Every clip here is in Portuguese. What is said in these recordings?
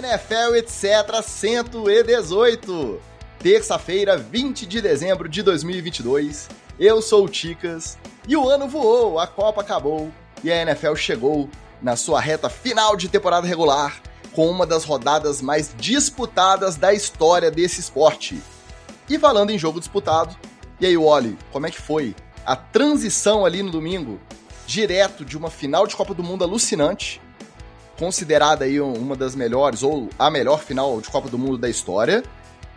NFL etc 118. Terça-feira, 20 de dezembro de 2022. Eu sou o Ticas e o ano voou, a Copa acabou e a NFL chegou na sua reta final de temporada regular com uma das rodadas mais disputadas da história desse esporte. E falando em jogo disputado, e aí, Wally, como é que foi a transição ali no domingo, direto de uma final de Copa do Mundo alucinante considerada aí uma das melhores ou a melhor final de Copa do Mundo da história,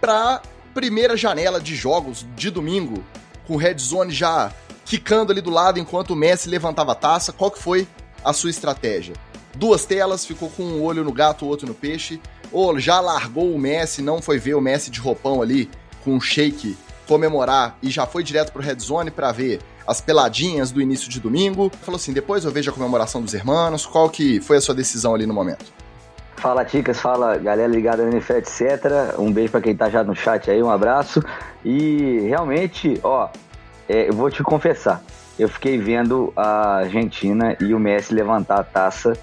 para primeira janela de jogos de domingo, com o Red Zone já quicando ali do lado enquanto o Messi levantava a taça. Qual que foi a sua estratégia? Duas telas, ficou com um olho no gato, outro no peixe, ou já largou o Messi, não foi ver o Messi de roupão ali com um shake comemorar e já foi direto pro Red Zone para ver as peladinhas do início de domingo. Falou assim, depois eu vejo a comemoração dos irmãos. Qual que foi a sua decisão ali no momento? Fala, Ticas, fala, galera ligada no NFL, etc. Um beijo para quem tá já no chat aí, um abraço. E realmente, ó, é, eu vou te confessar, eu fiquei vendo a Argentina e o Messi levantar a taça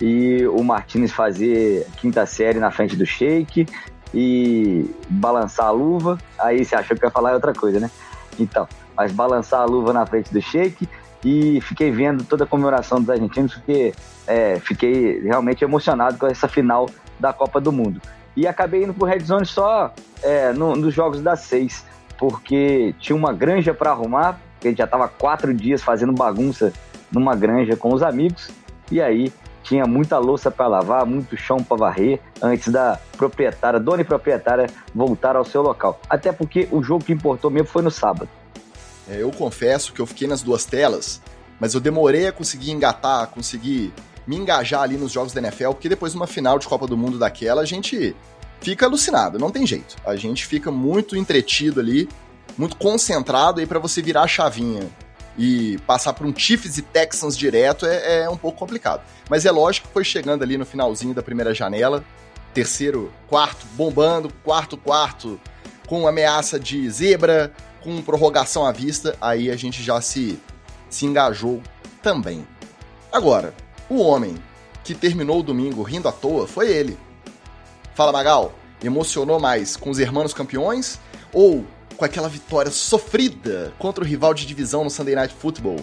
e o Martinez fazer quinta série na frente do Sheik e balançar a luva. Aí você achou que ia falar outra coisa, né? Então, mas balançar a luva na frente do shake e fiquei vendo toda a comemoração dos argentinos porque é, fiquei realmente emocionado com essa final da Copa do Mundo. E acabei indo pro Red Zone só é, no, nos jogos das seis, porque tinha uma granja para arrumar, que a gente já estava quatro dias fazendo bagunça numa granja com os amigos, e aí tinha muita louça para lavar, muito chão para varrer, antes da proprietária, dona e proprietária, voltar ao seu local. Até porque o jogo que importou mesmo foi no sábado. É, eu confesso que eu fiquei nas duas telas, mas eu demorei a conseguir engatar, conseguir me engajar ali nos jogos da NFL, porque depois de uma final de Copa do Mundo daquela, a gente fica alucinado, não tem jeito. A gente fica muito entretido ali, muito concentrado aí para você virar a chavinha e passar por um Chiefs e Texans direto é, é, um pouco complicado. Mas é lógico que foi chegando ali no finalzinho da primeira janela, terceiro, quarto bombando, quarto, quarto com ameaça de zebra, com prorrogação à vista, aí a gente já se, se engajou também. Agora, o homem que terminou o domingo rindo à toa foi ele. Fala, Magal, emocionou mais com os irmãos campeões ou com aquela vitória sofrida contra o rival de divisão no Sunday Night Football?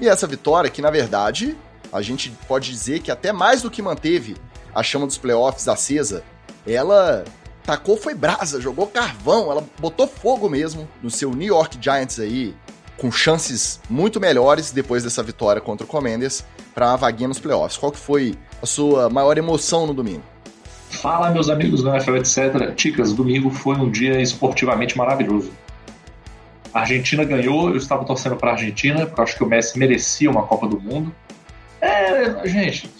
E essa vitória que, na verdade, a gente pode dizer que até mais do que manteve a chama dos playoffs acesa, ela tacou foi brasa, jogou carvão, ela botou fogo mesmo no seu New York Giants aí, com chances muito melhores depois dessa vitória contra o Commanders para uma vaguinha nos playoffs. Qual que foi a sua maior emoção no domingo? Fala, meus amigos do NFL, etc. Ticas, domingo foi um dia esportivamente maravilhoso. A Argentina ganhou, eu estava torcendo para a Argentina, porque eu acho que o Messi merecia uma Copa do Mundo. É, gente,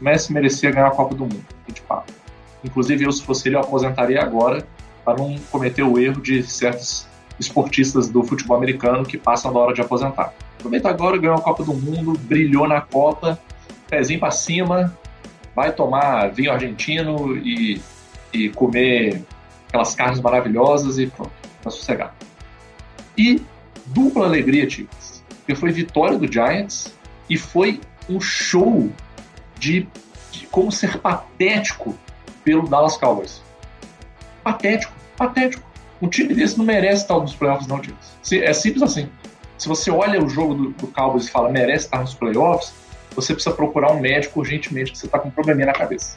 o Messi merecia ganhar a Copa do Mundo, de fato. Inclusive, eu, se fosse ele, eu aposentaria agora para não cometer o erro de certos esportistas do futebol americano que passam da hora de aposentar. Aproveita agora, ganhou a Copa do Mundo, brilhou na Copa, pezinho para cima, vai tomar vinho argentino e, e comer aquelas carnes maravilhosas e pronto, tá sossegado. E dupla alegria, Tigres, porque foi vitória do Giants e foi um show de, de como ser patético pelo Dallas Cowboys. Patético, patético. Um time desse não merece estar nos playoffs, não, time. É simples assim. Se você olha o jogo do, do Cowboys e fala merece estar nos playoffs, você precisa procurar um médico urgentemente que você está com um probleminha na cabeça.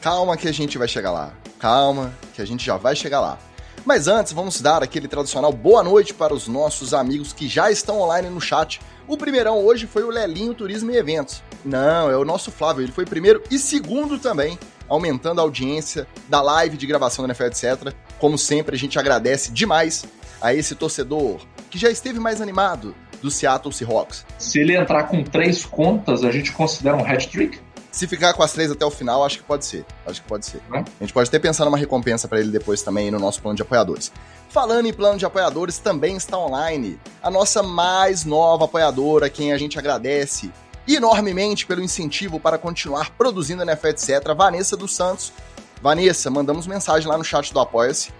Calma que a gente vai chegar lá. Calma que a gente já vai chegar lá. Mas antes, vamos dar aquele tradicional boa noite para os nossos amigos que já estão online no chat. O primeirão hoje foi o Lelinho Turismo e Eventos. Não, é o nosso Flávio, ele foi primeiro e segundo também aumentando a audiência da live de gravação da NFL, etc. Como sempre, a gente agradece demais a esse torcedor que já esteve mais animado do Seattle Seahawks. Se ele entrar com três contas, a gente considera um hat-trick? Se ficar com as três até o final, acho que pode ser. Acho que pode ser. É? A gente pode até pensar numa recompensa para ele depois também no nosso plano de apoiadores. Falando em plano de apoiadores, também está online a nossa mais nova apoiadora, quem a gente agradece enormemente pelo incentivo para continuar produzindo NFL, etc. Vanessa dos Santos. Vanessa, mandamos mensagem lá no chat do Apoia-se.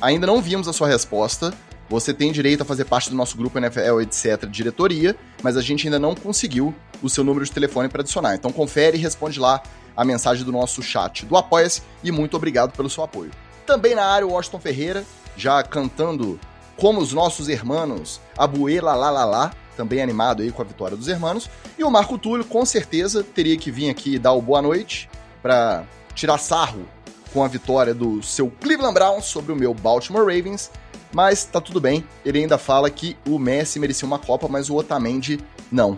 Ainda não vimos a sua resposta. Você tem direito a fazer parte do nosso grupo NFL, etc., diretoria, mas a gente ainda não conseguiu o seu número de telefone para adicionar. Então confere e responde lá a mensagem do nosso chat do Apoia-se e muito obrigado pelo seu apoio. Também na área o Washington Ferreira, já cantando como os nossos irmãos, Abuela lá lá lá, também animado aí com a vitória dos irmãos. E o Marco Túlio, com certeza, teria que vir aqui dar o boa noite para tirar sarro com a vitória do seu Cleveland Browns sobre o meu Baltimore Ravens. Mas tá tudo bem, ele ainda fala que o Messi merecia uma Copa, mas o Otamendi não.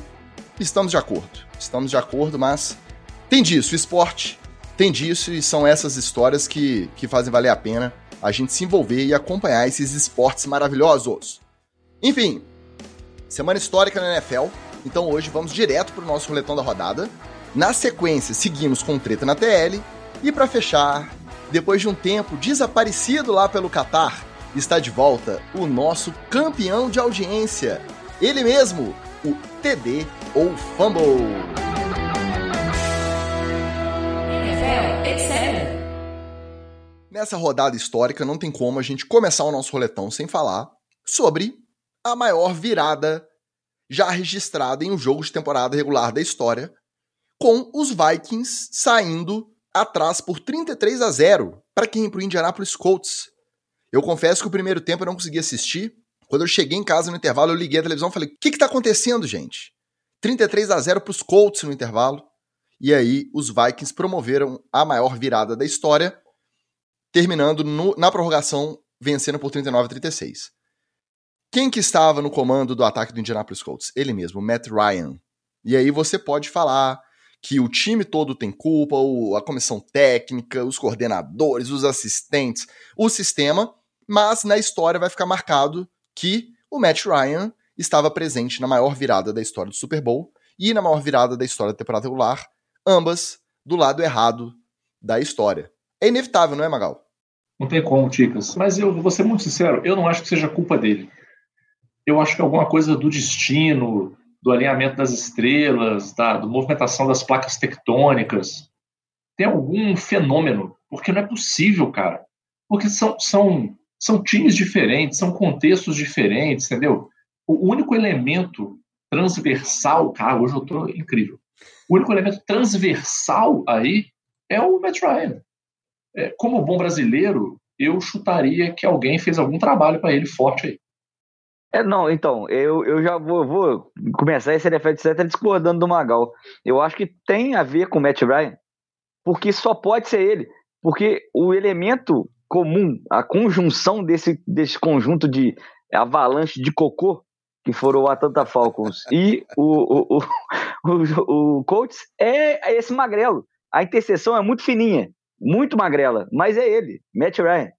Estamos de acordo, estamos de acordo, mas tem disso, esporte tem disso e são essas histórias que, que fazem valer a pena a gente se envolver e acompanhar esses esportes maravilhosos. Enfim, semana histórica na NFL, então hoje vamos direto para o nosso roletão da rodada. Na sequência, seguimos com treta na TL e para fechar, depois de um tempo desaparecido lá pelo Catar, está de volta o nosso campeão de audiência, ele mesmo, o TD ou Fumble. Nessa rodada histórica, não tem como a gente começar o nosso roletão sem falar sobre a maior virada já registrada em um jogo de temporada regular da história, com os Vikings saindo atrás por 33 a 0 para quem? Para o Indianapolis Colts. Eu confesso que o primeiro tempo eu não consegui assistir. Quando eu cheguei em casa no intervalo, eu liguei a televisão e falei: o que está acontecendo, gente? 33 a 0 para os Colts no intervalo. E aí os Vikings promoveram a maior virada da história, terminando no, na prorrogação vencendo por 39 a 36. Quem que estava no comando do ataque do Indianapolis Colts? Ele mesmo, Matt Ryan. E aí você pode falar que o time todo tem culpa, a comissão técnica, os coordenadores, os assistentes, o sistema, mas na história vai ficar marcado que o Matt Ryan estava presente na maior virada da história do Super Bowl e na maior virada da história da temporada regular, ambas do lado errado da história. É inevitável, não é, Magal? Não tem como, Ticas. Mas eu vou ser muito sincero, eu não acho que seja culpa dele. Eu acho que é alguma coisa do destino, do alinhamento das estrelas, da, da movimentação das placas tectônicas. Tem algum fenômeno, porque não é possível, cara. Porque são, são, são times diferentes, são contextos diferentes, entendeu? O único elemento transversal, cara, hoje eu tô incrível. O único elemento transversal aí é o Matt Ryan. É, como bom brasileiro, eu chutaria que alguém fez algum trabalho para ele forte aí. É, não, então, eu, eu já vou, vou começar esse NFL etc discordando do Magal. Eu acho que tem a ver com o Matt Ryan, porque só pode ser ele. Porque o elemento comum, a conjunção desse, desse conjunto de avalanche de cocô, que foram o Atlanta Falcons e o, o, o, o, Colts, é esse magrelo. A interseção é muito fininha muito magrela, mas é ele, Matt Ryan.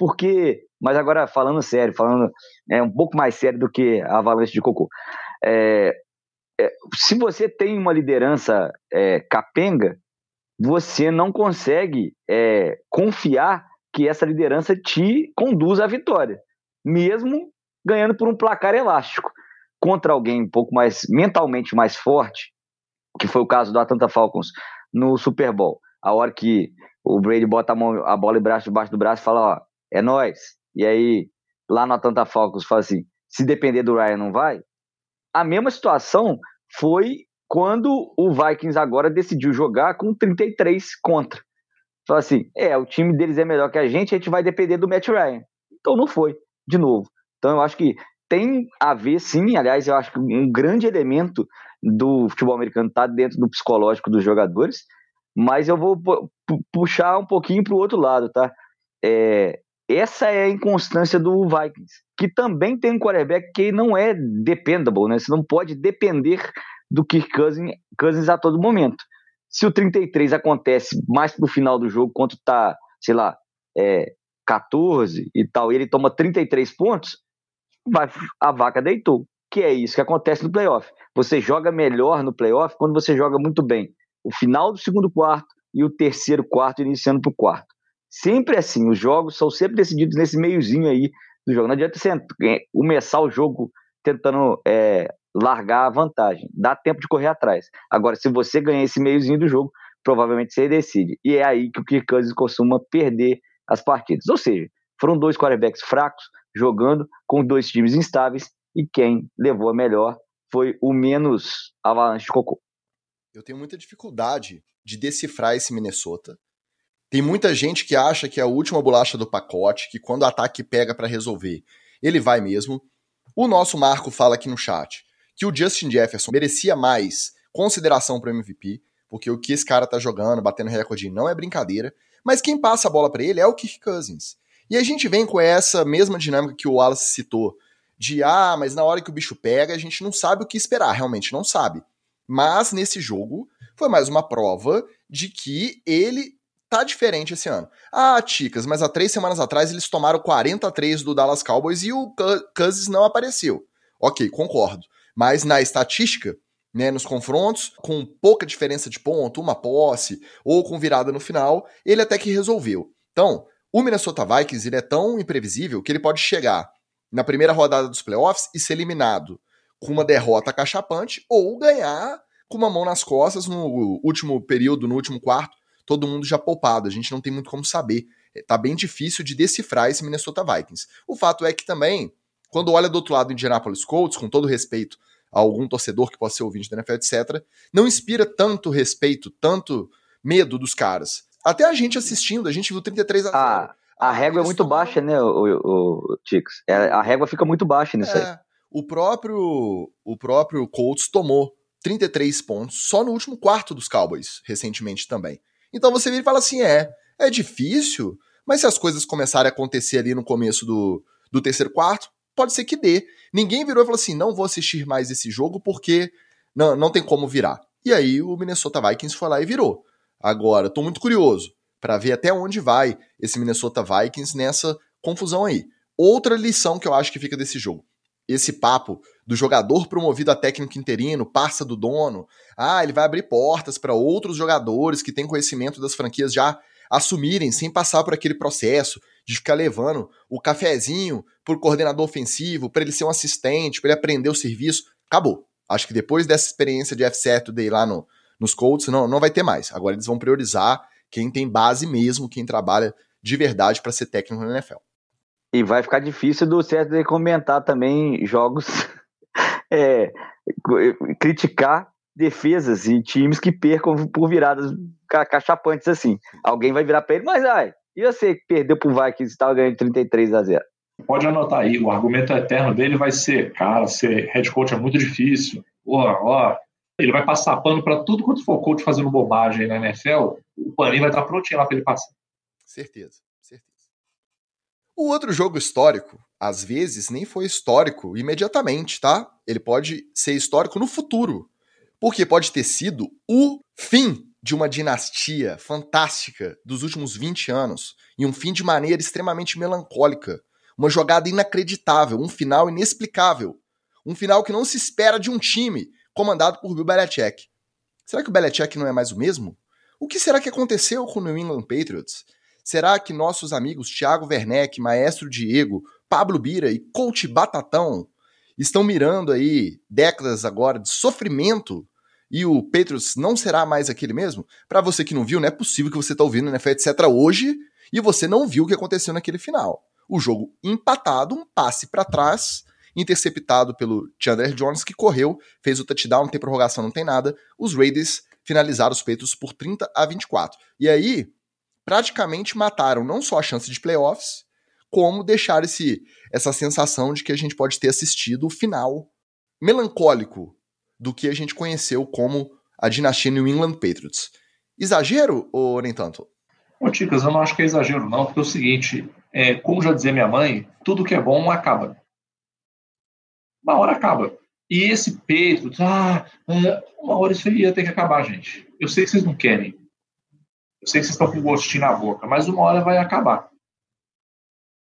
Porque, mas agora falando sério, falando é um pouco mais sério do que a avalanche de cocô. É, é, se você tem uma liderança é, capenga, você não consegue é, confiar que essa liderança te conduz à vitória, mesmo ganhando por um placar elástico contra alguém um pouco mais mentalmente mais forte, que foi o caso do Atlanta Falcons no Super Bowl. A hora que o Brady bota a, mão, a bola debaixo do braço e fala, ó, é nós. E aí, lá no Atlanta Falcons, fala assim, se depender do Ryan não vai. A mesma situação foi quando o Vikings agora decidiu jogar com 33 contra. Fala assim, é, o time deles é melhor que a gente, a gente vai depender do Matt Ryan. Então não foi, de novo. Então eu acho que tem a ver, sim, aliás, eu acho que um grande elemento do futebol americano está dentro do psicológico dos jogadores, mas eu vou puxar um pouquinho para o outro lado, tá? É, essa é a inconstância do Vikings, que também tem um quarterback que não é dependable, né? Você não pode depender do Kirk Cousins, Cousins a todo momento. Se o 33 acontece mais pro final do jogo, quanto tá, sei lá, é, 14 e tal, e ele toma 33 pontos, vai, a vaca deitou. Que é isso que acontece no playoff. Você joga melhor no playoff quando você joga muito bem o final do segundo quarto e o terceiro quarto iniciando para o quarto. Sempre assim, os jogos são sempre decididos nesse meiozinho aí do jogo. Não adianta você é, começar o jogo tentando é, largar a vantagem. Dá tempo de correr atrás. Agora, se você ganhar esse meiozinho do jogo, provavelmente você decide. E é aí que o Kirk costuma perder as partidas. Ou seja, foram dois quarterbacks fracos jogando com dois times instáveis e quem levou a melhor foi o menos avalanche de cocô. Eu tenho muita dificuldade de decifrar esse Minnesota. Tem muita gente que acha que é a última bolacha do pacote, que quando o ataque pega para resolver, ele vai mesmo. O nosso Marco fala aqui no chat que o Justin Jefferson merecia mais consideração para MVP, porque o que esse cara tá jogando, batendo recorde, não é brincadeira. Mas quem passa a bola para ele é o Kirk Cousins. E a gente vem com essa mesma dinâmica que o Wallace citou, de ah, mas na hora que o bicho pega, a gente não sabe o que esperar, realmente não sabe. Mas nesse jogo foi mais uma prova de que ele tá diferente esse ano. Ah, Ticas, mas há três semanas atrás eles tomaram 43 do Dallas Cowboys e o Cousins não apareceu. Ok, concordo. Mas na estatística, né, nos confrontos, com pouca diferença de ponto, uma posse, ou com virada no final, ele até que resolveu. Então, o Minnesota Vikings ele é tão imprevisível que ele pode chegar na primeira rodada dos playoffs e ser eliminado com uma derrota cachapante ou ganhar com uma mão nas costas no último período, no último quarto, todo mundo já poupado. A gente não tem muito como saber. É, tá bem difícil de decifrar esse Minnesota Vikings. O fato é que também, quando olha do outro lado do Indianapolis Colts, com todo respeito a algum torcedor que possa ser ouvinte da NFL, etc., não inspira tanto respeito, tanto medo dos caras. Até a gente assistindo, a gente viu 33 a 0. Ah, a régua é muito baixa, né, o, o, o Tix? É, a régua fica muito baixa nisso é, aí. O próprio, o próprio Colts tomou 33 pontos só no último quarto dos Cowboys, recentemente também. Então você vira e fala assim: é, é difícil, mas se as coisas começarem a acontecer ali no começo do, do terceiro quarto, pode ser que dê. Ninguém virou e falou assim: não vou assistir mais esse jogo porque não, não tem como virar. E aí o Minnesota Vikings foi lá e virou. Agora, tô muito curioso para ver até onde vai esse Minnesota Vikings nessa confusão aí. Outra lição que eu acho que fica desse jogo esse papo do jogador promovido a técnico interino, parça do dono, ah, ele vai abrir portas para outros jogadores que têm conhecimento das franquias já assumirem sem passar por aquele processo de ficar levando o cafezinho por coordenador ofensivo, para ele ser um assistente, para ele aprender o serviço. Acabou. Acho que depois dessa experiência de F7 Day lá no, nos Colts, não, não vai ter mais. Agora eles vão priorizar quem tem base mesmo, quem trabalha de verdade para ser técnico na NFL. E vai ficar difícil do de comentar também jogos, é, criticar defesas e times que percam por viradas cachapantes assim. Alguém vai virar para ele, mas ai, e você que perdeu pro Vikings e estava ganhando 33 a 0? Pode anotar aí, o argumento eterno dele vai ser, cara, ser head coach é muito difícil. Ó, ó, ele vai passar pano para tudo quanto for coach fazendo bobagem na NFL, o paninho vai estar prontinho lá para ele passar. Certeza. O outro jogo histórico, às vezes, nem foi histórico imediatamente, tá? Ele pode ser histórico no futuro. Porque pode ter sido o fim de uma dinastia fantástica dos últimos 20 anos e um fim de maneira extremamente melancólica. Uma jogada inacreditável, um final inexplicável. Um final que não se espera de um time comandado por Bill Belichick. Será que o Belichick não é mais o mesmo? O que será que aconteceu com o New England Patriots? Será que nossos amigos Thiago Werneck, Maestro Diego, Pablo Bira e Coach Batatão estão mirando aí décadas agora de sofrimento e o Patriots não será mais aquele mesmo? Para você que não viu, não é possível que você está ouvindo NFL etc hoje e você não viu o que aconteceu naquele final. O jogo empatado, um passe para trás, interceptado pelo Chandler Jones, que correu, fez o touchdown, não tem prorrogação, não tem nada. Os Raiders finalizaram os Patriots por 30 a 24. E aí, praticamente mataram não só a chance de playoffs, como deixar esse, essa sensação de que a gente pode ter assistido o final melancólico do que a gente conheceu como a dinastia New England Patriots. Exagero ou nem tanto? Ô, Ticas, eu não acho que é exagero, não, porque é o seguinte, é, como já dizia minha mãe, tudo que é bom acaba. Uma hora acaba. E esse Patriots, ah, é, uma hora isso ia ter que acabar, gente. Eu sei que vocês não querem. Eu sei que vocês estão com gostinho na boca, mas uma hora vai acabar.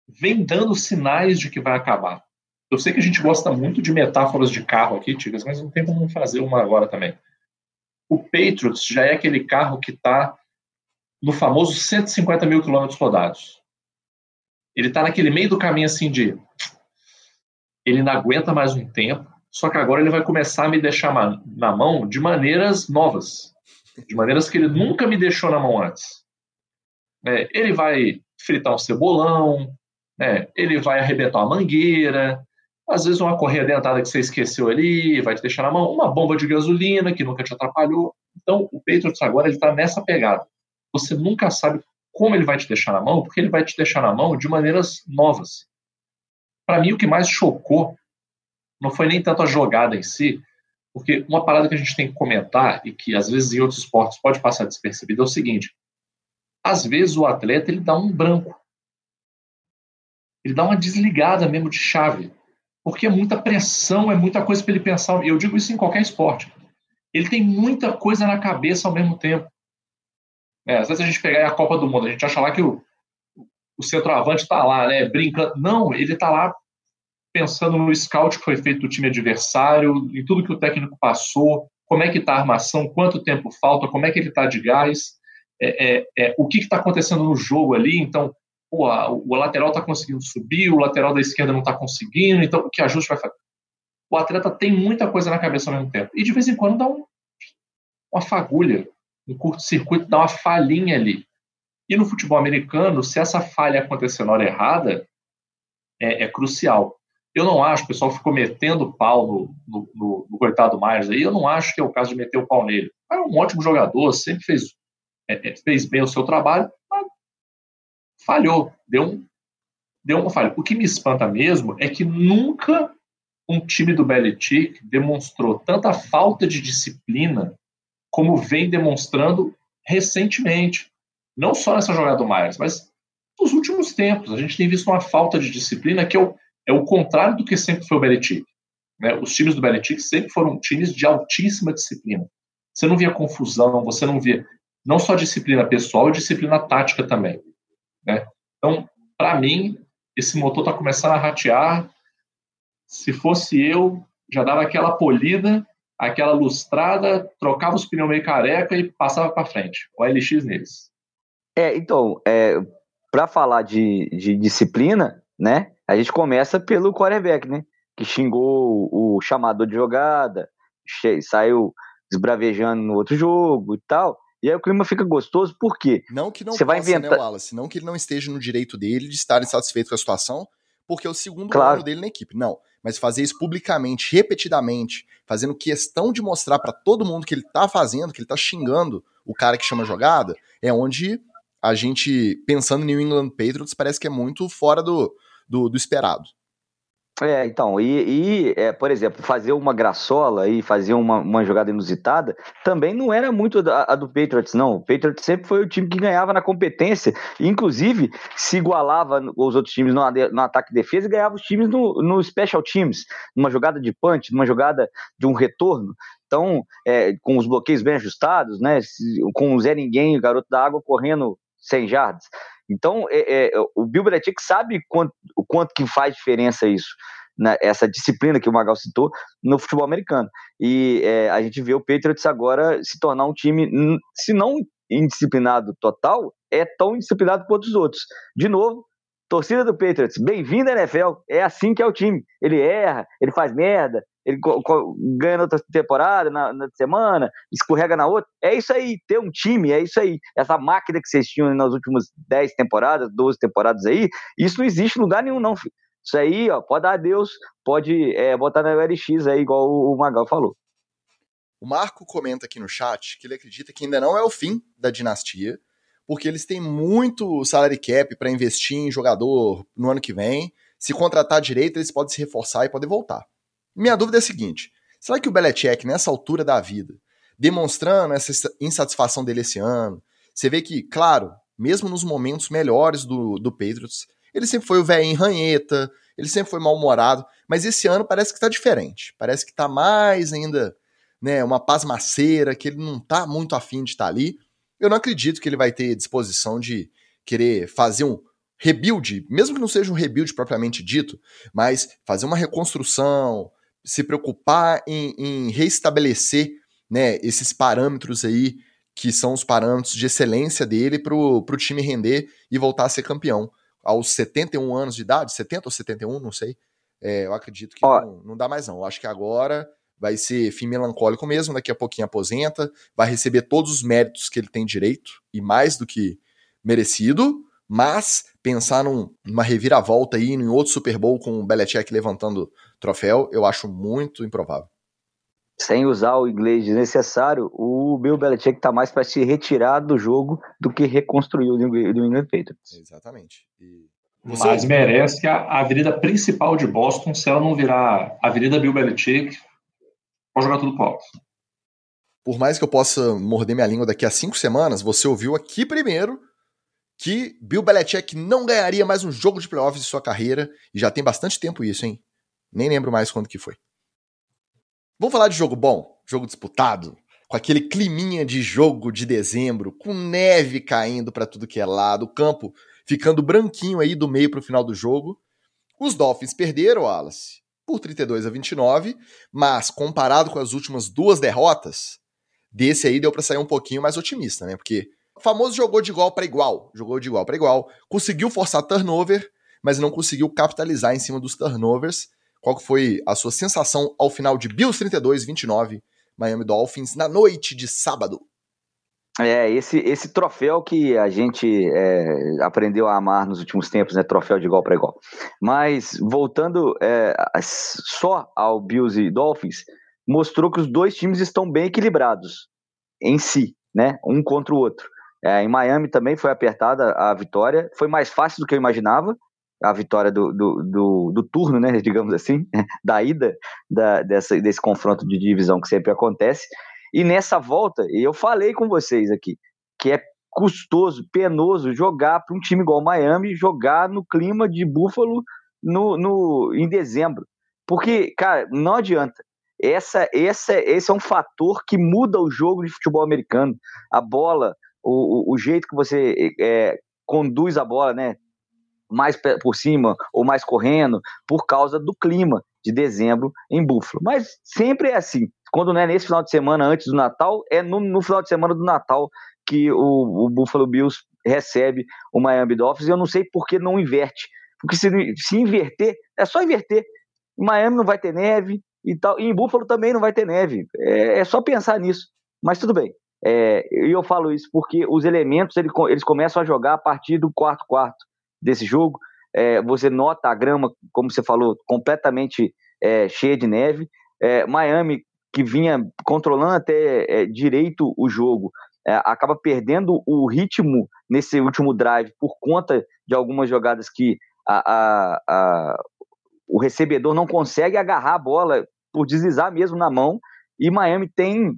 Vem dando sinais de que vai acabar. Eu sei que a gente gosta muito de metáforas de carro aqui, Tigas, mas não tem como fazer uma agora também. O Patriots já é aquele carro que está no famoso 150 mil quilômetros rodados. Ele está naquele meio do caminho assim de. Ele não aguenta mais um tempo, só que agora ele vai começar a me deixar na mão de maneiras novas de maneiras que ele nunca me deixou na mão antes. É, ele vai fritar um cebolão, né, ele vai arrebentar uma mangueira, às vezes uma correia dentada que você esqueceu ali, vai te deixar na mão, uma bomba de gasolina que nunca te atrapalhou. Então, o Patriots agora está nessa pegada. Você nunca sabe como ele vai te deixar na mão, porque ele vai te deixar na mão de maneiras novas. Para mim, o que mais chocou não foi nem tanto a jogada em si, porque uma parada que a gente tem que comentar e que às vezes em outros esportes pode passar despercebido é o seguinte: às vezes o atleta ele dá um branco, ele dá uma desligada mesmo de chave, porque é muita pressão, é muita coisa para ele pensar. E eu digo isso em qualquer esporte. Ele tem muita coisa na cabeça ao mesmo tempo. É, às vezes a gente pegar a Copa do Mundo, a gente acha lá que o, o centroavante está lá, né, brincando. Não, ele está lá pensando no scout que foi feito do time adversário, em tudo que o técnico passou, como é que está a armação, quanto tempo falta, como é que ele está de gás, é, é, é, o que está acontecendo no jogo ali. Então, pô, o lateral está conseguindo subir, o lateral da esquerda não está conseguindo, então o que ajuste vai fazer? O atleta tem muita coisa na cabeça ao mesmo tempo. E de vez em quando dá um, uma fagulha um curto-circuito dá uma falhinha ali. E no futebol americano, se essa falha acontecer na hora errada, é, é crucial. Eu não acho, o pessoal ficou metendo pau no, no, no, no coitado Myers aí, eu não acho que é o caso de meter o pau nele. É um ótimo jogador, sempre fez, é, é, fez bem o seu trabalho, falhou, deu, um, deu uma falha. O que me espanta mesmo é que nunca um time do Belichick demonstrou tanta falta de disciplina como vem demonstrando recentemente. Não só nessa jogada do Myers, mas nos últimos tempos. A gente tem visto uma falta de disciplina que é o, é o contrário do que sempre foi o Belichick. Né? Os times do Belichick sempre foram times de altíssima disciplina. Você não via confusão, você não via não só disciplina pessoal, disciplina tática também. Né? Então, para mim, esse motor está começando a ratear. Se fosse eu, já dava aquela polida aquela lustrada, trocava os pneus meio careca e passava para frente. O LX neles. É, então, é, para falar de, de disciplina, né, a gente começa pelo quarterback, né, que xingou o chamador de jogada, saiu desbravejando no outro jogo e tal. E aí o clima fica gostoso, por quê? Não que não Você possa, vai inventar... né, Wallace? Não que ele não esteja no direito dele de estar insatisfeito com a situação, porque é o segundo claro. ano dele na equipe. Não, mas fazer isso publicamente, repetidamente, fazendo questão de mostrar para todo mundo que ele tá fazendo, que ele tá xingando o cara que chama jogada, é onde a gente, pensando em New England Patriots, parece que é muito fora do, do, do esperado. É, então, e, e é, por exemplo, fazer uma graçola e fazer uma, uma jogada inusitada também não era muito a, a, do Patriots, não. O Patriots sempre foi o time que ganhava na competência, inclusive se igualava os outros times no, no ataque e defesa e ganhava os times no, no special teams, numa jogada de punch, numa jogada de um retorno. Então, é, com os bloqueios bem ajustados, né, com o Zé Ninguém, o garoto da água correndo 100 jardas. Então, é, é, o Bill Belichick sabe quanto, o quanto que faz diferença isso, né, essa disciplina que o Magal citou no futebol americano. E é, a gente vê o Patriots agora se tornar um time, se não indisciplinado total, é tão indisciplinado quanto os outros. De novo, torcida do Patriots, bem-vindo à NFL. É assim que é o time. Ele erra, ele faz merda, ele ganha na outra temporada, na, na, semana, escorrega na outra. É isso aí, ter um time, é isso aí. Essa máquina que vocês tinham nas últimas 10 temporadas, 12 temporadas aí, isso não existe em lugar nenhum, não, filho. Isso aí, ó, pode dar adeus, pode é, botar na LX aí, igual o, o Magal falou. O Marco comenta aqui no chat que ele acredita que ainda não é o fim da dinastia, porque eles têm muito salary cap para investir em jogador no ano que vem. Se contratar direito, eles podem se reforçar e podem voltar. Minha dúvida é a seguinte: será que o Belichick, nessa altura da vida, demonstrando essa insatisfação dele esse ano, você vê que, claro, mesmo nos momentos melhores do, do Patriots, ele sempre foi o velho ranheta, ele sempre foi mal-humorado, mas esse ano parece que tá diferente. Parece que tá mais ainda, né, uma pasmaceira, que ele não tá muito afim de estar tá ali. Eu não acredito que ele vai ter disposição de querer fazer um rebuild, mesmo que não seja um rebuild propriamente dito, mas fazer uma reconstrução, se preocupar em, em reestabelecer né, esses parâmetros aí, que são os parâmetros de excelência dele para o time render e voltar a ser campeão. Aos 71 anos de idade, 70 ou 71, não sei. É, eu acredito que não, não dá mais não. Eu acho que agora vai ser fim melancólico mesmo, daqui a pouquinho aposenta, vai receber todos os méritos que ele tem direito, e mais do que merecido, mas pensar num, numa reviravolta aí, em outro Super Bowl com o Belichick levantando troféu, eu acho muito improvável. Sem usar o inglês desnecessário, o Bill Belichick está mais para se retirar do jogo do que reconstruir o New England Patriots. Exatamente. E... Mas merece a avenida principal de Boston, se ela não virar Avenida Bill Belichick, pode jogar tudo pro alto. Por mais que eu possa morder minha língua daqui a cinco semanas, você ouviu aqui primeiro que Bill Belichick não ganharia mais um jogo de playoffs em sua carreira, e já tem bastante tempo isso, hein? Nem lembro mais quando que foi. Vamos falar de jogo bom, jogo disputado, com aquele climinha de jogo de dezembro, com neve caindo para tudo que é lado, o campo ficando branquinho aí do meio para o final do jogo. Os Dolphins perderam, Wallace, por 32 a 29, mas comparado com as últimas duas derrotas, desse aí deu para sair um pouquinho mais otimista, né? Porque o famoso jogou de igual para igual, jogou de igual para igual, conseguiu forçar turnover, mas não conseguiu capitalizar em cima dos turnovers. Qual foi a sua sensação ao final de Bills 32 29 Miami Dolphins na noite de sábado? É, esse, esse troféu que a gente é, aprendeu a amar nos últimos tempos, né? Troféu de igual para igual. Mas, voltando é, só ao Bills e Dolphins, mostrou que os dois times estão bem equilibrados em si, né? Um contra o outro. É, em Miami também foi apertada a vitória, foi mais fácil do que eu imaginava, a vitória do, do, do, do turno, né, digamos assim, da ida da, dessa, desse confronto de divisão que sempre acontece. E nessa volta, eu falei com vocês aqui, que é custoso, penoso jogar para um time igual Miami, jogar no clima de Buffalo no, no, em dezembro. Porque, cara, não adianta. Essa, essa, esse é um fator que muda o jogo de futebol americano. A bola, o, o, o jeito que você é, conduz a bola, né? Mais por cima ou mais correndo, por causa do clima de dezembro em Buffalo. Mas sempre é assim. Quando não é nesse final de semana antes do Natal, é no, no final de semana do Natal que o, o, Buffalo Bills recebe o Miami Dolphins. E eu não sei por que não inverte. Porque se, se inverter, é só inverter. Em Miami não vai ter neve e tal. E em Buffalo também não vai ter neve. É, é só pensar nisso. Mas tudo bem. É, e eu falo isso porque os elementos eles começam a jogar a partir do quarto quarto desse jogo. É, você nota a grama, como você falou, completamente é, cheia de neve. É, Miami, que vinha controlando até é, direito o jogo, é, acaba perdendo o ritmo nesse último drive por conta de algumas jogadas que a, a, a, o recebedor não consegue agarrar a bola por deslizar mesmo na mão. E Miami tem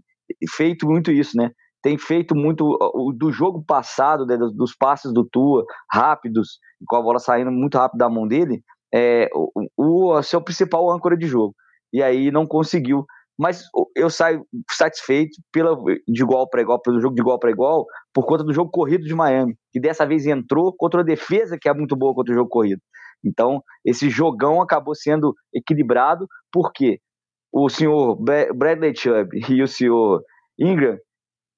feito muito isso, né? Tem feito muito do jogo passado, né, dos, passes do Tua, rápidos, com a bola saindo muito rápido da mão dele, é, o, o seu principal âncora de jogo. E aí não conseguiu. Mas eu saio satisfeito pela, de igual para igual, pelo jogo de igual para igual, por conta do jogo corrido de Miami, que dessa vez entrou contra a defesa que é muito boa contra o jogo corrido. Então, esse jogão acabou sendo equilibrado, porque o senhor Bradley Chubb e o senhor Ingram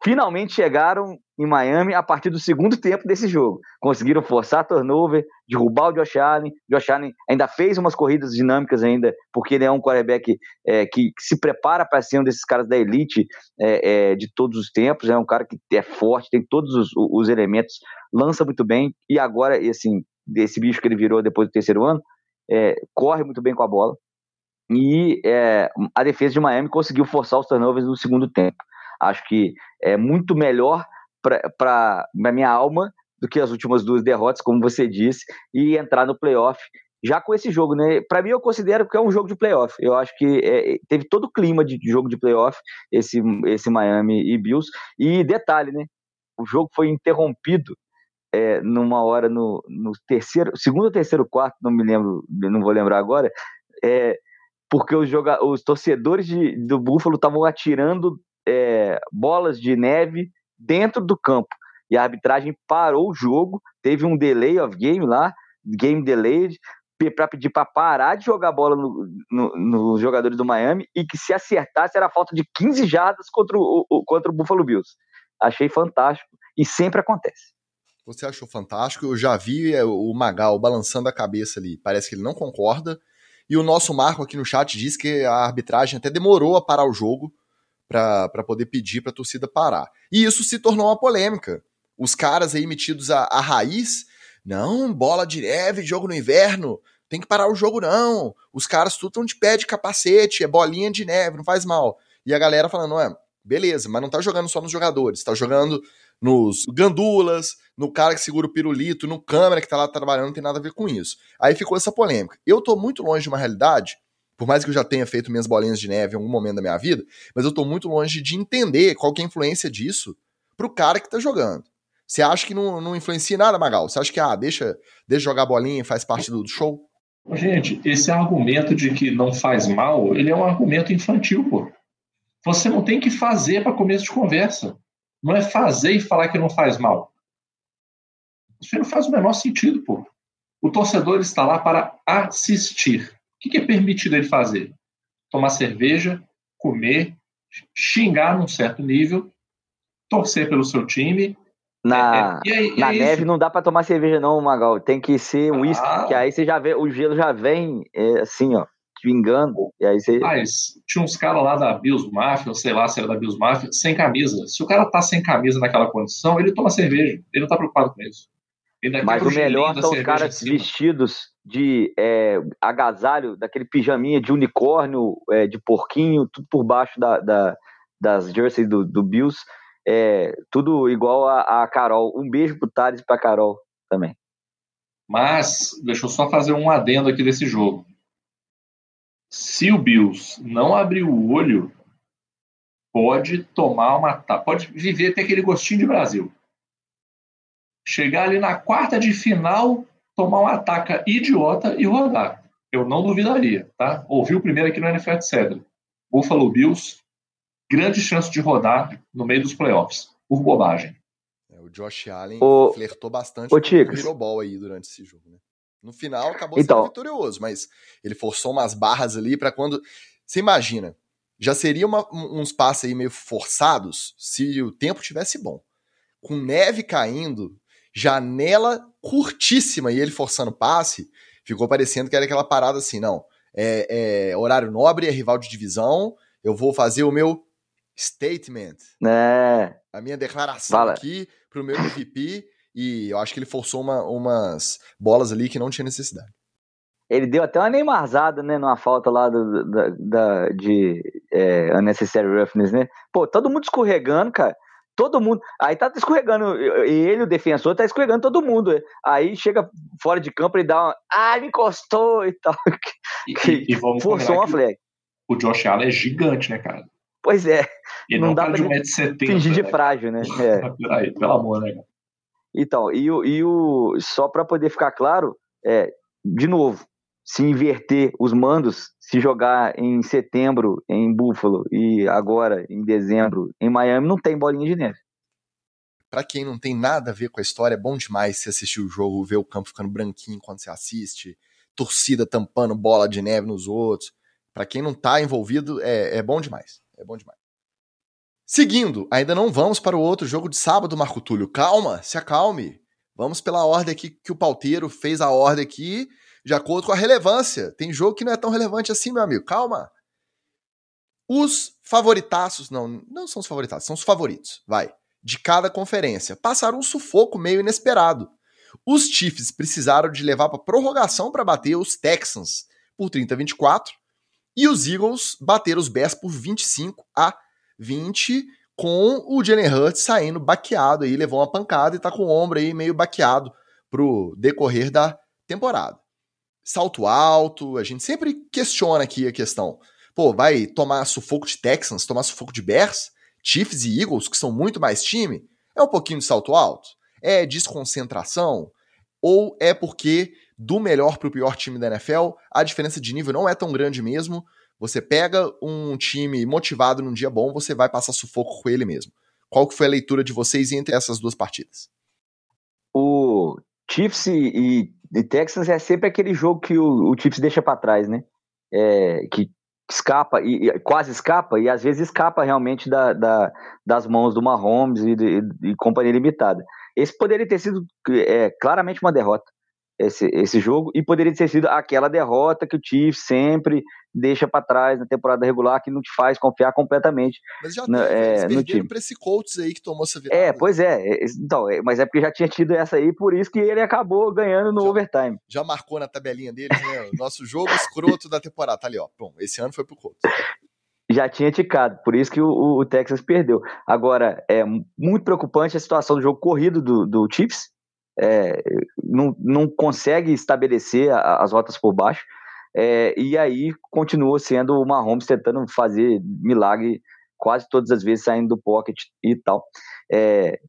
finalmente chegaram em Miami a partir do segundo tempo desse jogo. Conseguiram forçar turnover, derrubar o Josh Allen. Josh Allen ainda fez umas corridas dinâmicas ainda, porque ele é um quarterback é, que, se prepara para ser um desses caras da elite é, é, de todos os tempos. É um cara que é forte, tem todos os, os elementos, lança muito bem. E agora, assim, desse bicho que ele virou depois do terceiro ano, é, corre muito bem com a bola. E é, a defesa de Miami conseguiu forçar os turnovers no segundo tempo. Acho que é muito melhor para a minha alma do que as últimas duas derrotas, como você disse, e entrar no playoff já com esse jogo, né? Para mim, eu considero que é um jogo de playoff. Eu acho que é, teve todo o clima de jogo de playoff, esse, esse Miami e Bills. E detalhe, né? O jogo foi interrompido é, numa hora no, no terceiro, segundo ou terceiro quarto, não me lembro, não vou lembrar agora, é, porque os, joga os torcedores de, do Buffalo estavam atirando é, bolas de neve dentro do campo. E a arbitragem parou o jogo, teve um delay of game lá, game delayed, para pedir para parar de jogar bola nos no, no jogadores do Miami e que se acertasse era falta de 15 jardas contra o, contra o Buffalo Bills. Achei fantástico e sempre acontece. Você achou fantástico? Eu já vi é, o Magal balançando a cabeça ali. Parece que ele não concorda. E o nosso Marco aqui no chat disse que a arbitragem até demorou a parar o jogo para poder pedir para a torcida parar. E isso se tornou uma polêmica. Os caras aí metidos a, a raiz, não, bola de neve, jogo no inverno, tem que parar o jogo não. Os caras tudo estão de pé de capacete, é bolinha de neve, não faz mal. E a galera falando, é, beleza, mas não tá jogando só nos jogadores, tá jogando nos gandulas, no cara que segura o pirulito, no câmera que tá lá trabalhando, não tem nada a ver com isso. Aí ficou essa polêmica. Eu tô muito longe de uma realidade, por mais que eu já tenha feito minhas bolinhas de neve em algum momento da minha vida, mas eu tô muito longe de entender qual que é a influência disso pro cara que tá jogando. Você acha que não, não influencia nada, Magal? Você acha que, ah, deixa, deixa jogar bolinha e faz parte do show? Gente, esse argumento de que não faz mal, ele é um argumento infantil, pô. Você não tem que fazer para começo de conversa. Não é fazer e falar que não faz mal. Isso não faz o menor sentido, pô. O torcedor está lá para assistir. O que é permitido ele fazer? Tomar cerveja, comer, xingar num certo nível, torcer pelo seu time na, é, é, na é neve não dá para tomar cerveja não, Magal. Tem que ser um uísque, ah. que aí você já vê, o gelo já vem é, assim, ó, vingando. E aí você... Mas tinha uns caras lá da Bills Mafia, sei lá se era da Bills Mafia, sem camisa. Se o cara tá sem camisa naquela condição, ele toma cerveja. Ele não tá preocupado com isso. Mas o melhor são os caras vestidos de é, agasalho, daquele pijaminha de unicórnio, é, de porquinho, tudo por baixo da, da das jerseys do, do Bills é, tudo igual a, a Carol. Um beijo pro Thales e pra Carol também. Mas, deixa eu só fazer um adendo aqui desse jogo. Se o Bills não abrir o olho, pode tomar uma. pode viver até aquele gostinho de Brasil. Chegar ali na quarta de final, tomar um ataque idiota e rodar. Eu não duvidaria, tá? Ouviu primeiro aqui no NFL, etc. Buffalo Bills grande chance de rodar no meio dos playoffs, por bobagem. É, o Josh Allen o... flertou bastante o com o aí durante esse jogo, né? No final acabou então... sendo vitorioso, mas ele forçou umas barras ali para quando. Você imagina, já seria uma, uns passes aí meio forçados se o tempo tivesse bom. Com neve caindo, janela curtíssima e ele forçando passe, ficou parecendo que era aquela parada assim, não. É, é horário nobre, é rival de divisão, eu vou fazer o meu statement. É. A minha declaração Fala. aqui pro meu MVP. E eu acho que ele forçou uma, umas bolas ali que não tinha necessidade. Ele deu até uma Neymarzada, né? Numa falta lá do, da, da, de é, unnecessary roughness, né? Pô, todo mundo escorregando, cara. Todo mundo. Aí tá escorregando. Ele, o defensor, tá escorregando todo mundo. Aí chega fora de campo e dá uma. Ah, me encostou e tal. E, e, e vamos Forçou uma flag. O Josh Allen é gigante, né, cara? Pois é. E não, não dá pra de 70, fingir de né? frágil, né? É. Peraí, pelo amor, né? Então, e o, e o só para poder ficar claro, é, de novo, se inverter os mandos, se jogar em setembro em Buffalo e agora em dezembro em Miami, não tem bolinha de neve. Para quem não tem nada a ver com a história, é bom demais você assistir o jogo, ver o campo ficando branquinho quando você assiste, torcida tampando bola de neve nos outros. Para quem não tá envolvido, é, é bom demais. É bom demais. Seguindo, ainda não vamos para o outro jogo de sábado, Marco Túlio. Calma, se acalme. Vamos pela ordem aqui que o pauteiro fez a ordem aqui, de acordo com a relevância. Tem jogo que não é tão relevante assim, meu amigo. Calma. Os favoritaços, não, não são os favoritaços, são os favoritos, vai, de cada conferência. Passaram um sufoco meio inesperado. Os Chiefs precisaram de levar para prorrogação para bater os Texans por 30 a 24 e os Eagles bateram os Bears por 25 a 20, com o Jalen Hurts saindo baqueado aí, levou uma pancada e tá com o ombro aí meio baqueado pro decorrer da temporada. Salto alto, a gente sempre questiona aqui a questão. Pô, vai tomar sufoco de Texans, tomar sufoco de Bears, Chiefs e Eagles, que são muito mais time? É um pouquinho de salto alto? É desconcentração? Ou é porque do melhor para o pior time da NFL, a diferença de nível não é tão grande mesmo. Você pega um time motivado num dia bom, você vai passar sufoco com ele mesmo. Qual que foi a leitura de vocês entre essas duas partidas? Chiefs e, e Texans é sempre aquele jogo que o, o Chiefs deixa para trás, né? É, que escapa e, e, quase escapa e às vezes escapa realmente da, da das mãos do Mahomes e, de, e, companhia limitada. Esse poderia ter sido é, claramente uma derrota. Esse, esse jogo e poderia ter sido aquela derrota que o Chiefs sempre deixa para trás na temporada regular que não te faz confiar completamente mas já na, é, no time. para esse Colts aí que tomou essa virada. É, pois é, é então, é, mas é porque já tinha tido essa aí, por isso que ele acabou ganhando no já, overtime. Já marcou na tabelinha deles, né? O nosso jogo escroto da temporada, tá ali, ó. Bom, esse ano foi pro Colts já tinha ticado, por isso que o, o, Texas perdeu. Agora, é muito preocupante a situação do jogo corrido do, do Chiefs, é, não, não consegue estabelecer a, as rotas por baixo, é, e aí continua sendo o Mahomes tentando fazer milagre quase todas as vezes saindo do pocket e tal. É,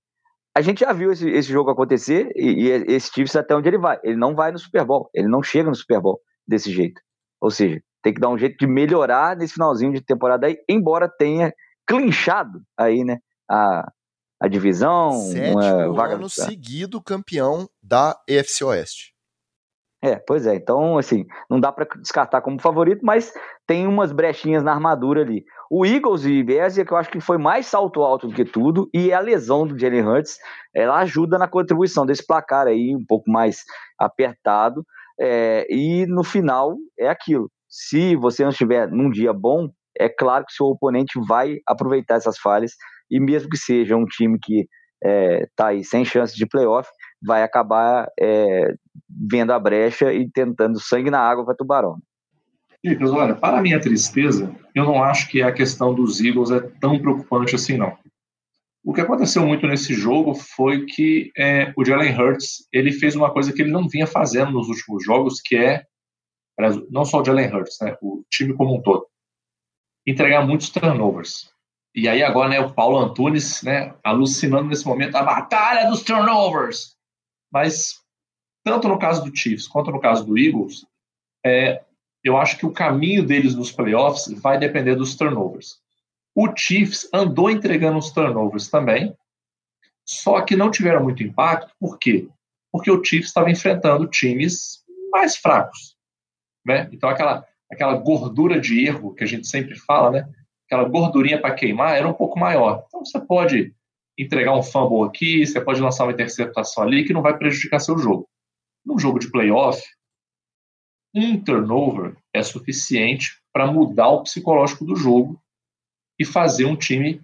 a gente já viu esse, esse jogo acontecer e, e, esse Chiefs até onde ele vai. Ele não vai no Super Bowl, ele não chega no Super Bowl desse jeito. Ou seja, tem que dar um jeito de melhorar nesse finalzinho de temporada aí, embora tenha clinchado aí, né, a, a divisão. Sétimo uma vaga ano seguido campeão da EFC Oeste. É, pois é. Então, assim, não dá para descartar como favorito, mas tem umas brechinhas na armadura ali. O Eagles e Bézia, que eu acho que foi mais salto alto do que tudo, e a lesão do Jalen Hurts, ela ajuda na contribuição desse placar aí, um pouco mais apertado. É, e no final é aquilo. Se você não estiver num dia bom, é claro que seu oponente vai aproveitar essas falhas e mesmo que seja um time que está é, aí sem chance de playoff, vai acabar é, vendo a brecha e tentando sangue na água para Tubarão. Lucas, olha, para a minha tristeza, eu não acho que a questão dos Eagles é tão preocupante assim, não. O que aconteceu muito nesse jogo foi que é, o Jalen Hurts ele fez uma coisa que ele não vinha fazendo nos últimos jogos, que é não só o Jalen Hurts, né, o time como um todo, entregar muitos turnovers. E aí agora, né, o Paulo Antunes, né, alucinando nesse momento a batalha dos turnovers. Mas tanto no caso do Chiefs quanto no caso do Eagles, é, eu acho que o caminho deles nos playoffs vai depender dos turnovers. O Chiefs andou entregando os turnovers também, só que não tiveram muito impacto. Por quê? Porque o Chiefs estava enfrentando times mais fracos. Né? Então, aquela, aquela gordura de erro que a gente sempre fala, né? Aquela gordurinha para queimar era um pouco maior. Então, você pode entregar um fumble aqui, você pode lançar uma interceptação ali que não vai prejudicar seu jogo. Num jogo de playoff, um turnover é suficiente para mudar o psicológico do jogo e fazer um time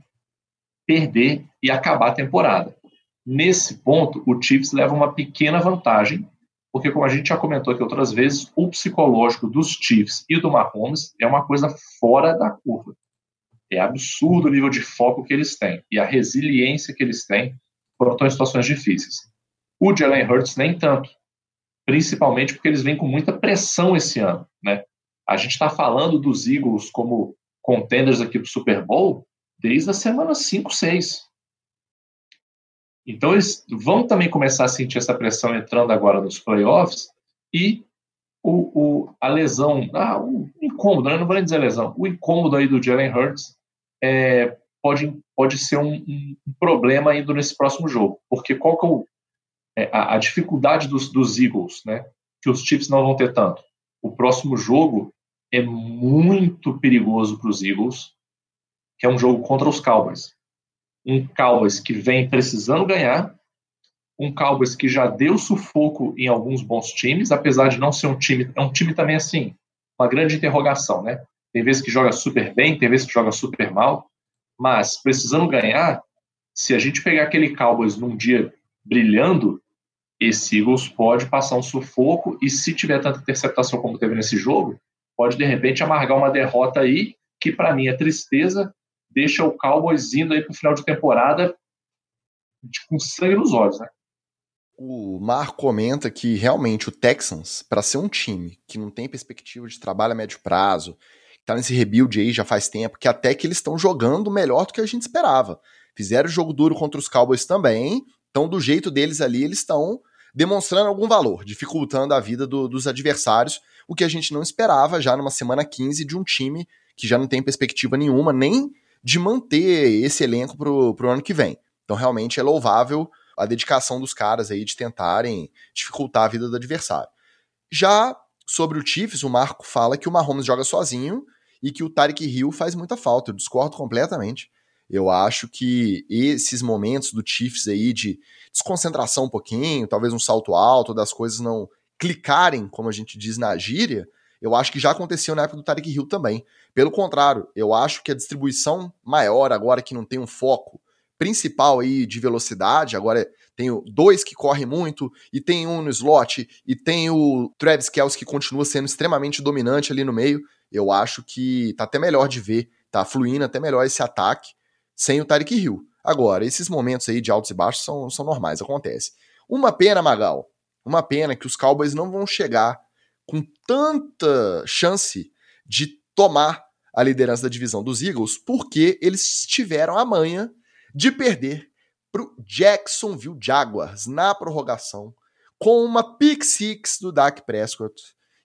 perder e acabar a temporada. Nesse ponto, o Chiefs leva uma pequena vantagem, porque como a gente já comentou aqui outras vezes, o psicológico dos Chiefs e do Mahomes é uma coisa fora da curva. É absurdo o nível de foco que eles têm e a resiliência que eles têm quando estão em situações difíceis. O Jalen Hurts nem tanto, principalmente porque eles vêm com muita pressão esse ano. Né? A gente está falando dos Eagles como contenders aqui para Super Bowl desde a semana 5, 6. Então eles vão também começar a sentir essa pressão entrando agora nos playoffs e o, o, a lesão, ah, o incômodo, né? não vou nem dizer lesão, o incômodo aí do Jalen Hurts é, pode, pode ser um, um, problema indo nesse próximo jogo. Porque qual que é, o, é a, a, dificuldade dos, dos Eagles, né? Que os Chiefs não vão ter tanto. O próximo jogo é muito perigoso para os Eagles, que é um jogo contra os Cowboys. Um Cowboys que vem precisando ganhar, um Cowboys que já deu sufoco em alguns bons times, apesar de não ser um time, é um time também assim, uma grande interrogação, né? Tem vezes que joga super bem, tem vezes que joga super mal, mas precisando ganhar, se a gente pegar aquele Cowboys num dia brilhando, esse Eagles pode passar um sufoco e se tiver tanta interceptação como teve nesse jogo, pode de repente amargar uma derrota aí que para mim é tristeza, deixa o Cowboys indo aí para o final de temporada com sangue nos olhos, né? O Mar comenta que realmente o Texans, para ser um time que não tem perspectiva de trabalho a médio prazo, tá nesse rebuild aí já faz tempo, que até que eles estão jogando melhor do que a gente esperava. Fizeram jogo duro contra os Cowboys também, então do jeito deles ali, eles estão demonstrando algum valor, dificultando a vida do, dos adversários, o que a gente não esperava já numa semana 15 de um time que já não tem perspectiva nenhuma, nem de manter esse elenco pro, pro ano que vem. Então realmente é louvável a dedicação dos caras aí de tentarem dificultar a vida do adversário. Já sobre o Chiefs, o Marco fala que o Mahomes joga sozinho e que o Tarek Hill faz muita falta. Eu discordo completamente. Eu acho que esses momentos do Chiefs aí de desconcentração um pouquinho, talvez um salto alto, das coisas não clicarem, como a gente diz na gíria, eu acho que já aconteceu na época do Tarek Hill também. Pelo contrário, eu acho que a distribuição maior, agora que não tem um foco principal aí de velocidade, agora tem dois que correm muito, e tem um no slot, e tem o Travis Kelce que continua sendo extremamente dominante ali no meio. Eu acho que tá até melhor de ver, tá fluindo até melhor esse ataque sem o Tarek Hill. Agora, esses momentos aí de altos e baixos são, são normais, acontece. Uma pena, Magal, uma pena que os Cowboys não vão chegar com tanta chance de tomar a liderança da divisão dos Eagles, porque eles tiveram a manha de perder para o Jacksonville Jaguars na prorrogação com uma pick six do Dak Prescott.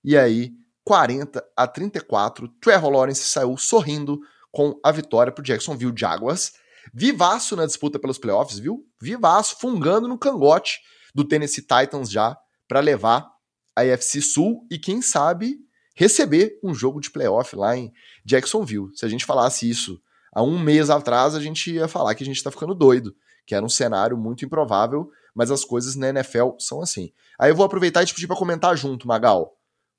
E aí, 40 a 34, Trevor Lawrence saiu sorrindo com a vitória para o Jacksonville Jaguars. Vivaço na disputa pelos playoffs, viu? Vivaço, fungando no cangote do Tennessee Titans já para levar a AFC Sul e quem sabe receber um jogo de playoff lá em Jacksonville. Se a gente falasse isso há um mês atrás, a gente ia falar que a gente está ficando doido, que era um cenário muito improvável, mas as coisas na NFL são assim. Aí eu vou aproveitar e te pedir para comentar junto, Magal,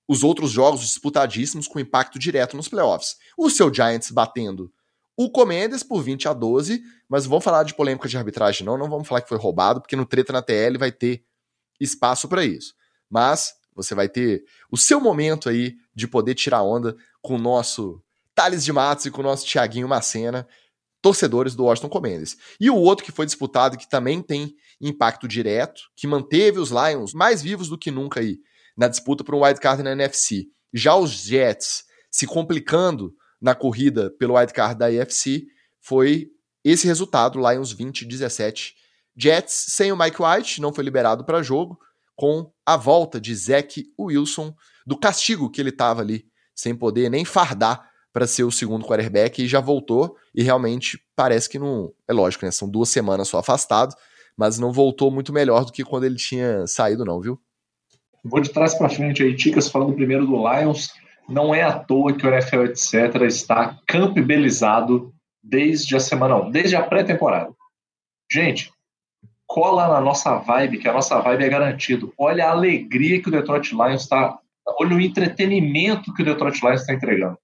os outros jogos disputadíssimos com impacto direto nos playoffs. O seu Giants batendo o Comendes por 20 a 12, mas vamos falar de polêmica de arbitragem não, não vamos falar que foi roubado, porque no treta na TL vai ter espaço para isso. Mas você vai ter o seu momento aí de poder tirar onda com o nosso Thales de Matos e com o nosso Tiaguinho Macena, torcedores do Washington Commanders. E o outro que foi disputado, que também tem impacto direto, que manteve os Lions mais vivos do que nunca aí na disputa por um wildcard na NFC. Já os Jets se complicando na corrida pelo wildcard da AFC, foi esse resultado, Lions 20 17 Jets sem o Mike White, não foi liberado para jogo, com a volta de Zach Wilson, do castigo que ele estava ali, sem poder nem fardar para ser o segundo quarterback, e já voltou, e realmente parece que não. É lógico, né? São duas semanas só afastado, mas não voltou muito melhor do que quando ele tinha saído, não, viu? Vou de trás para frente aí, Ticas, falando primeiro do Lions. Não é à toa que o NFL, etc., está campibelizado desde a semana 1, desde a pré-temporada. Gente, cola na nossa vibe, que a nossa vibe é garantido. Olha a alegria que o Detroit Lions está. Olha o entretenimento que o Detroit Lions está entregando.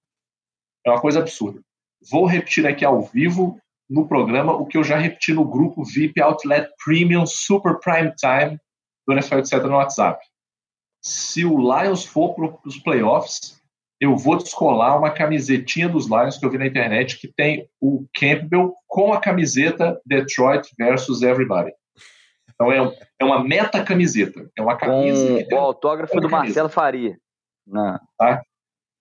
É uma coisa absurda. Vou repetir aqui ao vivo no programa o que eu já repeti no grupo VIP Outlet Premium Super Prime Time do NFL etc. no WhatsApp. Se o Lions for para os playoffs, eu vou descolar uma camisetinha dos Lions que eu vi na internet que tem o Campbell com a camiseta Detroit versus Everybody. Então é, é uma meta camiseta. É uma camisa. Com o autógrafo do Marcelo Faria. Não. Tá?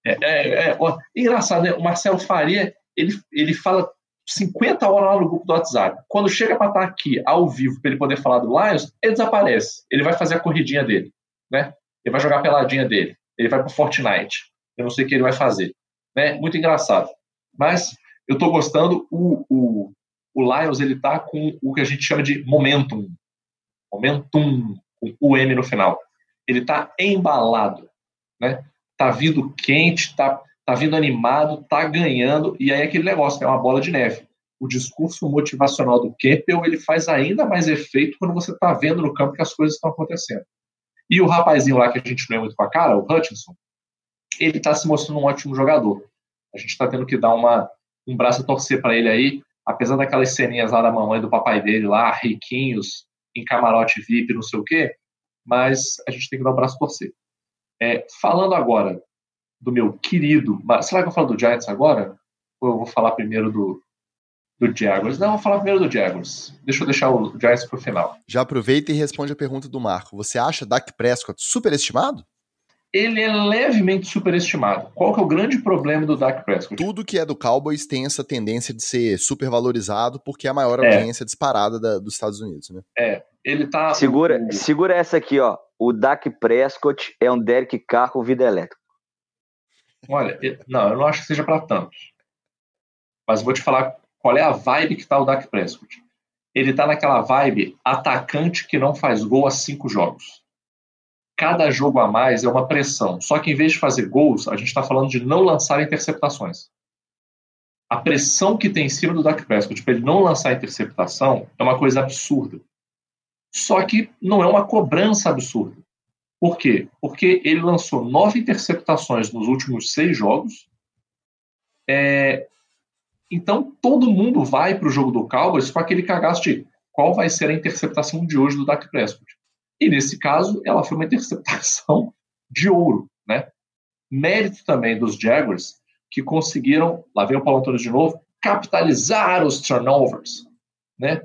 É, é, é ó, engraçado, né? O Marcelo Faria ele, ele fala 50 horas lá no grupo do WhatsApp. Quando chega para estar aqui ao vivo para ele poder falar do Lions, ele desaparece. Ele vai fazer a corridinha dele, né? Ele vai jogar a peladinha dele. Ele vai para Fortnite. Eu não sei o que ele vai fazer, né? Muito engraçado. Mas eu estou gostando. O, o, o Lions ele tá com o que a gente chama de momentum, momentum, com o M no final. Ele está embalado, né? Tá vindo quente, tá, tá vindo animado, tá ganhando, e aí aquele negócio, é uma bola de neve. O discurso motivacional do Campbell, ele faz ainda mais efeito quando você tá vendo no campo que as coisas estão acontecendo. E o rapazinho lá que a gente não é muito com a cara, o Hutchinson, ele está se mostrando um ótimo jogador. A gente está tendo que dar uma, um braço a torcer para ele aí, apesar daquelas ceninhas lá da mamãe e do papai dele lá, riquinhos, em camarote VIP, não sei o quê, mas a gente tem que dar um braço a torcer. É, falando agora do meu querido. Será que eu falo do Giants agora? Ou eu vou falar primeiro do, do Jaguars? Não, eu vou falar primeiro do Jaguars. Deixa eu deixar o Giants pro final. Já aproveita e responde a pergunta do Marco. Você acha Dak Prescott superestimado? Ele é levemente superestimado. Qual que é o grande problema do Dak Prescott? Tudo que é do Cowboys tem essa tendência de ser supervalorizado porque é a maior é. audiência disparada da, dos Estados Unidos, né? É, ele tá... Segura, segura essa aqui, ó. O Dak Prescott é um Derek Carr com vida elétrica. Olha, não, eu não acho que seja para tanto. Mas vou te falar qual é a vibe que tá o Dak Prescott. Ele tá naquela vibe atacante que não faz gol há cinco jogos cada jogo a mais é uma pressão. Só que em vez de fazer gols, a gente está falando de não lançar interceptações. A pressão que tem em cima do Dak Prescott para ele não lançar interceptação é uma coisa absurda. Só que não é uma cobrança absurda. Por quê? Porque ele lançou nove interceptações nos últimos seis jogos. É, então todo mundo vai para o jogo do Cowboys com aquele cagaço de qual vai ser a interceptação de hoje do Dak Prescott. E nesse caso, ela foi uma interceptação de ouro, né? Mérito também dos Jaguars, que conseguiram, lá vem o Paulo Antônio de novo, capitalizar os turnovers, né?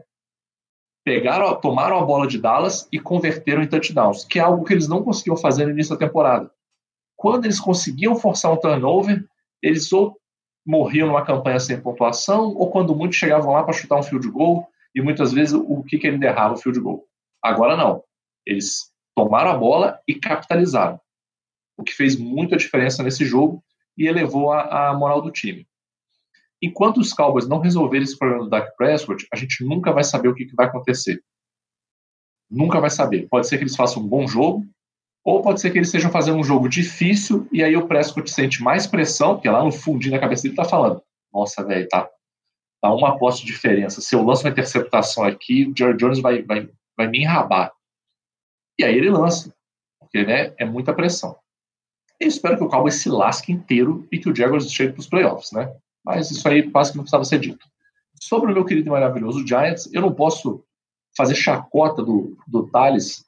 Pegaram, tomaram a bola de Dallas e converteram em touchdowns, que é algo que eles não conseguiam fazer no início da temporada. Quando eles conseguiam forçar um turnover, eles ou morriam numa campanha sem pontuação, ou quando muitos chegavam lá para chutar um field goal, e muitas vezes o que ele errava o field goal. Agora não. Eles tomaram a bola e capitalizaram, o que fez muita diferença nesse jogo e elevou a, a moral do time. Enquanto os Cowboys não resolverem esse problema do Dak Prescott, a gente nunca vai saber o que, que vai acontecer. Nunca vai saber. Pode ser que eles façam um bom jogo, ou pode ser que eles estejam fazendo um jogo difícil e aí o Prescott sente mais pressão, porque lá no fundinho da cabeça dele tá falando: Nossa, velho, tá, tá uma posse de diferença. Se eu lanço uma interceptação aqui, o Jerry Jones vai, vai, vai me enrabar. E aí ele lança, porque né, é muita pressão. Eu espero que o Cowboys se lasque inteiro e que o Jaguars chegue para os playoffs, né? Mas isso aí quase que não precisava ser dito. Sobre o meu querido e maravilhoso Giants, eu não posso fazer chacota do, do Thales,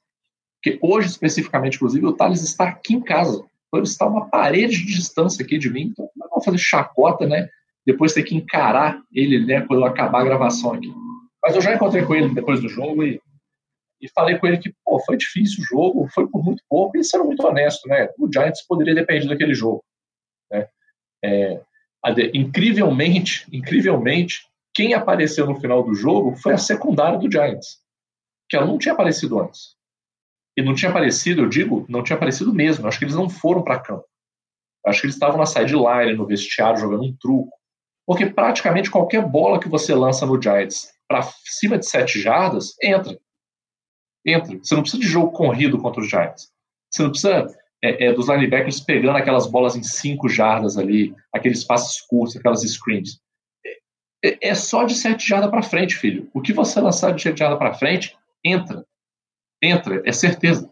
porque hoje, especificamente, inclusive, o Thales está aqui em casa. Então, ele está uma parede de distância aqui de mim, então não vou fazer chacota, né? Depois ter que encarar ele, né, quando acabar a gravação aqui. Mas eu já encontrei com ele depois do jogo e e falei com ele que pô, foi difícil o jogo, foi por muito pouco, e sendo muito honesto, né? O Giants poderia depender daquele jogo. Né? É, incrivelmente, incrivelmente, quem apareceu no final do jogo foi a secundária do Giants, que ela não tinha aparecido antes. E não tinha aparecido, eu digo, não tinha aparecido mesmo. Eu acho que eles não foram para campo. Eu acho que eles estavam na sideline, no vestiário, jogando um truco. Porque praticamente qualquer bola que você lança no Giants para cima de sete jardas, entra entra. Você não precisa de jogo corrido contra os Giants. Você não precisa é, é, dos linebackers pegando aquelas bolas em cinco jardas ali, aqueles passes curtos, aquelas screens. É, é só de sete jardas para frente, filho. O que você lançar de sete jardas para frente, entra. Entra, é certeza.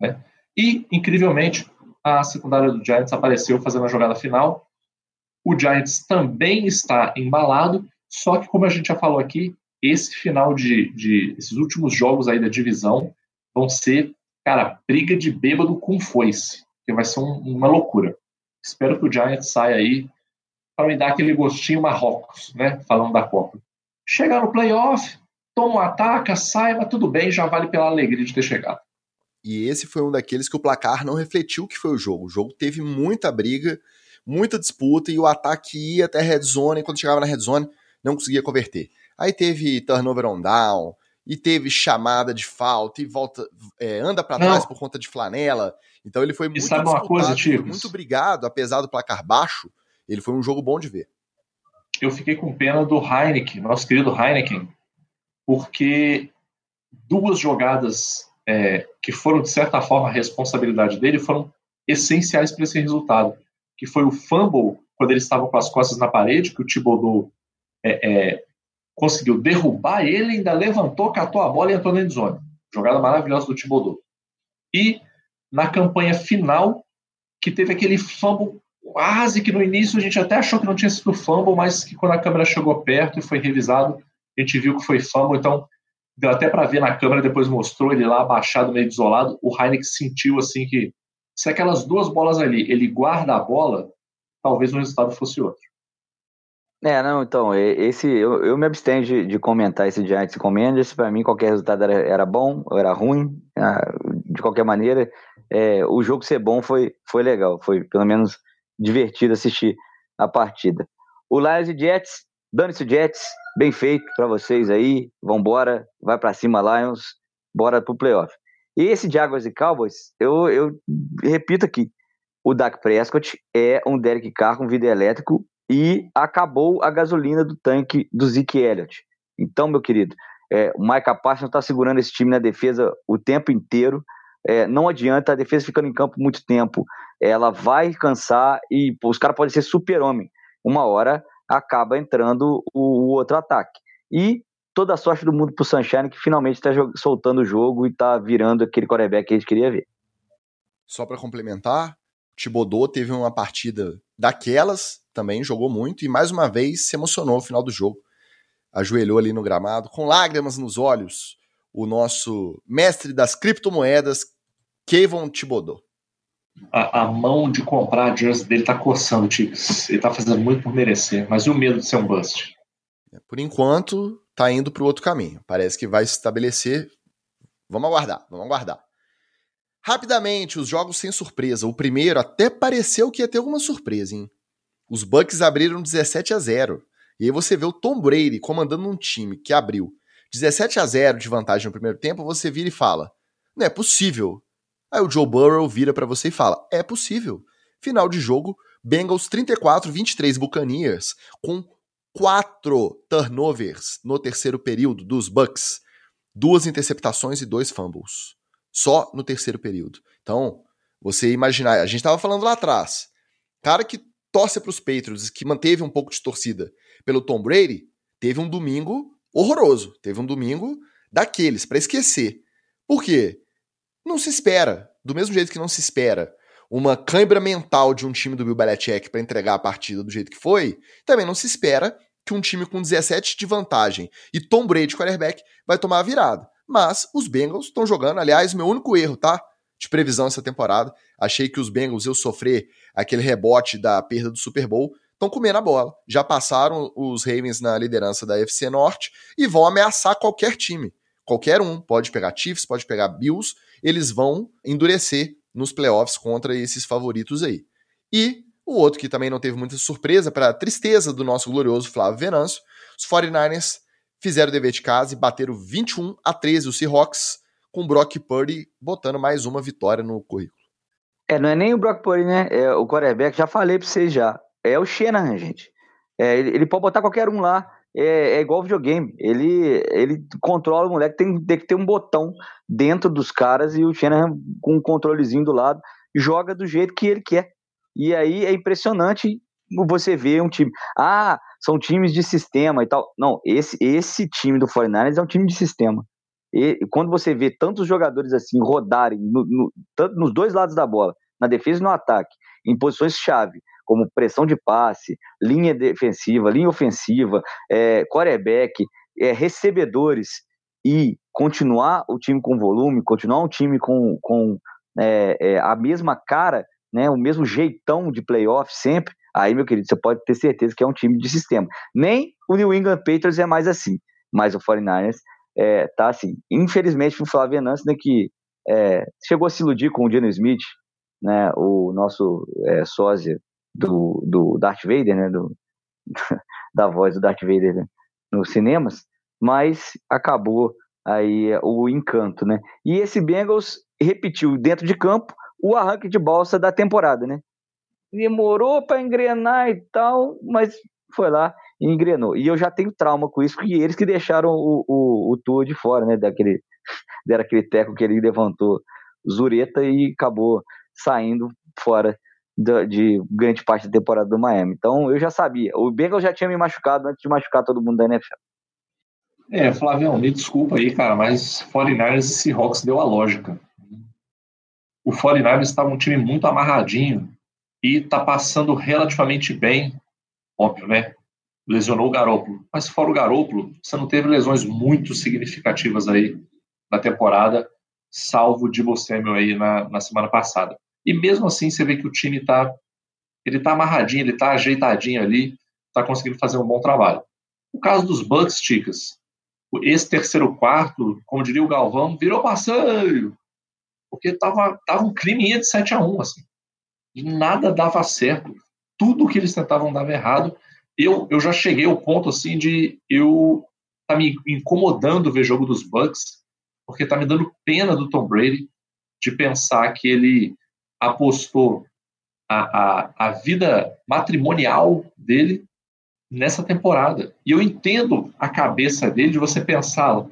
Né? E, incrivelmente, a secundária do Giants apareceu fazendo a jogada final. O Giants também está embalado, só que, como a gente já falou aqui, esse final de, de esses últimos jogos aí da divisão vão ser, cara, briga de bêbado com foice, que vai ser um, uma loucura. Espero que o Giants saia aí para me dar aquele gostinho Marrocos, né? Falando da Copa. Chegar no playoff, toma um ataque, sai, mas tudo bem, já vale pela alegria de ter chegado. E esse foi um daqueles que o placar não refletiu o que foi o jogo. O jogo teve muita briga, muita disputa e o ataque ia até a red zone e quando chegava na red zone não conseguia converter. Aí teve turnover on down, e teve chamada de falta, e volta, é, anda para trás por conta de flanela. Então ele foi muito sabe uma coisa, muito obrigado, apesar do placar baixo, ele foi um jogo bom de ver. Eu fiquei com pena do Heineken, nosso querido Heineken, porque duas jogadas é, que foram, de certa forma, a responsabilidade dele foram essenciais para esse resultado, que foi o fumble, quando eles estavam com as costas na parede, que o Thibodeau é, é, conseguiu derrubar ele, ainda levantou, catou a bola e entrou na endzone. Jogada maravilhosa do Thibodeau. E na campanha final, que teve aquele fumble quase que no início a gente até achou que não tinha sido fumble, mas que quando a câmera chegou perto e foi revisado, a gente viu que foi fumble, então deu até para ver na câmera, depois mostrou ele lá abaixado, meio isolado, o Heineken sentiu assim que se aquelas duas bolas ali, ele guarda a bola, talvez o resultado fosse outro. É, não, então, esse eu, eu me abstenho de, de comentar esse Giants e Commanders, para mim qualquer resultado era, era bom ou era ruim, ah, de qualquer maneira, é, o jogo ser bom foi, foi legal, foi pelo menos divertido assistir a partida. O Lions e Jets, dane-se Jets, bem feito para vocês aí, vambora, vai para cima Lions, bora pro playoff. E esse Jaguars e Cowboys, eu, eu repito aqui, o Dak Prescott é um Derek Carr com vidro elétrico e acabou a gasolina do tanque do Zeke Elliott. Então, meu querido, é, o Micah Parsons está segurando esse time na defesa o tempo inteiro. É, não adianta a defesa ficando em campo muito tempo. Ela vai cansar e pô, os caras podem ser super-homem. Uma hora acaba entrando o, o, outro ataque. E toda a sorte do mundo para o Sunshine, que finalmente está soltando o jogo e está virando aquele quarterback que a gente queria ver. Só para complementar, Thibodeau teve uma partida daquelas, também jogou muito e mais uma vez se emocionou no final do jogo. Ajoelhou ali no gramado, com lágrimas nos olhos, o nosso mestre das criptomoedas, Kevon Thibodeau. A, a, mão de comprar a jersey dele tá coçando, Tigres. Ele tá fazendo muito por merecer, mas e o medo de ser um bust? Por enquanto, tá indo para o outro caminho. Parece que vai se estabelecer. Vamos aguardar, vamos aguardar. Rapidamente, os jogos sem surpresa. O primeiro até pareceu que ia ter alguma surpresa, hein? Os Bucks abriram 17 a 0. E aí você vê o Tom Brady comandando um time que abriu 17 a 0 de vantagem no primeiro tempo, você vira e fala: "Não é possível". Aí o Joe Burrow vira para você e fala: "É possível". Final de jogo, Bengals 34-23 Buccaneers com quatro turnovers no terceiro período dos Bucks, duas interceptações e dois fumbles só no terceiro período. Então, você imaginar, a gente estava falando lá atrás, cara que torce para os Patriots, que manteve um pouco de torcida pelo Tom Brady, teve um domingo horroroso, teve um domingo daqueles para esquecer. Por quê? Não se espera, do mesmo jeito que não se espera uma cãibra mental de um time do Bill Belichick para entregar a partida do jeito que foi, também não se espera que um time com 17 de vantagem e Tom Brady quarterback vai tomar a virada. Mas os Bengals estão jogando, aliás, meu único erro, tá? De previsão essa temporada. Achei que os Bengals iam sofrer aquele rebote da perda do Super Bowl. Estão comendo a bola. Já passaram os Ravens na liderança da FC Norte e vão ameaçar qualquer time. Qualquer um. Pode pegar Chiefs, pode pegar Bills. Eles vão endurecer nos playoffs contra esses favoritos aí. E o outro que também não teve muita surpresa, para tristeza do nosso glorioso Flávio Venâncio, os 49ers fizeram o dever de casa e bateram 21 a 13 o Seahawks, com Brock Purdy botando mais uma vitória no currículo. É, não é nem o Brock Purdy, né? É o quarterback, já falei pra vocês já. É o Shanahan, gente. É, ele, ele, pode botar qualquer um lá. É, é, igual videogame. Ele, ele controla o moleque, tem, tem que ter um botão dentro dos caras e o Shanahan com um controlezinho do lado joga do jeito que ele quer. E aí é impressionante você ver um time. Ah, são times de sistema e tal. Não, esse, esse time do 49ers é um time de sistema. E quando você vê tantos jogadores assim rodarem no, no, tanto nos dois lados da bola, na defesa e no ataque, em posições chave, como pressão de passe, linha defensiva, linha ofensiva, é, quarterback, é, recebedores, e continuar o time com volume, continuar um time com, com é, é, a mesma cara, né, o mesmo jeitão de playoff sempre, Aí, meu querido, você pode ter certeza que é um time de sistema. Nem o New England Patriots é mais assim, mas o 49ers é, tá assim. Infelizmente, o Flávio Venâncio, né, que é, chegou a se iludir com o Geno Smith, né, o nosso é, sósia do, do Darth Vader, né, do, da voz do Darth Vader né, nos cinemas, mas acabou aí o encanto, né? E esse Bengals repetiu dentro de campo o arranque de balsa da temporada, né? demorou para engrenar e tal, mas foi lá e engrenou. E eu já tenho trauma com isso, porque eles que deixaram o, o, o Tour de fora, né? Daquele, deram aquele teco que ele levantou Zureta e acabou saindo fora de, de grande parte da temporada do Miami. Então eu já sabia. O Bengals já tinha me machucado antes de machucar todo mundo da NFL. É, Flavião, me desculpa aí, cara, mas 49ers e Seahawks deu a lógica. O 49ers estava um time muito amarradinho e está passando relativamente bem, óbvio, né? Lesionou o Garópolo. Mas fora o Garópolo, você não teve lesões muito significativas aí na temporada, salvo Divo Samuel aí na, na semana passada. E mesmo assim, você vê que o time está ele tá amarradinho, ele está ajeitadinho ali, está conseguindo fazer um bom trabalho. O caso dos Bucks, Ticas, esse terceiro quarto, como diria o Galvão, virou passeio, porque tava, tava um crime de 7 a 1 assim e nada dava certo. Tudo que eles tentavam dava errado. Eu, eu já cheguei ao ponto assim de eu tá me incomodando ver jogo dos Bucks, porque tá me dando pena do Tom Brady de pensar que ele apostou a, a, a vida matrimonial dele nessa temporada. E eu entendo a cabeça dele de você pensar,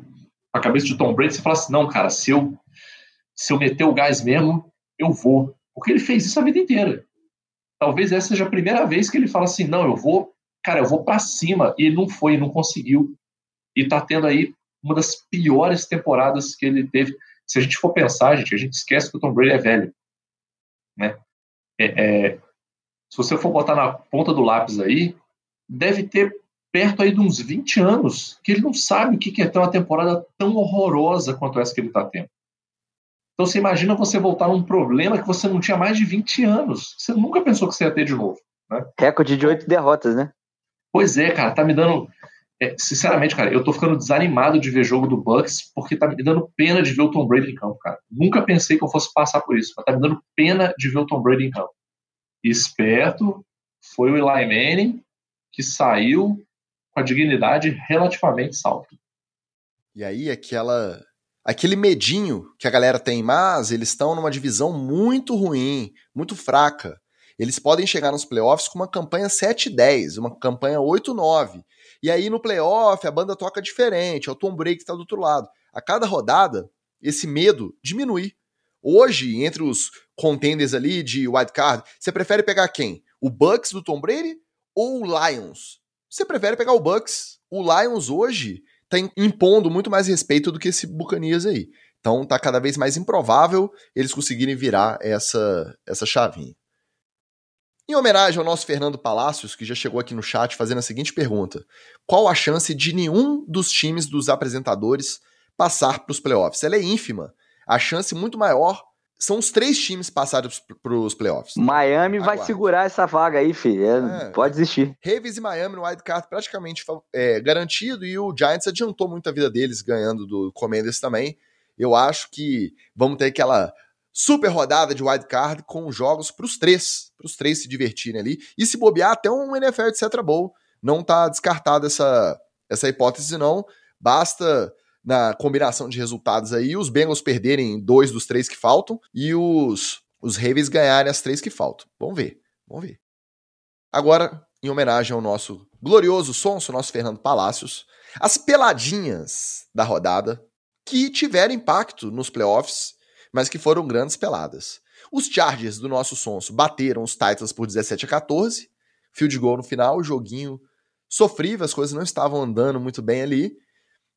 a cabeça de Tom Brady, você fala assim, não, cara, se eu, se eu meter o gás mesmo, eu vou. Porque ele fez isso a vida inteira. Talvez essa seja a primeira vez que ele fala assim: não, eu vou, cara, eu vou para cima. E ele não foi, não conseguiu. E tá tendo aí uma das piores temporadas que ele teve. Se a gente for pensar, gente, a gente esquece que o Tom Brady é velho. Né? É, é, se você for botar na ponta do lápis aí, deve ter perto aí de uns 20 anos que ele não sabe o que é ter uma temporada tão horrorosa quanto essa que ele está tendo. Então você imagina você voltar num problema que você não tinha mais de 20 anos. Você nunca pensou que você ia ter de novo. Né? Recorde de oito derrotas, né? Pois é, cara, tá me dando. É, sinceramente, cara, eu tô ficando desanimado de ver jogo do Bucks porque tá me dando pena de ver o Tom Brady em campo, cara. Nunca pensei que eu fosse passar por isso, mas tá me dando pena de ver o Tom Brady em campo. Esperto foi o Eli Manning que saiu com a dignidade relativamente salva. E aí, aquela aquele medinho que a galera tem, mas eles estão numa divisão muito ruim, muito fraca. Eles podem chegar nos playoffs com uma campanha 7-10, uma campanha 8-9. E aí no playoff a banda toca diferente, é o Tom Brady que está do outro lado. A cada rodada, esse medo diminui. Hoje, entre os contenders ali de wild card, você prefere pegar quem? O Bucks do Tom Brady ou o Lions? Você prefere pegar o Bucks? O Lions hoje tá impondo muito mais respeito do que esse Bucanias aí. Então tá cada vez mais improvável eles conseguirem virar essa, essa chavinha. Em homenagem ao nosso Fernando Palácios, que já chegou aqui no chat fazendo a seguinte pergunta: Qual a chance de nenhum dos times dos apresentadores passar para os playoffs? Ela é ínfima. A chance muito maior são os três times passados para os playoffs. Miami Aguarde. vai segurar essa vaga aí, filho. É, é. Pode existir. Ravens e Miami no wildcard praticamente é, garantido e o Giants adiantou muito a vida deles ganhando do Commanders também. Eu acho que vamos ter aquela super rodada de wildcard com jogos para os três, para os três se divertirem ali e se bobear até um NFL Cetra Bowl. Não está descartada essa, essa hipótese não. Basta na combinação de resultados aí, os Bengals perderem dois dos três que faltam e os, os Ravens ganharem as três que faltam. Vamos ver, vamos ver. Agora, em homenagem ao nosso glorioso sonso, nosso Fernando Palácios, as peladinhas da rodada que tiveram impacto nos playoffs, mas que foram grandes peladas. Os Chargers do nosso sonso bateram os Titans por 17 a 14, field goal no final, joguinho sofrível, as coisas não estavam andando muito bem ali.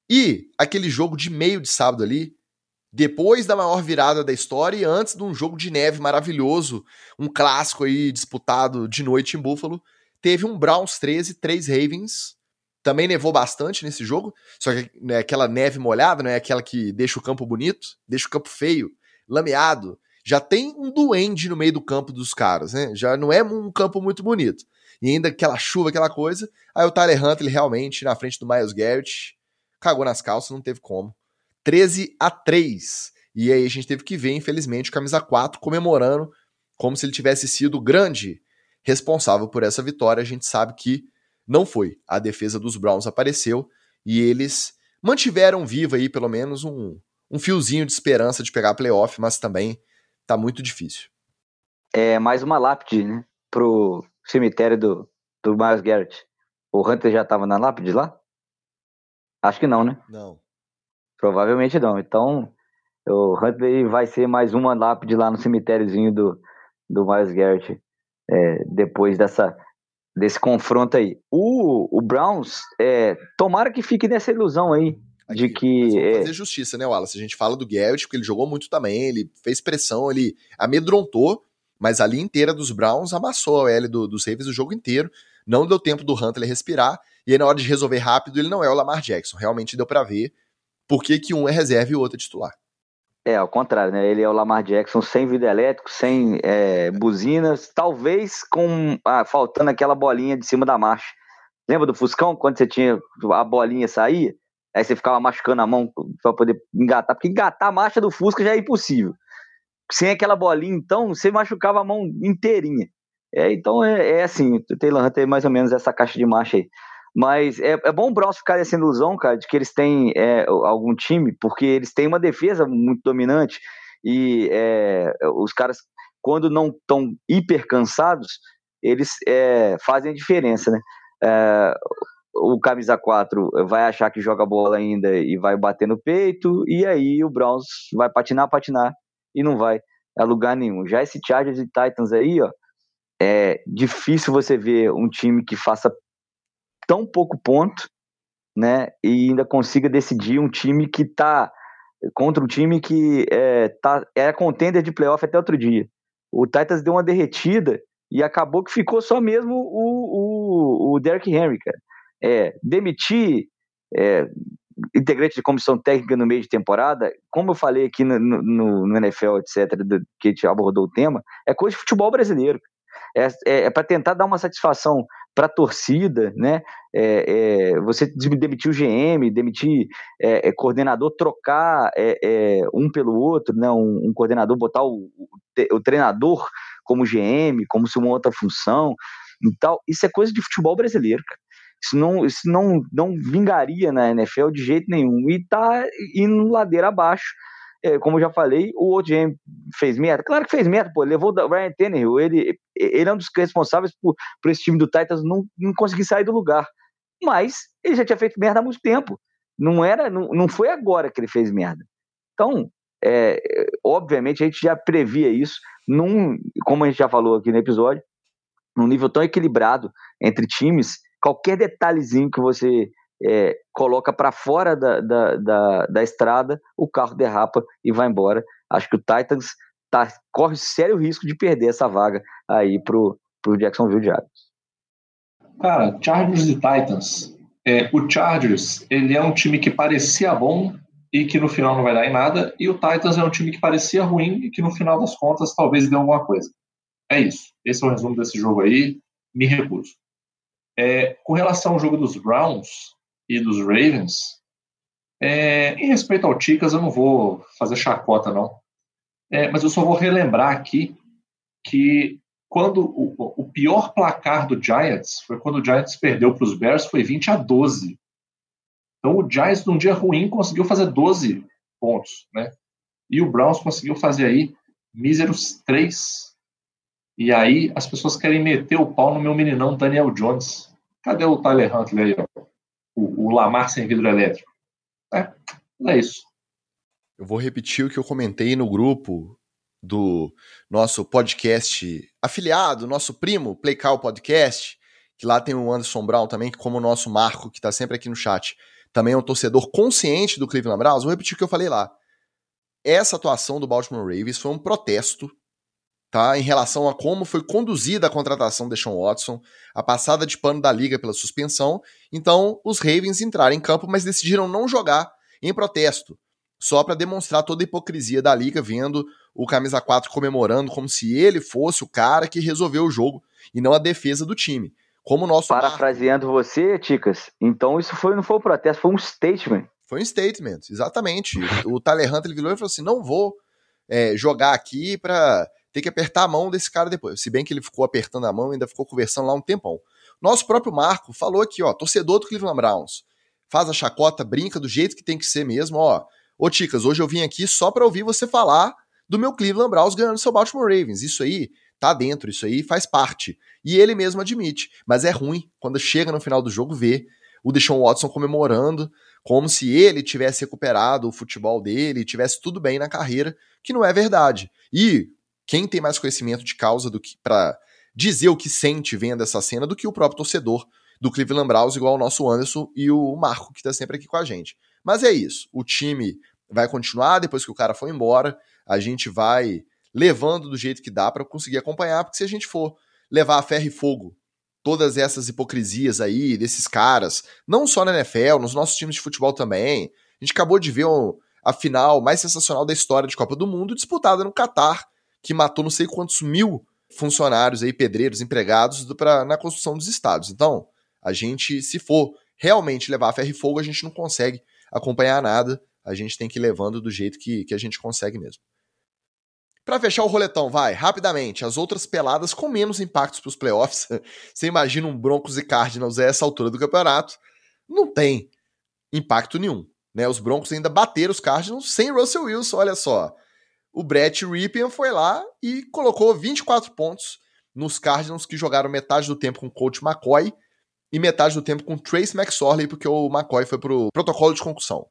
E aquele jogo de meio de sábado ali, depois da maior virada da história e antes de um jogo de neve maravilhoso, um clássico aí disputado de noite em Buffalo, teve um Browns 13, 3 Ravens. Também nevou bastante nesse jogo, só que é aquela neve molhada, não é aquela que deixa o campo bonito, deixa o campo feio, lameado. Já tem um duende no meio do campo dos caras, né? Já não é um campo muito bonito. E ainda aquela chuva, aquela coisa. Aí o Tyler Huntley realmente na frente do Miles Garrett cagou nas calças, não teve como. 13 a 3. E aí a gente teve que ver, infelizmente, o camisa 4 comemorando como se ele tivesse sido grande responsável por essa vitória. A gente sabe que não foi. A defesa dos Browns apareceu e eles mantiveram vivo aí pelo menos um, um fiozinho de esperança de pegar playoff, mas também tá muito difícil. É mais uma lápide, né? Pro cemitério do, do Miles Garrett. O Hunter já tava na lápide lá? Acho que não, né? Não. Provavelmente não. Então, o Huntley vai ser mais uma lápide lá no cemitériozinho do, do Miles Garrett é, depois dessa, desse confronto aí. O, o Browns, é, tomara que fique nessa ilusão aí. Aqui, de que. Vamos é... fazer justiça, né, Wallace? A gente fala do Garrett, porque ele jogou muito também, ele fez pressão, ele amedrontou, mas a linha inteira dos Browns amassou a L do, dos Ravens o jogo inteiro. Não deu tempo do Huntley respirar. E aí, na hora de resolver rápido, ele não é o Lamar Jackson. Realmente deu para ver por que, que um é reserva e o outro é titular. É, ao contrário, né? Ele é o Lamar Jackson sem vidro elétrico, sem é, buzinas, talvez com ah, faltando aquela bolinha de cima da marcha. Lembra do Fuscão? Quando você tinha a bolinha sair, aí você ficava machucando a mão para poder engatar, porque engatar a marcha do Fusca já é impossível. Sem aquela bolinha, então, você machucava a mão inteirinha. É, então é, é assim, o Taylor Hunter é mais ou menos essa caixa de marcha aí. Mas é, é bom o Browns ficar nessa ilusão, cara, de que eles têm é, algum time, porque eles têm uma defesa muito dominante e é, os caras, quando não estão hiper cansados, eles é, fazem a diferença, né? O camisa 4 vai achar que joga bola ainda e vai bater no peito, e aí o Browns vai patinar, patinar e não vai a lugar nenhum. Já esse Chargers e Titans aí, ó, é difícil você ver um time que faça tão pouco ponto, né? E ainda consiga decidir um time que tá contra um time que é, tá, é contender de playoff até outro dia. o Titans deu uma derretida e acabou que ficou só mesmo o, o, o Derrick Henry, cara. É, demitir é, integrante de comissão técnica no meio de temporada, como eu falei aqui no, no, no NFL, etc., do, que a gente abordou o tema, é coisa de futebol brasileiro. É, é, é para tentar dar uma satisfação para a torcida, né? É, é, você demitir o GM, demitir é, é, coordenador, trocar um pelo outro, né? Um, um coordenador, botar o, o, o, treinador como GM, como se uma outra função e tal. Isso é coisa de futebol brasileiro, cara. Isso não, isso não, não vingaria na NFL de jeito nenhum. E tá indo ladeira abaixo. É, como eu já falei, o OGM fez merda. Claro que fez merda, pô. Levou o Ryan Tannehill. Ele, ele é um dos responsáveis por, por esse time do Titans não, não conseguir sair do lugar. Mas ele já tinha feito merda há muito tempo. Não era, não, não foi agora que ele fez merda. Então, é, obviamente, a gente já previa isso, num, como a gente já falou aqui no episódio, num nível tão equilibrado entre times qualquer detalhezinho que você é, coloca para fora da, da, da, da, estrada, o carro derrapa e vai embora. Acho que o Titans tá, corre sério risco de perder essa vaga aí pro, pro Jacksonville Jaguars. Cara, Chargers e Titans. É, o Chargers, ele é um time que parecia bom e que no final não vai dar em nada, e o Titans é um time que parecia ruim e que no final das contas talvez dê alguma coisa. É isso. Esse é o resumo desse jogo aí. Me recuso. É, com relação ao jogo dos Browns e dos Ravens, é, em respeito ao Ticas, eu não vou fazer chacota, não. É, mas eu só vou relembrar aqui que quando o, o, pior placar do Giants foi quando o Giants perdeu para os Bears, foi 20 a 12. Então o Giants, num dia ruim, conseguiu fazer 12 pontos, né? E o Browns conseguiu fazer aí míseros 3. E aí as pessoas querem meter o pau no meu meninão Daniel Jones. Cadê o Tyler Huntley aí, ó? O, o Lamar sem vidro elétrico. É, é isso. Eu vou repetir o que eu comentei no grupo do nosso podcast afiliado, nosso primo, Playcal Podcast, que lá tem o Anderson Brown também, que como o nosso Marco, que está sempre aqui no chat, também é um torcedor consciente do Cleveland Browns. Vou repetir o que eu falei lá. Essa atuação do Baltimore Ravens foi um protesto tá? Em relação a como foi conduzida a contratação de Sean Watson, a passada de pano da liga pela suspensão. Então, os Ravens entraram em campo, mas decidiram não jogar em protesto, só para demonstrar toda a hipocrisia da liga, vendo o camisa 4 comemorando como se ele fosse o cara que resolveu o jogo e não a defesa do time. Como o nosso Parafraseando Marco... você, Ticas, então isso foi, não foi um protesto, foi um statement. Foi um statement, exatamente. o Tyler Hunter virou e falou assim: não vou é, jogar aqui para ter que apertar a mão desse cara depois. Se bem que ele ficou apertando a mão, ainda ficou conversando lá um tempão. Nosso próprio Marco falou aqui, ó, torcedor do Cleveland Browns. Faz a chacota, brinca do jeito que tem que ser mesmo, ó. Ô, Ticas, hoje eu vim aqui só para ouvir você falar do meu Cleveland Browns ganhando seu Baltimore Ravens. Isso aí tá dentro, isso aí faz parte. E ele mesmo admite. Mas é ruim quando chega no final do jogo ver o Deshaun Watson comemorando como se ele tivesse recuperado o futebol dele, tivesse tudo bem na carreira, que não é verdade. E quem tem mais conhecimento de causa do que para dizer o que sente vendo essa cena do que o próprio torcedor do Cleveland Browns, igual o nosso Anderson e o Marco, que está sempre aqui com a gente. Mas é isso. O time vai continuar depois que o cara foi embora. A gente vai levando do jeito que dá para conseguir acompanhar, porque se a gente for levar a ferro e fogo todas essas hipocrisias aí desses caras, não só na NFL, nos nossos times de futebol também. A gente acabou de ver a final mais sensacional da história de Copa do Mundo disputada no Catar que matou não sei quantos mil funcionários aí, pedreiros, empregados pra, na construção dos estados. Então, a gente, se for realmente levar a ferro e fogo, a gente não consegue acompanhar nada. A gente tem que ir levando do jeito que, que a gente consegue mesmo. Para fechar o roletão, vai, rapidamente, as outras peladas com menos impactos para os playoffs. Você imagina um Broncos e Cardinals a essa altura do campeonato? Não tem impacto nenhum. Né? Os Broncos ainda bateram os Cardinals sem Russell Wilson, olha só o Brett Ripien foi lá e colocou 24 pontos nos Cardinals que jogaram metade do tempo com o coach McCoy e metade do tempo com Trace McSorley, porque o McCoy foi pro protocolo de concussão.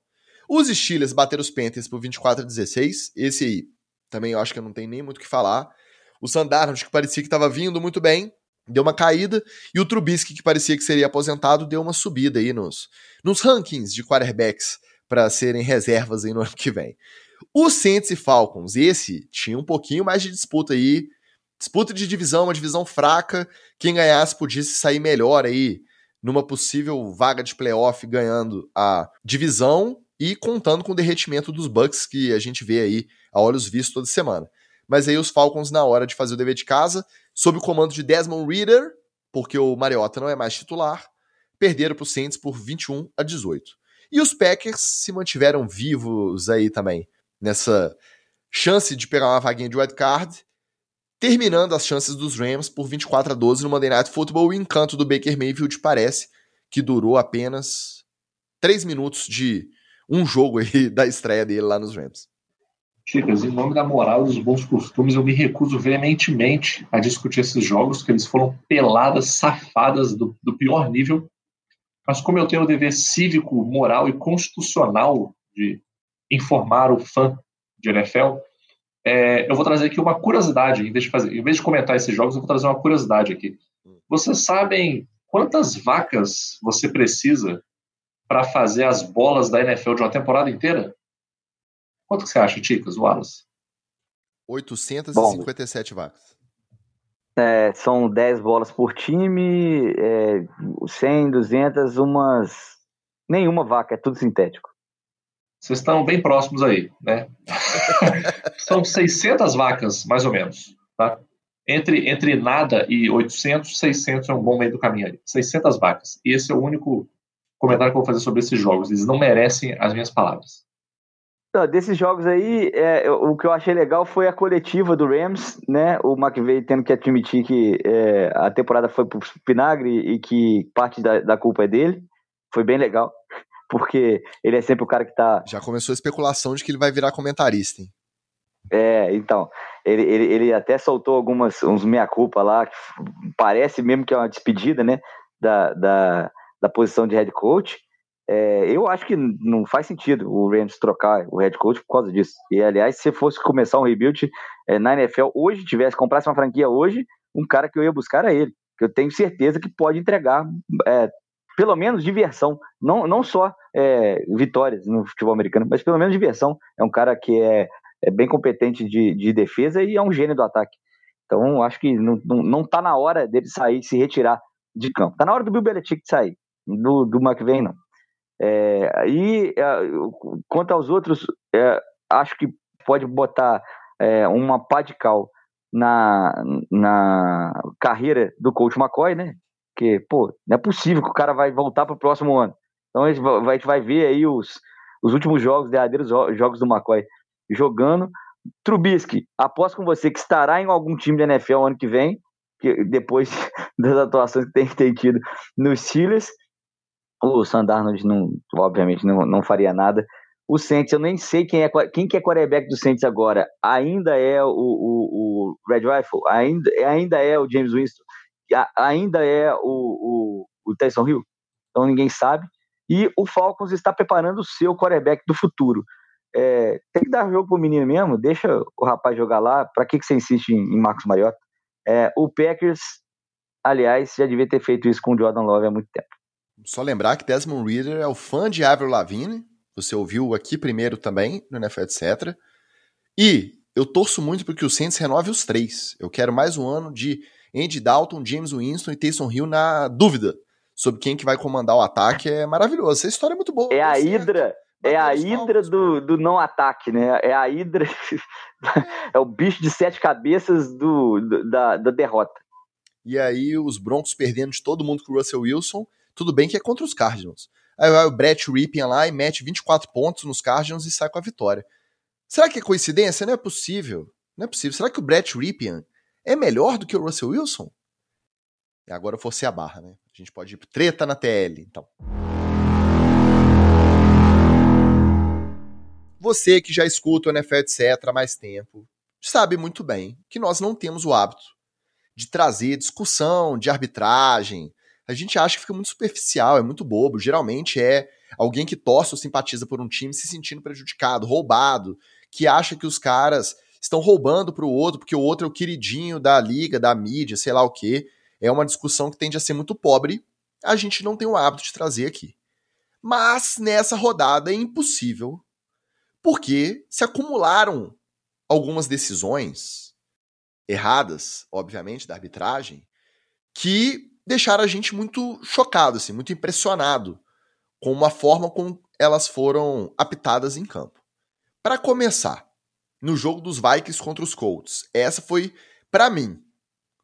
Os Steelers bateram os Panthers por 24 a 16, esse aí também eu acho que não tem nem muito o que falar. O Sandarnold, que parecia que estava vindo muito bem, deu uma caída, e o Trubisky, que parecia que seria aposentado, deu uma subida aí nos, nos rankings de quarterbacks para serem reservas aí no ano que vem. O Saints e Falcons, esse tinha um pouquinho mais de disputa aí Disputa de divisão, uma divisão fraca. Quem ganhasse podia sair melhor aí numa possível vaga de playoff ganhando a divisão e contando com o derretimento dos Bucks que a gente vê aí a olhos vistos toda semana. Mas aí os Falcons, na hora de fazer o dever de casa, sob o comando de Desmond Reader, porque o Mariota não é mais titular, perderam para o Saints por 21 a 18. E os Packers se mantiveram vivos aí também, nessa chance de pegar uma vaguinha de wild card, terminando as chances dos Rams por 24 a 12 no Monday Night Football. O encanto do Baker Mayfield parece que durou apenas 3 minutos de um jogo aí da estreia dele lá nos Rams. Chicas, em nome da moral e dos bons costumes, eu me recuso veementemente a discutir esses jogos, que eles foram peladas, safadas do, do pior nível. Mas como eu tenho o dever cívico, moral e constitucional de informar o fã de NFL, é, eu vou trazer aqui uma curiosidade, em vez, de fazer, em vez de comentar esses jogos, eu vou trazer uma curiosidade aqui. Vocês sabem quantas vacas você precisa para fazer as bolas da NFL de uma temporada inteira? Quanto que você acha, Ticas, Wallace? 857 Bom, vacas. É, são 10 bolas por time, é, 100, 200, umas. Nenhuma vaca, é tudo sintético. Vocês estão bem próximos aí, né? são 600 vacas, mais ou menos, tá? Entre, entre nada e 800, 600 é um bom meio do caminho aí. 600 vacas. E esse é o único comentário que eu vou fazer sobre esses jogos. Eles não merecem as minhas palavras. Não, desses jogos aí, é, o que eu achei legal foi a coletiva do Rams, né? O McVay tendo que admitir que é, a temporada foi pro vinagre e que parte da, da culpa é dele. Foi bem legal, porque ele é sempre o cara que tá. Já começou a especulação de que ele vai virar comentarista, hein? É, então. Ele, ele, ele até soltou algumas, uns meia-culpa lá, que parece mesmo que é uma despedida, né? Da, da, da posição de head coach. É, eu acho que não faz sentido o Rams trocar o head coach por causa disso. E, aliás, se fosse começar um rebuild é, na NFL hoje, tivesse, comprasse uma franquia hoje, um cara que eu ia buscar era ele. Que eu tenho certeza que pode entregar é, pelo menos diversão. Não, não só é, vitórias no futebol americano, mas pelo menos diversão. É um cara que é, é bem competente de, de defesa e é um gênio do ataque. Então, acho que não, não, não tá na hora dele sair, se retirar de campo. Tá na hora do Bill Belichick sair do, do McVay, não. É, e é, quanto aos outros, é, acho que pode botar é, uma pá de cal na, na carreira do coach McCoy, né? Que, pô, não é possível que o cara vai voltar para o próximo ano. Então a gente vai, a gente vai ver aí os, os últimos jogos, derradeiros jogos do McCoy jogando. Trubisky, aposto com você que estará em algum time da NFL ano que vem, que depois das atuações que tem, tem tido nos Steelers. O Sandarnold, não, obviamente, não, não faria nada. O Saints, eu nem sei quem é quem que é quarterback do Saints agora. Ainda é o, o, o Red Rifle? Ainda, ainda é o James Winston? Ainda é o, o, o Tyson Hill? Então ninguém sabe. E o Falcons está preparando o seu quarterback do futuro. É, tem que dar jogo pro menino mesmo, deixa o rapaz jogar lá. Para que, que você insiste em, em Marcos Mariota? É, o Packers, aliás, já devia ter feito isso com o Jordan Love há muito tempo. Só lembrar que Desmond Reader é o fã de Avril Lavigne. Você ouviu aqui primeiro também, no NFL, etc. E eu torço muito porque o Saints renove os três. Eu quero mais um ano de Andy Dalton, James Winston e Taysom Hill na dúvida sobre quem que vai comandar o ataque. É maravilhoso. Essa história é muito boa. É a Hidra. É a hidra do, do não ataque, né? É a hidra. é o bicho de sete cabeças do, do da, da derrota. E aí, os Broncos perdendo de todo mundo com o Russell Wilson tudo bem que é contra os Cardinals. Aí vai o Brett Ripien lá e mete 24 pontos nos Cardinals e sai com a vitória. Será que é coincidência? Não é possível. Não é possível. Será que o Brett Ripien é melhor do que o Russell Wilson? E agora eu forcei a barra, né? A gente pode ir treta na TL, então. Você que já escuta o NFL, etc., há mais tempo, sabe muito bem que nós não temos o hábito de trazer discussão de arbitragem, a gente acha que fica muito superficial, é muito bobo. Geralmente é alguém que torce ou simpatiza por um time se sentindo prejudicado, roubado, que acha que os caras estão roubando para o outro porque o outro é o queridinho da liga, da mídia, sei lá o quê. É uma discussão que tende a ser muito pobre. A gente não tem o hábito de trazer aqui. Mas nessa rodada é impossível, porque se acumularam algumas decisões erradas, obviamente, da arbitragem, que deixaram a gente muito chocado, assim, muito impressionado com a forma como elas foram apitadas em campo. Para começar, no jogo dos Vikings contra os Colts, essa foi, para mim,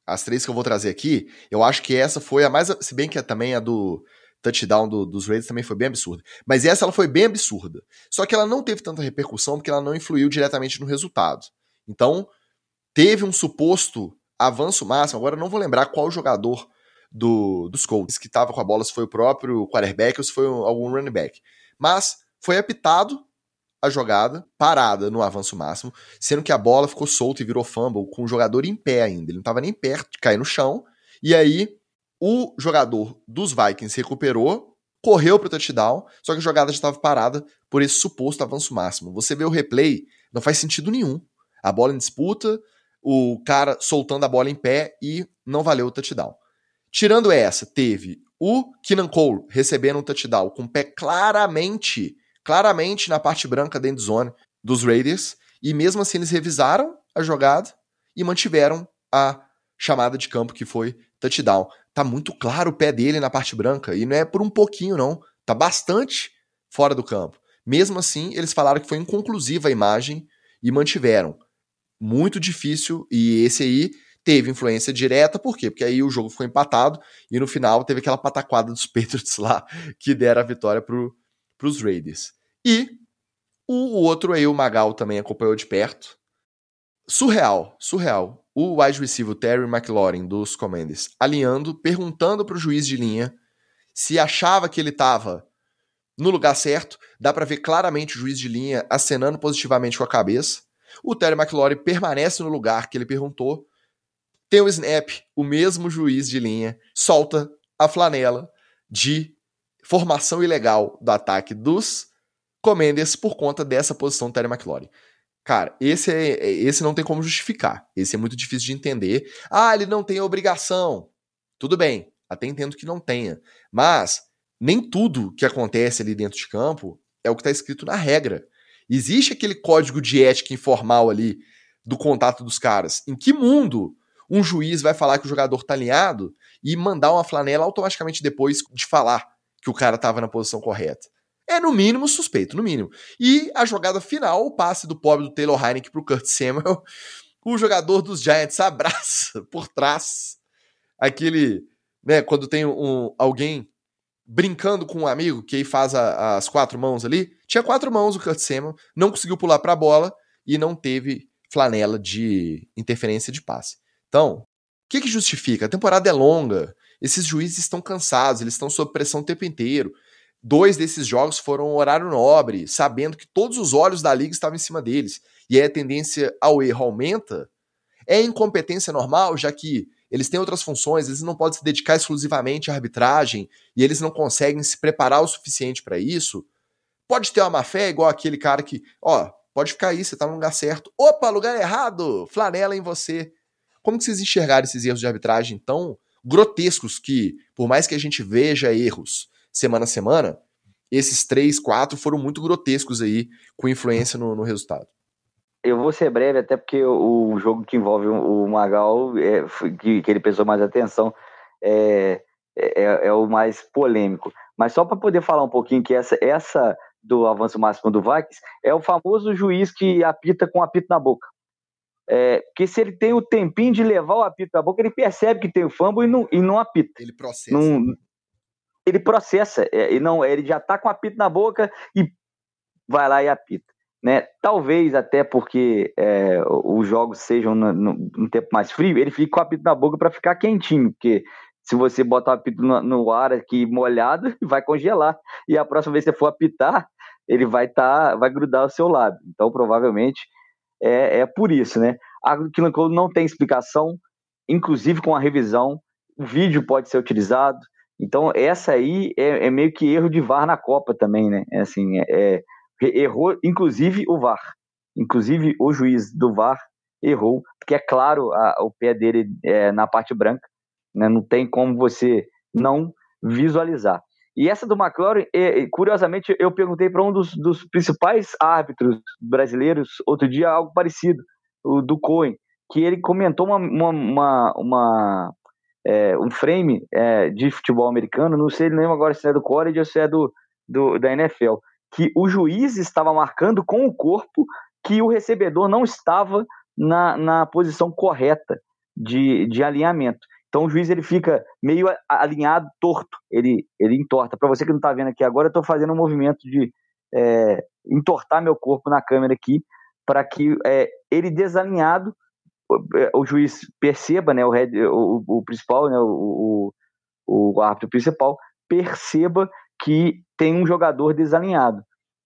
as três que eu vou trazer aqui, eu acho que essa foi a mais. Se bem que também a do touchdown do, dos Raiders também foi bem absurda. Mas essa ela foi bem absurda. Só que ela não teve tanta repercussão porque ela não influiu diretamente no resultado. Então, teve um suposto avanço máximo. Agora eu não vou lembrar qual jogador do, dos Colts que estava com a bola, se foi o próprio quarterback ou se foi algum running back. Mas foi apitado a jogada, parada no avanço máximo, sendo que a bola ficou solta e virou fumble com o jogador em pé ainda. Ele não estava nem perto de cair no chão. E aí o jogador dos Vikings recuperou, correu para o touchdown, só que a jogada já estava parada por esse suposto avanço máximo. Você vê o replay, não faz sentido nenhum. A bola em disputa, o cara soltando a bola em pé e não valeu o touchdown. Tirando essa, teve o Keenan Cole recebendo um touchdown com o pé claramente, claramente na parte branca da endzone dos Raiders, e mesmo assim eles revisaram a jogada e mantiveram a chamada de campo que foi touchdown. Tá muito claro o pé dele na parte branca, e não é por um pouquinho não, tá bastante fora do campo. Mesmo assim, eles falaram que foi inconclusiva a imagem e mantiveram. Muito difícil, e esse aí teve influência direta, por quê? Porque aí o jogo ficou empatado e no final teve aquela pataquada dos Patriots lá que deram a vitória para os Raiders. E o, o, outro aí, o Magal, também acompanhou de perto. Surreal, surreal. O wide receiver Terry McLaurin dos Commanders alinhando, perguntando para o juiz de linha se achava que ele estava no lugar certo. Dá para ver claramente o juiz de linha acenando positivamente com a cabeça. O Terry McLaurin permanece no lugar que ele perguntou, tem o snap, o mesmo juiz de linha solta a flanela de formação ilegal do ataque dos Commanders por conta dessa posição do Terry McLaurin. Cara, esse, é, é, esse não tem como justificar. Esse é muito difícil de entender. Ah, ele não tem obrigação. Tudo bem, até entendo que não tenha. Mas nem tudo que acontece ali dentro de campo é o que está escrito na regra. Existe aquele código de ética informal ali do contato dos caras. Em que mundo um juiz vai falar que o jogador tá alinhado e mandar uma flanela automaticamente depois de falar que o cara estava na posição correta. É no mínimo suspeito, no mínimo. E a jogada final, o passe do pobre do Taylor Heineken pro Kurt Samuel, o jogador dos Giants abraça por trás aquele, né, quando tem um, alguém brincando com um amigo que aí faz a, as quatro mãos ali, tinha quatro mãos o Kurt Samuel, não conseguiu pular para a bola e não teve flanela de interferência de passe. Então, o que, que justifica? A temporada é longa, esses juízes estão cansados, eles estão sob pressão o tempo inteiro. Dois desses jogos foram horário nobre, sabendo que todos os olhos da liga estavam em cima deles. E aí a tendência ao erro aumenta. É incompetência normal, já que eles têm outras funções, eles não podem se dedicar exclusivamente à arbitragem e eles não conseguem se preparar o suficiente para isso. Pode ter uma má fé, igual aquele cara que, ó, pode ficar aí, você tá no lugar certo. Opa, lugar errado! Flanela em você. Como que vocês enxergaram esses erros de arbitragem tão grotescos que, por mais que a gente veja erros semana a semana, esses três, quatro foram muito grotescos aí, com influência no, no resultado. Eu vou ser breve, até porque o, jogo que envolve o Magal, é, que, que ele prestou mais atenção, é, é, é o mais polêmico. Mas só para poder falar um pouquinho que essa, essa do avanço máximo do Vikings é o famoso juiz que apita com apito na boca. É, porque se ele tem o tempinho de levar o apito na boca, ele percebe que tem o fumble e não, e não apita. Ele processa. Não, ele processa, é, e não, ele já tá com o apito na boca e vai lá e apita. Né? Talvez até porque é, os jogos sejam no, no, no, tempo mais frio, ele fica com o apito na boca para ficar quentinho, porque se você botar o apito no, no, ar aqui molhado, vai congelar. E a próxima vez que você for apitar, ele vai tá, vai grudar o seu lábio. Então, provavelmente, é, é por isso, né? A Killing Code não tem explicação, inclusive com a revisão, o vídeo pode ser utilizado. Então, essa aí é, é meio que erro de VAR na Copa também, né? É assim, é, é errou, inclusive o VAR. Inclusive o juiz do VAR errou, porque é claro a, o pé dele é, na parte branca, né? não tem como você não visualizar. E essa do McLaren, curiosamente, eu perguntei para um dos, dos, principais árbitros brasileiros outro dia algo parecido, o do Cohen. que ele comentou uma, uma, uma, uma é, um frame é, de futebol americano, não sei, lembro agora se é do college ou se é do, do, da NFL, que o juiz estava marcando com o corpo que o recebedor não estava na, na posição correta de, de alinhamento. Então o juiz ele fica meio alinhado, torto, ele, ele entorta. Para você que não está vendo aqui agora, eu estou fazendo um movimento de é, entortar meu corpo na câmera aqui, para que é, ele desalinhado o juiz perceba, né, o, o, o principal, né, o, o, o árbitro principal, perceba que tem um jogador desalinhado.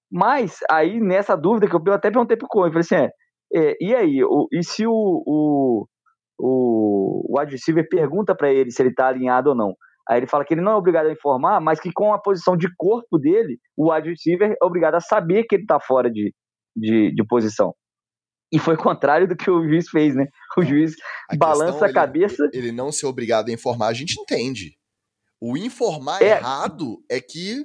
Mas aí, nessa dúvida que eu até perguntei pro Cohen, eu falei assim, é, é, e aí, o, e se o, o, o, o wide receiver pergunta para ele se ele está alinhado ou não? Aí ele fala que ele não é obrigado a informar, mas que com a posição de corpo dele, o wide receiver é obrigado a saber que ele está fora de, de, de posição. E foi o contrário do que o juiz fez, né? O juiz a balança a cabeça. Ele, ele, não ser obrigado a informar, a gente entende. O informar é, errado é que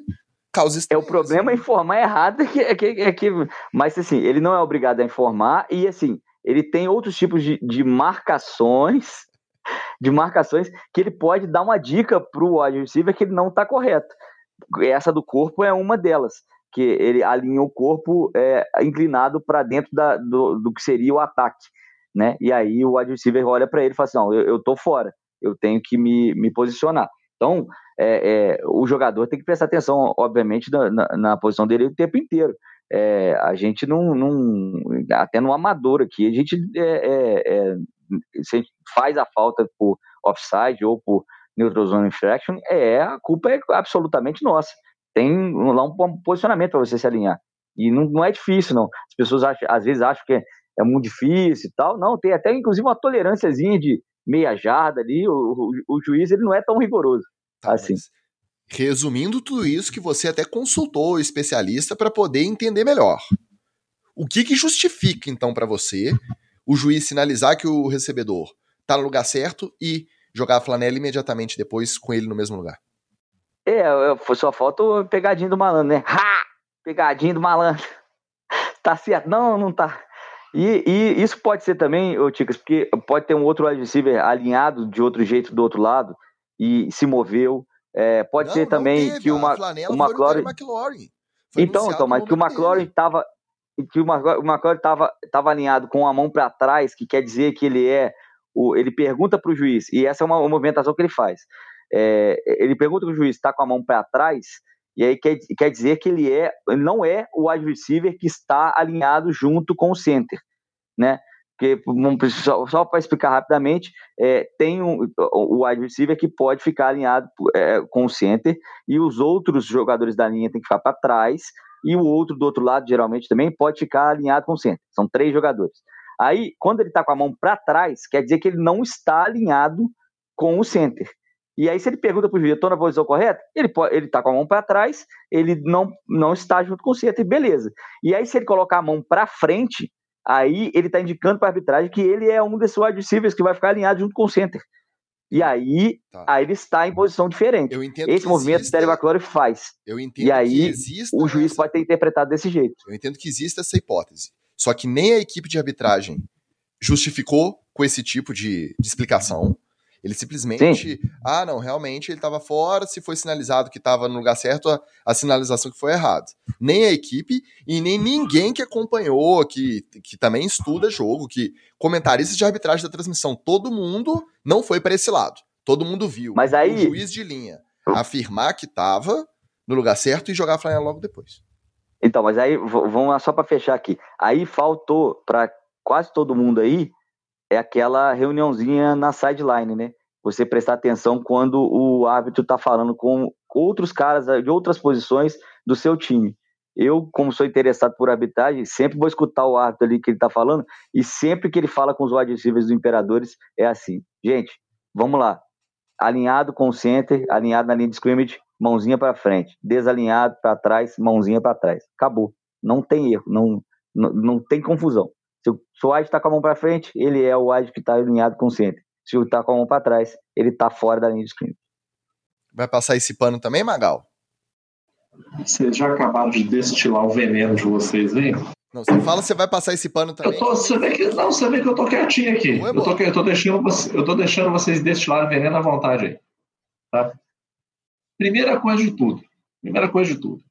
causa É o problema é informar errado, é que, é que, é que, mas assim, ele não é obrigado a informar e assim, ele tem outros tipos de, de marcações, de marcações que ele pode dar uma dica para o wide receiver que ele não está correto. Essa do corpo é uma delas que ele alinha o corpo é, inclinado para dentro da, do, do, que seria o ataque, né? E aí o wide receiver olha para ele e fala assim, não, eu, eu tô fora, eu tenho que me, me posicionar. Então, é, é, o jogador tem que prestar atenção, obviamente, na, na, na posição dele o tempo inteiro. É, a gente não, não, até no amador aqui, a gente, é, é, é se gente faz a falta por offside ou por neutral zone infraction, é, a culpa é absolutamente nossa tem lá um posicionamento para você se alinhar. E não, não é difícil, não. As pessoas acham, às vezes acham que é, é muito difícil e tal. Não, tem até inclusive uma tolerânciazinha de meia jarda ali. O, o, o juiz ele não é tão rigoroso tá, assim. Resumindo tudo isso, que você até consultou o especialista para poder entender melhor. O que, que justifica, então, para você o juiz sinalizar que o recebedor está no lugar certo e jogar a flanela imediatamente depois com ele no mesmo lugar? É, só falta o pegadinho do malandro, né? Ha! Pegadinho do malandro. tá certo? Não, não tá. E, e isso pode ser também, ô Ticas, porque pode ter um outro wide receiver alinhado de outro jeito do outro lado e se moveu. É, pode não, ser também teve. que uma, o McLaurin. Então, então, mas que o McLaurin estava que o McLaurin estava tava alinhado com a mão para trás, que quer dizer que ele é o, ele pergunta para o juiz, e essa é uma, uma movimentação que ele faz. É, ele pergunta que o juiz está com a mão para trás, e aí quer, quer dizer que ele, é, ele não é o wide receiver que está alinhado junto com o center, né? Porque, só, só para explicar rapidamente, é, tem um, o wide receiver que pode ficar alinhado é, com o center, e os outros jogadores da linha têm que ficar para trás, e o outro do outro lado, geralmente, também pode ficar alinhado com o center. São três jogadores. Aí, quando ele está com a mão para trás, quer dizer que ele não está alinhado com o center. E aí, se ele pergunta para o juiz, estou na posição correta? Ele está com a mão para trás, ele não, não está junto com o centro, e beleza. E aí, se ele colocar a mão para frente, aí ele está indicando para a arbitragem que ele é um desses wide receivers que vai ficar alinhado junto com o center. E aí, tá. aí ele está em posição diferente. Esse movimento exista, o Terry McLaurin faz. Eu entendo e aí, o juiz essa... pode ter interpretado desse jeito. Eu entendo que existe essa hipótese. Só que nem a equipe de arbitragem justificou com esse tipo de, de explicação. Ele simplesmente, Sim. ah, não, realmente ele estava fora, se foi sinalizado que estava no lugar certo, a, a, sinalização que foi errada. Nem a equipe e nem ninguém que acompanhou, que, que também estuda jogo, que comentaristas de arbitragem da transmissão, todo mundo não foi para esse lado. Todo mundo viu. Mas aí... O juiz de linha afirmar que estava no lugar certo e jogar a flanela logo depois. Então, mas aí, vamos lá só para fechar aqui. Aí faltou para quase todo mundo aí é aquela reuniãozinha na sideline, né? Você prestar atenção quando o árbitro está falando com outros caras de outras posições do seu time. Eu, como sou interessado por arbitragem, sempre vou escutar o árbitro ali que ele está falando, e sempre que ele fala com os receivers dos Imperadores, é assim. Gente, vamos lá. Alinhado com o center, alinhado na linha de scrimmage, mãozinha para frente. Desalinhado para trás, mãozinha para trás. Acabou. Não tem erro, não, não, não tem confusão. Se o, wide está com a mão para frente, ele é o wide que está alinhado com o center. Se ele está com a mão para trás, ele está fora da linha de screen. Vai passar esse pano também, Magal? Vocês já acabaram de destilar o veneno de vocês aí? Não, você fala você vai passar esse pano também. Eu tô, você vê que, não, você vê que eu tô quietinho aqui. É eu, tô, eu, tô deixando, eu tô deixando vocês destilarem veneno à vontade aí. Tá? Primeira coisa de tudo. Primeira coisa de tudo.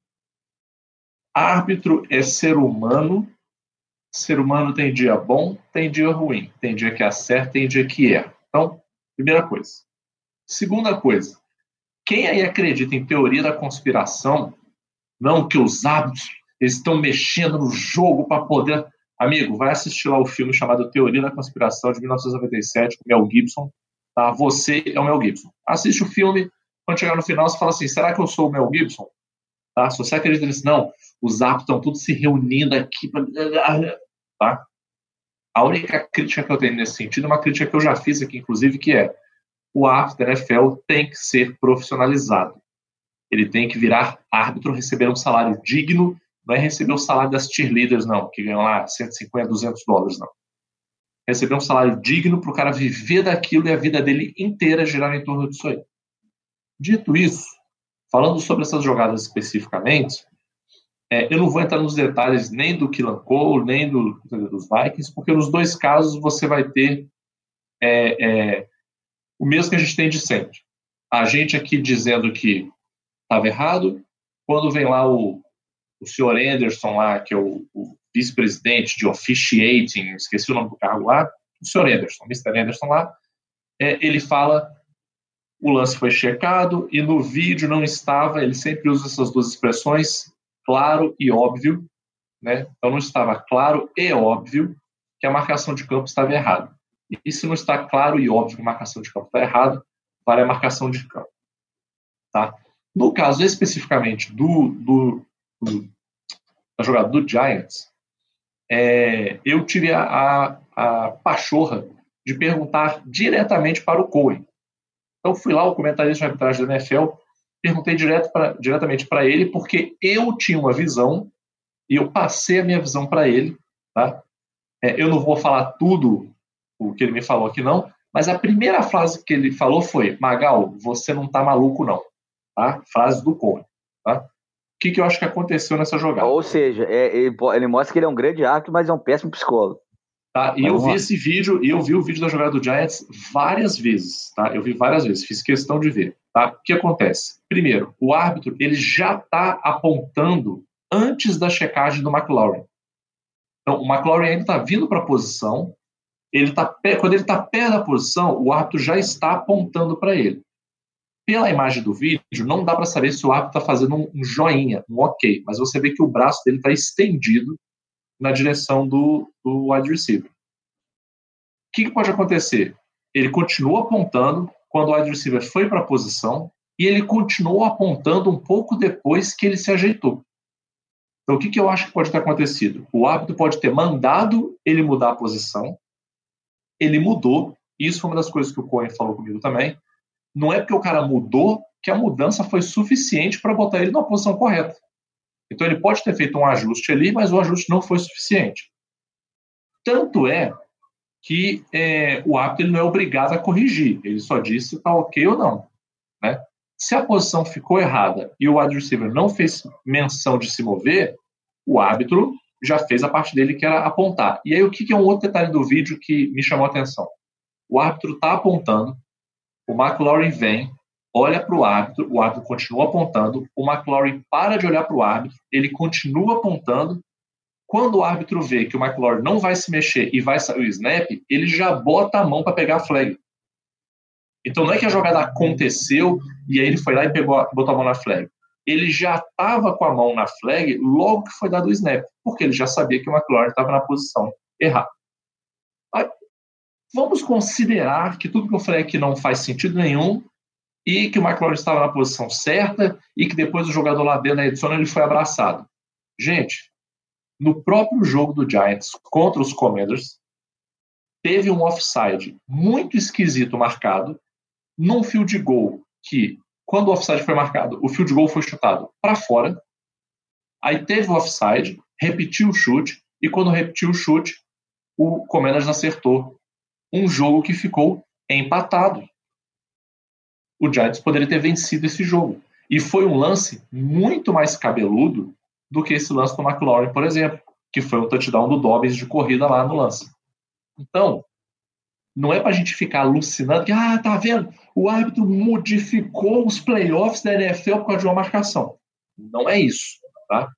Árbitro é ser humano. Ser humano tem dia bom, tem dia ruim. Tem dia que acerta, tem dia que erra. Então, primeira coisa. Segunda coisa. Quem aí acredita em teoria da conspiração, não que os árbitros estão mexendo no jogo para poder. Amigo, vai assistir lá o filme chamado Teoria da Conspiração de 1997 com Mel Gibson. Tá? Você é o Mel Gibson. Assiste o filme, quando chegar no final, você fala assim: será que eu sou o Mel Gibson? Tá? Se você acredita nisso, não, os árbitros estão todos se reunindo aqui. Pra... Tá? A única crítica que eu tenho nesse sentido é uma crítica que eu já fiz aqui, inclusive, que é o árbitro da NFL tem que ser profissionalizado. Ele tem que virar árbitro, receber um salário digno, não é receber o salário das cheerleaders, não, que ganham lá 150, 200 dólares, não. Receber um salário digno para o cara viver daquilo e a vida dele inteira girar em torno disso aí. Dito isso, falando sobre essas jogadas especificamente, é, eu não vou entrar nos detalhes nem do Killan Cole, nem do, dos Vikings, porque nos dois casos você vai ter é, é, o mesmo que a gente tem de sempre. A gente aqui dizendo que estava errado, quando vem lá o, o senhor Anderson lá, que é o, o vice-presidente de officiating, esqueci o nome do cargo lá, o senhor Anderson, Mr. Anderson lá, é, ele fala o lance foi checado e no vídeo não estava, ele sempre usa essas duas expressões, claro e óbvio, né? Então não estava claro e óbvio que a marcação de campo estava errada. E se não está claro e óbvio que a marcação de campo está errada, vale a marcação de campo. Tá? No caso especificamente do, do, do da jogada do Giants, é, eu tive a, a, a pachorra de perguntar diretamente para o Cohen. Então fui lá, o comentarista de arbitragem da NFL, perguntei direto pra, diretamente para ele, porque eu tinha uma visão e eu passei a minha visão para ele. Tá? É, eu não vou falar tudo o que ele me falou aqui, não, mas a primeira frase que ele falou foi: Magal, você não tá maluco, não. Tá? Frase do Cohen. Tá? O que, que eu acho que aconteceu nessa jogada? Ou seja, é, ele, ele, mostra que ele é um grande árbitro, mas é um péssimo psicólogo. Tá? E eu vi esse vídeo, e eu vi o vídeo da jogada do Giants várias vezes, tá? Eu vi várias vezes, fiz questão de ver, tá? O que acontece? Primeiro, o árbitro, ele já está apontando antes da checagem do McLaurin. Então, o McLaurin ainda está vindo para a posição, ele tá, quando ele está perto da posição, o árbitro já está apontando para ele. Pela imagem do vídeo, não dá para saber se o árbitro está fazendo um, joinha, um ok, mas você vê que o braço dele está estendido na direção do, do wide receiver. O que, que pode acontecer? Ele continua apontando quando o wide receiver foi para a posição e ele continuou apontando um pouco depois que ele se ajeitou. Então, o que, que eu acho que pode ter acontecido? O árbitro pode ter mandado ele mudar a posição, ele mudou. Isso foi uma das coisas que o Cohen falou comigo também. Não é porque o cara mudou que a mudança foi suficiente para botar ele na posição correta. Então ele pode ter feito um ajuste ali, mas o ajuste não foi suficiente. Tanto é que é, o árbitro não é obrigado a corrigir. Ele só disse se está ok ou não. Né? Se a posição ficou errada e o wide receiver não fez menção de se mover, o árbitro já fez a parte dele que era apontar. E aí o que, é um outro detalhe do vídeo que me chamou a atenção? O árbitro está apontando, o McLaurin vem, olha para o árbitro, o árbitro continua apontando, o McLaurin para de olhar para o árbitro, ele continua apontando. Quando o árbitro vê que o McLaurin não vai se mexer e vai sair o snap, ele já bota a mão para pegar a flag. Então não é que a jogada aconteceu e aí ele foi lá e pegou, botou a mão na flag ele já estava com a mão na flag logo que foi dado o snap, porque ele já sabia que o McLaurin estava na posição errada. Vamos considerar que tudo que eu falei aqui não faz sentido nenhum e que o McLaurin estava na posição certa e que depois o jogador lá dentro da edição ele foi abraçado. Gente, no próprio jogo do Giants contra os Commanders, teve um offside muito esquisito marcado num field goal que quando o offside foi marcado, o field goal foi chutado para fora. Aí teve o offside, repetiu o chute, e quando repetiu o chute, o Commanders acertou. Um jogo que ficou empatado. O Giants poderia ter vencido esse jogo. E foi um lance muito mais cabeludo do que esse lance do McLaurin, por exemplo, que foi um touchdown do Dobbins de corrida lá no lance. Então, não é para a gente ficar alucinando que, ah, tá vendo? O árbitro modificou os playoffs da NFL por causa de uma marcação. Não é isso, tá?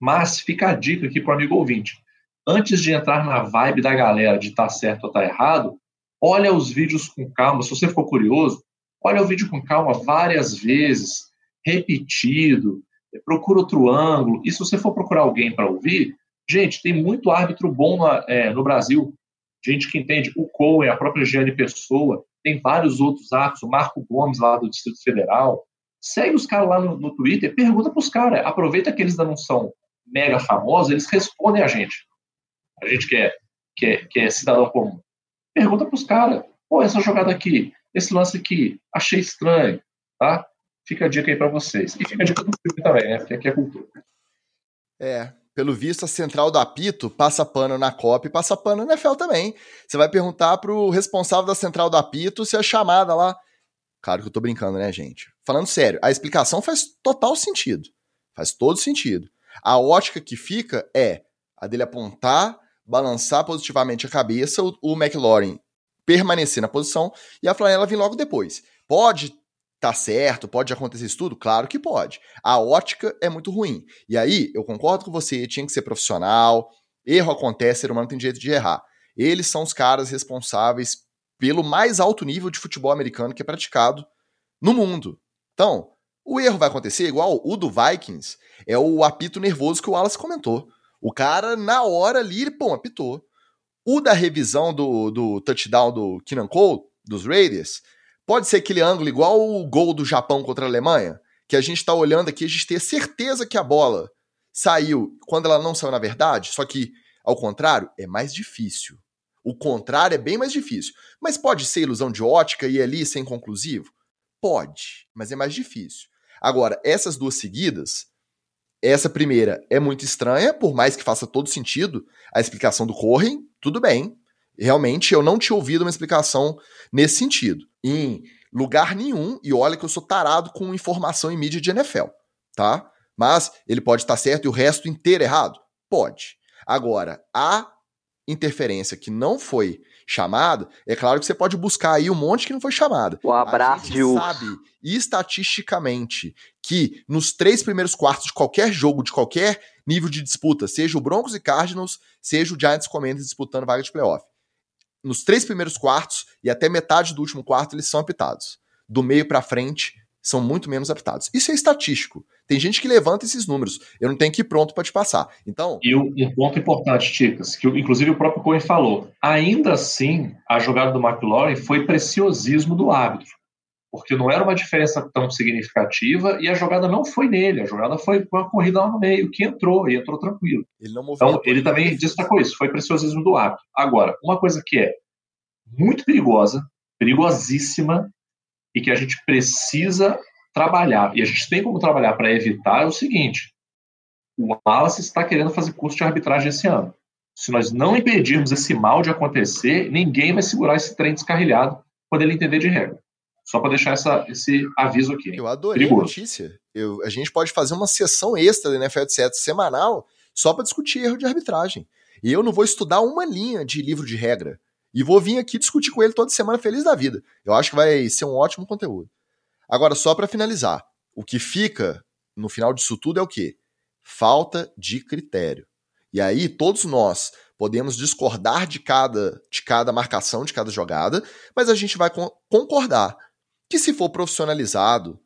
Mas fica a dica aqui para o amigo ouvinte. Antes de entrar na vibe da galera de tá certo ou tá errado, olha os vídeos com calma. Se você for curioso, olha o vídeo com calma várias vezes, repetido, procura outro ângulo. E se você for procurar alguém para ouvir, gente, tem muito árbitro bom no, é, no Brasil gente que entende o Cohen, a própria Giane Pessoa, tem vários outros atos, o Marco Gomes lá do Distrito Federal. Segue os caras lá no, no Twitter, pergunta para os caras, aproveita que eles não são mega famosos, eles respondem a gente. A gente que é, que é, que é cidadão comum. Pergunta para os caras, pô, essa jogada aqui, esse lance aqui, achei estranho, tá? Fica a dica aí para vocês. E fica a dica do filme também, né? Porque aqui é cultura. É, pelo visto, a central do apito passa pano na Copa e passa pano na NFL também. Você vai perguntar pro responsável da central do apito se a chamada lá. Claro que eu tô brincando, né, gente? Falando sério, a explicação faz total sentido. Faz todo sentido. A ótica que fica é a dele apontar, balançar positivamente a cabeça, o, McLaurin permanecer na posição e a flanela vir logo depois. Pode Tá certo? Pode acontecer isso tudo? Claro que pode. A ótica é muito ruim. E aí, eu concordo com você, tinha que ser profissional, erro acontece, ser humano tem jeito de errar. Eles são os caras responsáveis pelo mais alto nível de futebol americano que é praticado no mundo. Então, o erro vai acontecer igual o do Vikings, é o apito nervoso que o Wallace comentou. O cara, na hora ali, pô, apitou. O da revisão do, do touchdown do Keenan Cole, dos Raiders, Pode ser aquele ângulo igual o gol do Japão contra a Alemanha, que a gente está olhando aqui, a gente tem certeza que a bola saiu quando ela não saiu na verdade, só que, ao contrário, é mais difícil. O contrário é bem mais difícil. Mas pode ser ilusão de ótica e ali ser inconclusivo? Pode, mas é mais difícil. Agora, essas duas seguidas, essa primeira é muito estranha, por mais que faça todo sentido a explicação do Corren, tudo bem. Realmente eu não tinha ouvido uma explicação nesse sentido em lugar nenhum, e olha que eu sou tarado com informação em mídia de NFL, tá? Mas ele pode estar certo e o resto inteiro errado? Pode. Agora, a interferência que não foi chamada, é claro que você pode buscar aí um monte que não foi chamada. O abraço a gente sabe estatisticamente que nos três primeiros quartos de qualquer jogo, de qualquer nível de disputa, seja o Broncos e Cardinals, seja o Giants Commanders disputando vaga de playoff, nos três primeiros quartos e até metade do último quarto eles são apitados. Do meio para frente são muito menos apitados. Isso é estatístico. Tem gente que levanta esses números. Eu não tenho que ir pronto para te passar. Então. E um, ponto importante, Ticas, que inclusive o próprio Cohen falou. Ainda assim, a jogada do McLaurin foi preciosismo do árbitro porque não era uma diferença tão significativa e a jogada não foi nele, a jogada foi com a corrida lá no meio, que entrou, e entrou tranquilo. Ele então, ele também destacou isso, foi preciosismo do árbitro. Agora, uma coisa que é muito perigosa, perigosíssima, e que a gente precisa trabalhar, e a gente tem como trabalhar para evitar, é o seguinte: o Wallace está querendo fazer curso de arbitragem esse ano. Se nós não impedirmos esse mal de acontecer, ninguém vai segurar esse trem descarrilhado quando ele entender de regra. Só para deixar essa, esse aviso aqui. Eu adorei Perigoso. a notícia. Eu, a gente pode fazer uma sessão extra da NFL 7 semanal só para discutir erro de arbitragem. E eu não vou estudar uma linha de livro de regra. E vou vir aqui discutir com ele toda semana feliz da vida. Eu acho que vai ser um ótimo conteúdo. Agora, só para finalizar, o que fica no final disso tudo é o quê? Falta de critério. E aí, todos nós podemos discordar de cada, de cada marcação, de cada jogada, mas a gente vai concordar que se for profissionalizado,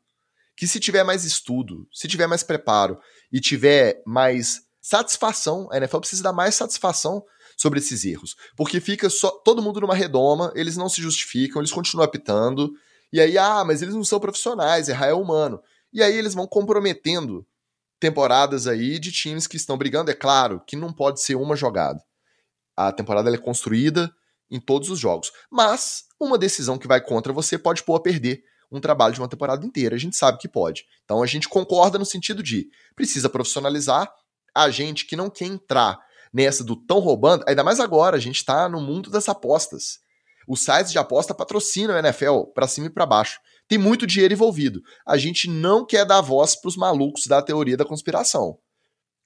que se tiver mais estudo, se tiver mais preparo e tiver mais satisfação, a NFL precisa dar mais satisfação sobre esses erros, porque fica só todo mundo numa redoma, eles não se justificam, eles continuam apitando, e aí, ah, mas eles não são profissionais, errar é humano. E aí eles vão comprometendo temporadas aí de times que estão brigando, é claro, que não pode ser uma jogada. A temporada é construída em todos os jogos. Mas uma decisão que vai contra você pode pôr a perder um trabalho de uma temporada inteira. A gente sabe que pode. Então a gente concorda no sentido de precisa profissionalizar a gente que não quer entrar nessa do tão roubando, ainda mais agora, a gente está no mundo das apostas. Os sites de aposta patrocinam a NFL para cima e para baixo. tem muito dinheiro envolvido. A gente não quer dar voz para os malucos da teoria da conspiração.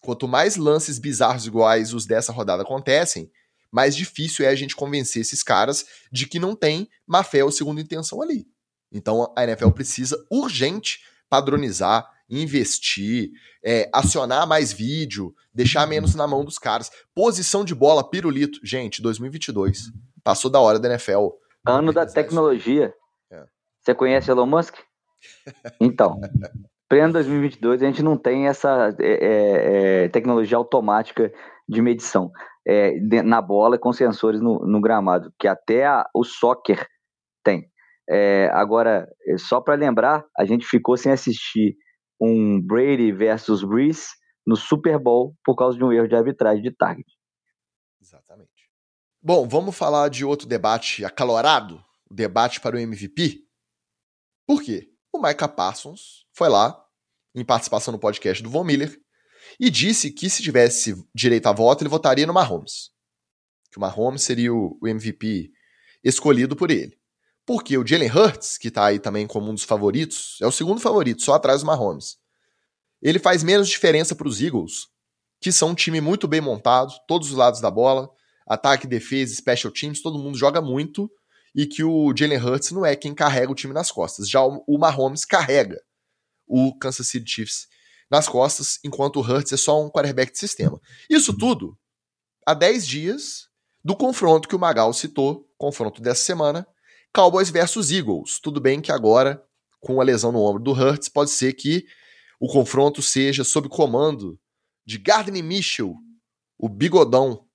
Quanto mais lances bizarros iguais os dessa rodada acontecem, mais difícil é a gente convencer esses caras de que não tem má fé ou segunda intenção ali. Então a NFL precisa urgente padronizar, investir, é, acionar mais vídeo, deixar menos na mão dos caras. Posição de bola, pirulito. Gente, 2022. Passou da hora da NFL. Ano da tecnologia. É. Você conhece Elon Musk? Então, pleno 2022 a gente não tem essa é, é, é, tecnologia automática de medição é, na bola com sensores no, no gramado, que até a, o soccer tem. É, agora, só para lembrar, a gente ficou sem assistir um Brady versus Brees no Super Bowl por causa de um erro de arbitragem de target. Exatamente. Bom, vamos falar de outro debate acalorado, o debate para o MVP. Por quê? O Micah Parsons foi lá, em participação no podcast do Von Miller, e disse que se tivesse direito a voto, ele votaria no Mahomes. Que o Mahomes seria o MVP escolhido por ele. Porque o Jalen Hurts, que tá aí também como um dos favoritos, é o segundo favorito, só atrás do Mahomes. Ele faz menos diferença para os Eagles, que são um time muito bem montado, todos os lados da bola, ataque, defesa, special teams, todo mundo joga muito, e que o Jalen Hurts não é quem carrega o time nas costas. Já o Mahomes carrega o Kansas City Chiefs nas costas, enquanto o Hurts é só um quarterback de sistema. Isso tudo há 10 dias do confronto que o Magal citou, confronto dessa semana, Cowboys versus Eagles. Tudo bem que agora, com a lesão no ombro do Hurts, pode ser que o confronto seja sob comando de Gardner Mitchell, o bigodão,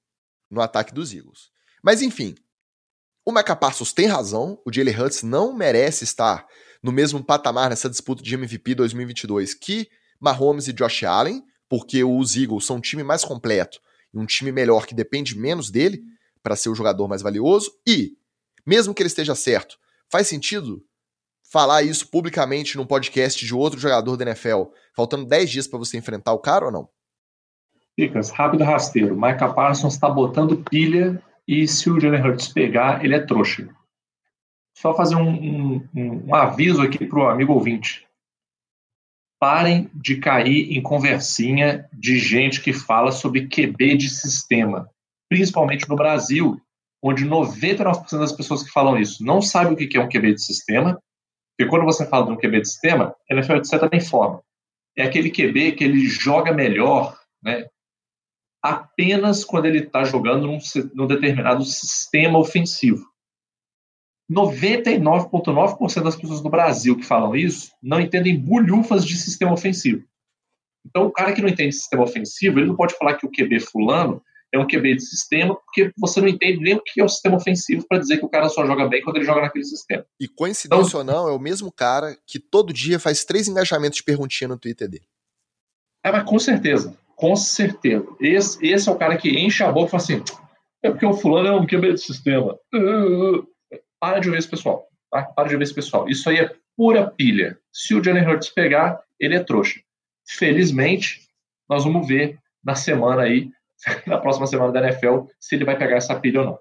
no ataque dos Eagles. Mas enfim, o Micah Parsons tem razão, o Jalen Hurts não merece estar no mesmo patamar nessa disputa de MVP 2022 que Mahomes e Josh Allen, porque os Eagles são um time mais completo e um time melhor que depende menos dele para ser o jogador mais valioso. E, mesmo que ele esteja certo, faz sentido falar isso publicamente num podcast de outro jogador da NFL, faltando 10 dias para você enfrentar o cara ou não? Ficas, rápido rasteiro. Micah Parsons está botando pilha e se o Jalen Hurts pegar, ele é trouxa. Só fazer um, um, um aviso aqui para o amigo ouvinte parem de cair em conversinha de gente que fala sobre QB de sistema, principalmente no Brasil, onde 99% das pessoas que falam isso não sabem o que é um QB de sistema, porque quando você fala de um QB de sistema, a NFL etc. tem forma. É aquele QB que ele joga melhor, né, apenas quando ele está jogando num, num determinado sistema ofensivo. 99,9% das pessoas do Brasil que falam isso não entendem bulhufas de sistema ofensivo. Então, o cara que não entende sistema ofensivo, ele não pode falar que o QB fulano é um QB de sistema, porque você não entende nem o que é o sistema ofensivo para dizer que o cara só joga bem quando ele joga naquele sistema. E coincidência então, ou não, é o mesmo cara que todo dia faz três engajamentos de perguntinha no Twitter dele. É, mas com certeza, com certeza. Esse, esse é o cara que enche a boca e fala assim: é porque o fulano é um QB de sistema. Para de ouvir esse pessoal. Tá? Para de ouvir esse pessoal. Isso aí é pura pilha. Se o Jalen Hurts pegar, ele é trouxa. Felizmente, nós vamos ver na semana aí, na próxima semana da NFL, se ele vai pegar essa pilha ou não.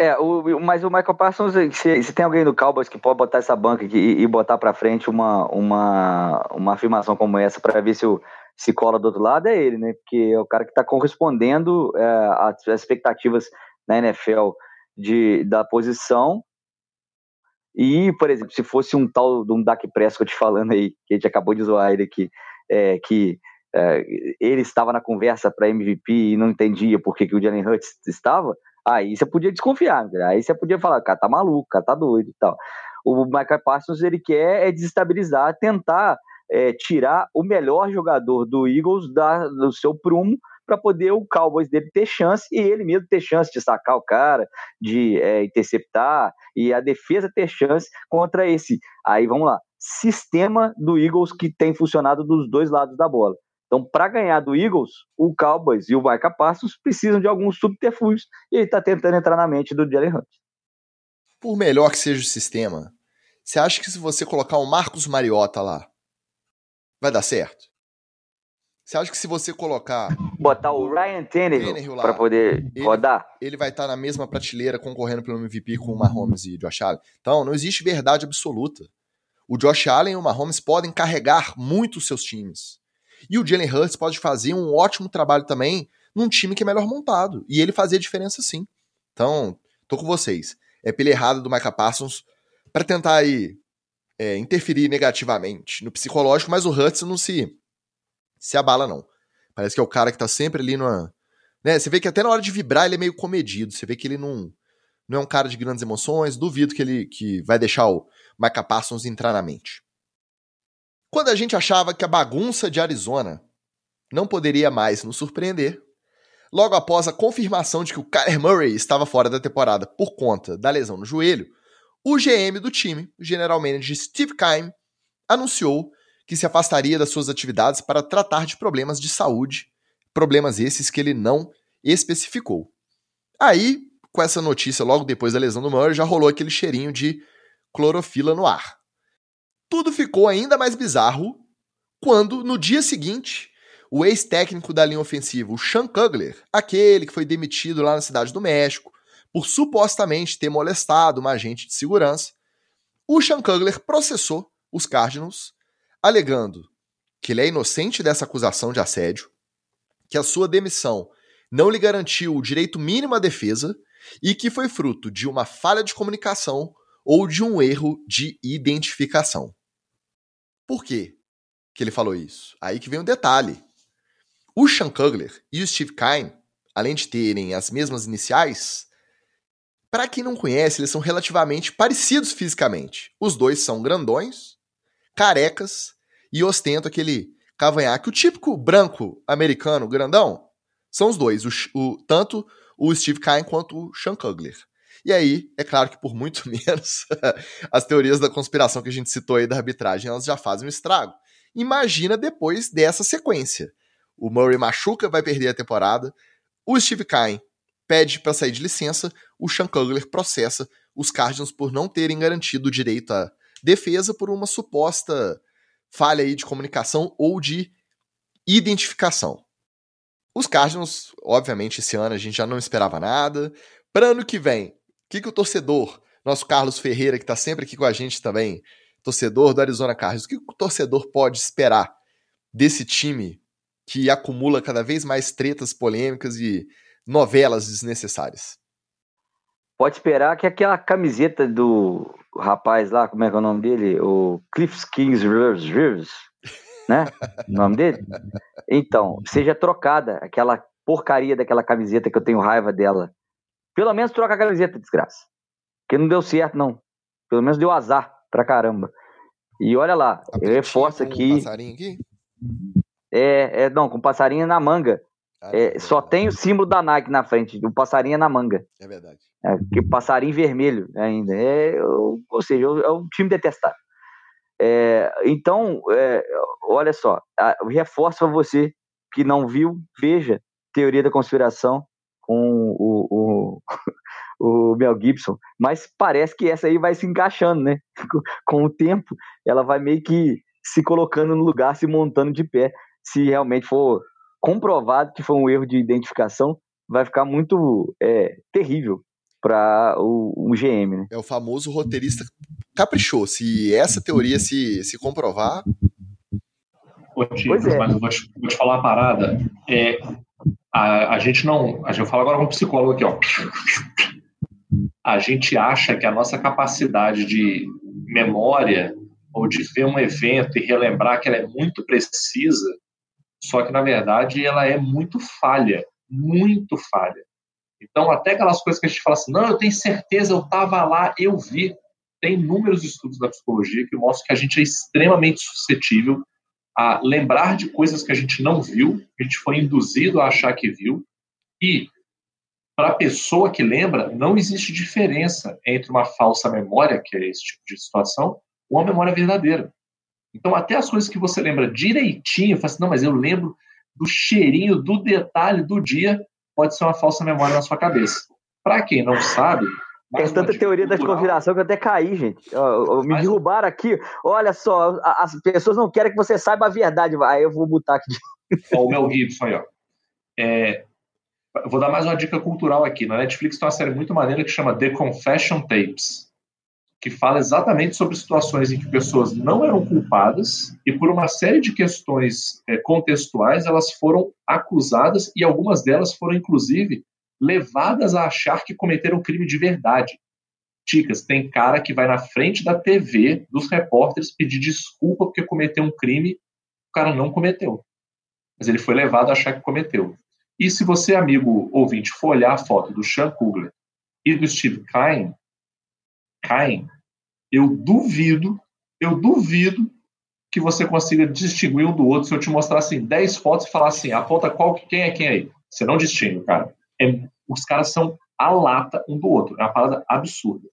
É, o, mas o Michael Parsons, se, se tem alguém do Cowboys que pode botar essa banca aqui e, e botar para frente uma, uma, uma afirmação como essa para ver se, o, se cola do outro lado, é ele, né? Porque é o cara que está correspondendo é, às expectativas na NFL de, da posição. E, por exemplo, se fosse um tal de um Dak Prescott falando aí, que a gente acabou de zoar ele aqui, é, que é, ele estava na conversa para MVP e não entendia por que, que o Jalen Hurts estava, aí você podia desconfiar, aí você podia falar, cara tá maluco, cara tá doido e tal. O Michael Parsons, ele quer é desestabilizar, tentar é, tirar o melhor jogador do Eagles da, do seu prumo para poder o Cowboys dele ter chance e ele mesmo ter chance de sacar o cara, de é, interceptar e a defesa ter chance contra esse. Aí vamos lá, sistema do Eagles que tem funcionado dos dois lados da bola. Então, para ganhar do Eagles, o Cowboys e o Micah Parsons precisam de alguns subterfúgios e ele está tentando entrar na mente do Jalen Hunt. Por melhor que seja o sistema, você acha que se você colocar o Marcos Mariota lá, vai dar certo? Você acha que se você colocar. Botar o Ryan Tannehill para poder ele, rodar? Ele vai estar tá na mesma prateleira concorrendo pelo MVP com o Mahomes e Josh Allen. Então, não existe verdade absoluta. o Josh Allen e o Mahomes podem carregar muito os seus times. E o Jalen Hurts pode fazer um ótimo trabalho também num time que é melhor montado. E ele fazia diferença sim. Então, tô com vocês. É pela errada do Micah Parsons para tentar aí é, interferir negativamente no psicológico, mas o Hurts não se, se abala, não. Parece que é o cara que tá sempre ali numa. Né? Você vê que até na hora de vibrar ele é meio comedido. Você vê que ele não, não é um cara de grandes emoções. Duvido que ele que vai deixar o Micah Parsons entrar na mente. Quando a gente achava que a bagunça de Arizona não poderia mais nos surpreender, logo após a confirmação de que o Kyler Murray estava fora da temporada por conta da lesão no joelho, o GM do time, o general manager Steve Keim, anunciou que se afastaria das suas atividades para tratar de problemas de saúde, problemas esses que ele não especificou. Aí, com essa notícia logo depois da lesão do Murray, já rolou aquele cheirinho de clorofila no ar. Tudo ficou ainda mais bizarro quando, no dia seguinte, o ex-técnico da linha ofensiva, o Sean Kugler, aquele que foi demitido lá na Cidade do México por supostamente ter molestado uma agente de segurança, o Sean Kugler processou os Cardinals, alegando que ele é inocente dessa acusação de assédio, que a sua demissão não lhe garantiu o direito mínimo à defesa e que foi fruto de uma falha de comunicação ou de um erro de identificação. Por quê que ele falou isso? Aí que vem um detalhe. O Sean Kugler e o Steve Kine, além de terem as mesmas iniciais, para quem não conhece, eles são relativamente parecidos fisicamente. Os dois são grandões, carecas e ostentam aquele cavanhaque. O típico branco americano grandão são os dois, o, o tanto o Steve Kine quanto o Sean Kugler. E aí, é claro que por muito menos, as teorias da conspiração que a gente citou aí da arbitragem, elas já fazem um estrago. Imagina depois dessa sequência. O Murray machuca, vai perder a temporada. O Steve Kine pede para sair de licença. O Sean Kugler processa os Cardinals por não terem garantido o direito à defesa por uma suposta falha aí de comunicação ou de identificação. Os Cardinals, obviamente, esse ano a gente já não esperava nada. Para ano que vem, o que, que o torcedor, nosso Carlos Ferreira, que está sempre aqui com a gente também, torcedor do Arizona Cardinals, o que o torcedor pode esperar desse time que acumula cada vez mais tretas polêmicas e novelas desnecessárias? Pode esperar que aquela camiseta do rapaz lá, como é que é o nome dele? O Cliff Kings Rivers, né? o nome dele? Então, seja trocada aquela porcaria daquela camiseta que eu tenho raiva dela pelo menos troca a camiseta, desgraça. Porque não deu certo, não. Pelo menos deu azar pra caramba. E olha lá, eu reforço aqui. Com passarinho aqui? É, é, não, com passarinho na manga. Ah, é, é só tem o símbolo da Nike na frente, o passarinho é na manga. É verdade. É, que passarinho vermelho ainda. É, ou seja, é um time detestável. É, então, é, olha só, reforço para você que não viu, veja Teoria da Conspiração com o, o, o Mel Gibson, mas parece que essa aí vai se encaixando, né? Com o tempo, ela vai meio que se colocando no lugar, se montando de pé. Se realmente for comprovado que foi um erro de identificação, vai ficar muito é, terrível para o, o, GM, né? É o famoso roteirista caprichou. Se essa teoria se, se comprovar. Ô, Ticas, é. mas eu vou te, vou te falar uma parada. É, a, a gente não. A gente fala agora com um psicólogo aqui, ó. A gente acha que a nossa capacidade de memória ou de ver um evento e relembrar que ela é muito precisa, só que na verdade ela é muito falha, muito falha. Então, até aquelas coisas que a gente fala assim, não, eu tenho certeza, eu estava lá, eu vi. Tem inúmeros estudos da psicologia que mostram que a gente é extremamente suscetível a lembrar de coisas que a gente não viu, a gente foi induzido a achar que viu, e para a pessoa que lembra, não existe diferença entre uma falsa memória, que é esse tipo de situação, ou uma memória verdadeira. Então, até as coisas que você lembra direitinho, fala assim, não, mas eu lembro do cheirinho, do detalhe do dia, pode ser uma falsa memória na sua cabeça. Para quem não sabe, tem tanta teoria da conspiração que eu até caí, gente. me Mas... derrubaram aqui. Olha só, as pessoas não querem que você saiba a verdade. Aí eu vou botar aqui. Ó, o Mel Gibson aí, ó. É, vou dar mais uma dica cultural aqui. Na Netflix tem uma série muito maneira que chama The Confession Tapes. Que fala exatamente sobre situações em que pessoas não eram culpadas e por uma série de questões é, contextuais elas foram acusadas e algumas delas foram inclusive levadas a achar que cometeram crime de verdade. Ticas, tem cara que vai na frente da TV dos repórteres pedir desculpa porque cometeu um crime, o cara não cometeu. Mas ele foi levado a achar que cometeu. E se você, amigo ouvinte, for olhar a foto do Sean Kugler e do Steve Kine, Kine, eu duvido, eu duvido que você consiga distinguir um do outro se eu te mostrar assim 10 fotos e falar assim, aponta qual quem é quem aí. Você não distingue, cara. É, os caras são a lata um do outro. É uma parada absurda.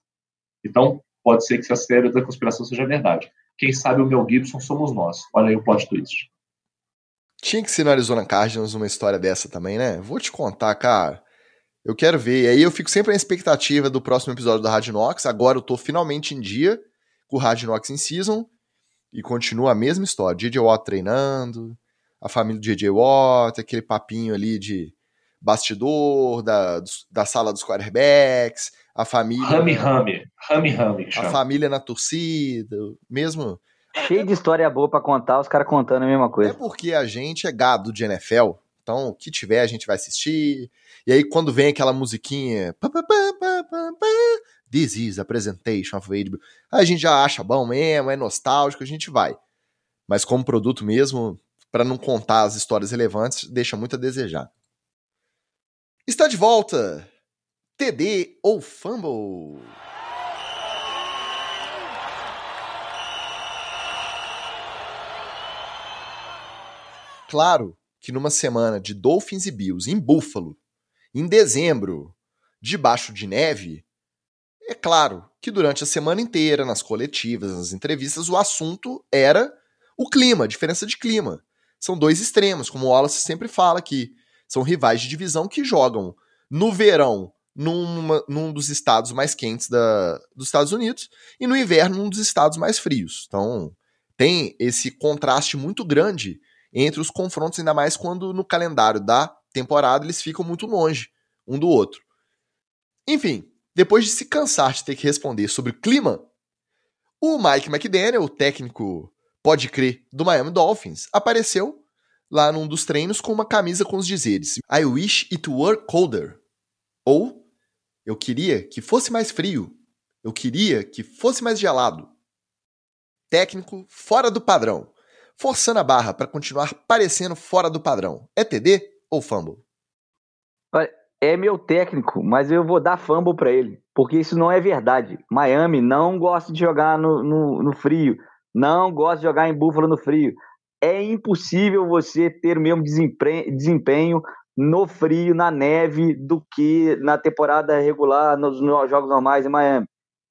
Então, pode ser que essa teoria da conspiração seja verdade. Quem sabe o Mel Gibson somos nós. Olha aí o plot twist. Tinha que ser no Arizona Cardinals uma história dessa também, né? Vou te contar, cara. Eu quero ver. E aí eu fico sempre na expectativa do próximo episódio da Rádio Nox. Agora eu tô finalmente em dia com o Rádio Nox em Season. E continua a mesma história. DJ Watt treinando, a família do DJ Watt, aquele papinho ali de bastidor, da, da sala dos quarterbacks, a família. Rami Rami. Rami Rami. A família na torcida, mesmo. Cheio de história boa para contar, os caras contando a mesma coisa. É porque a gente é gado de NFL, então o que tiver a gente vai assistir. E aí quando vem aquela musiquinha. This is a presentation of HBO. A gente já acha bom mesmo, é nostálgico, a gente vai. Mas como produto mesmo, para não contar as histórias relevantes, deixa muito a desejar. Está de volta! TD ou Fumble? Claro que numa semana de Dolphins e Bills em Buffalo, em dezembro, debaixo de neve, é claro que durante a semana inteira, nas coletivas, nas entrevistas, o assunto era o clima, a diferença de clima. São dois extremos, como o Wallace sempre fala que são rivais de divisão que jogam no verão numa, num dos estados mais quentes da, dos Estados Unidos e no inverno num dos estados mais frios. Então tem esse contraste muito grande entre os confrontos, ainda mais quando no calendário da temporada eles ficam muito longe um do outro. Enfim, depois de se cansar de ter que responder sobre o clima, o Mike McDaniel, o técnico, pode crer, do Miami Dolphins, apareceu lá num dos treinos com uma camisa com os dizeres I wish it were colder. Ou eu queria que fosse mais frio. Eu queria que fosse mais gelado. Técnico fora do padrão forçando a barra para continuar parecendo fora do padrão. É TD ou fumble? É meu técnico, mas eu vou dar fumble para ele, porque isso não é verdade. Miami não gosta de jogar no, no, no frio, não gosta de jogar em Buffalo no frio. É impossível você ter o mesmo desempenho no frio, na neve, do que na temporada regular, nos, nos jogos normais em Miami.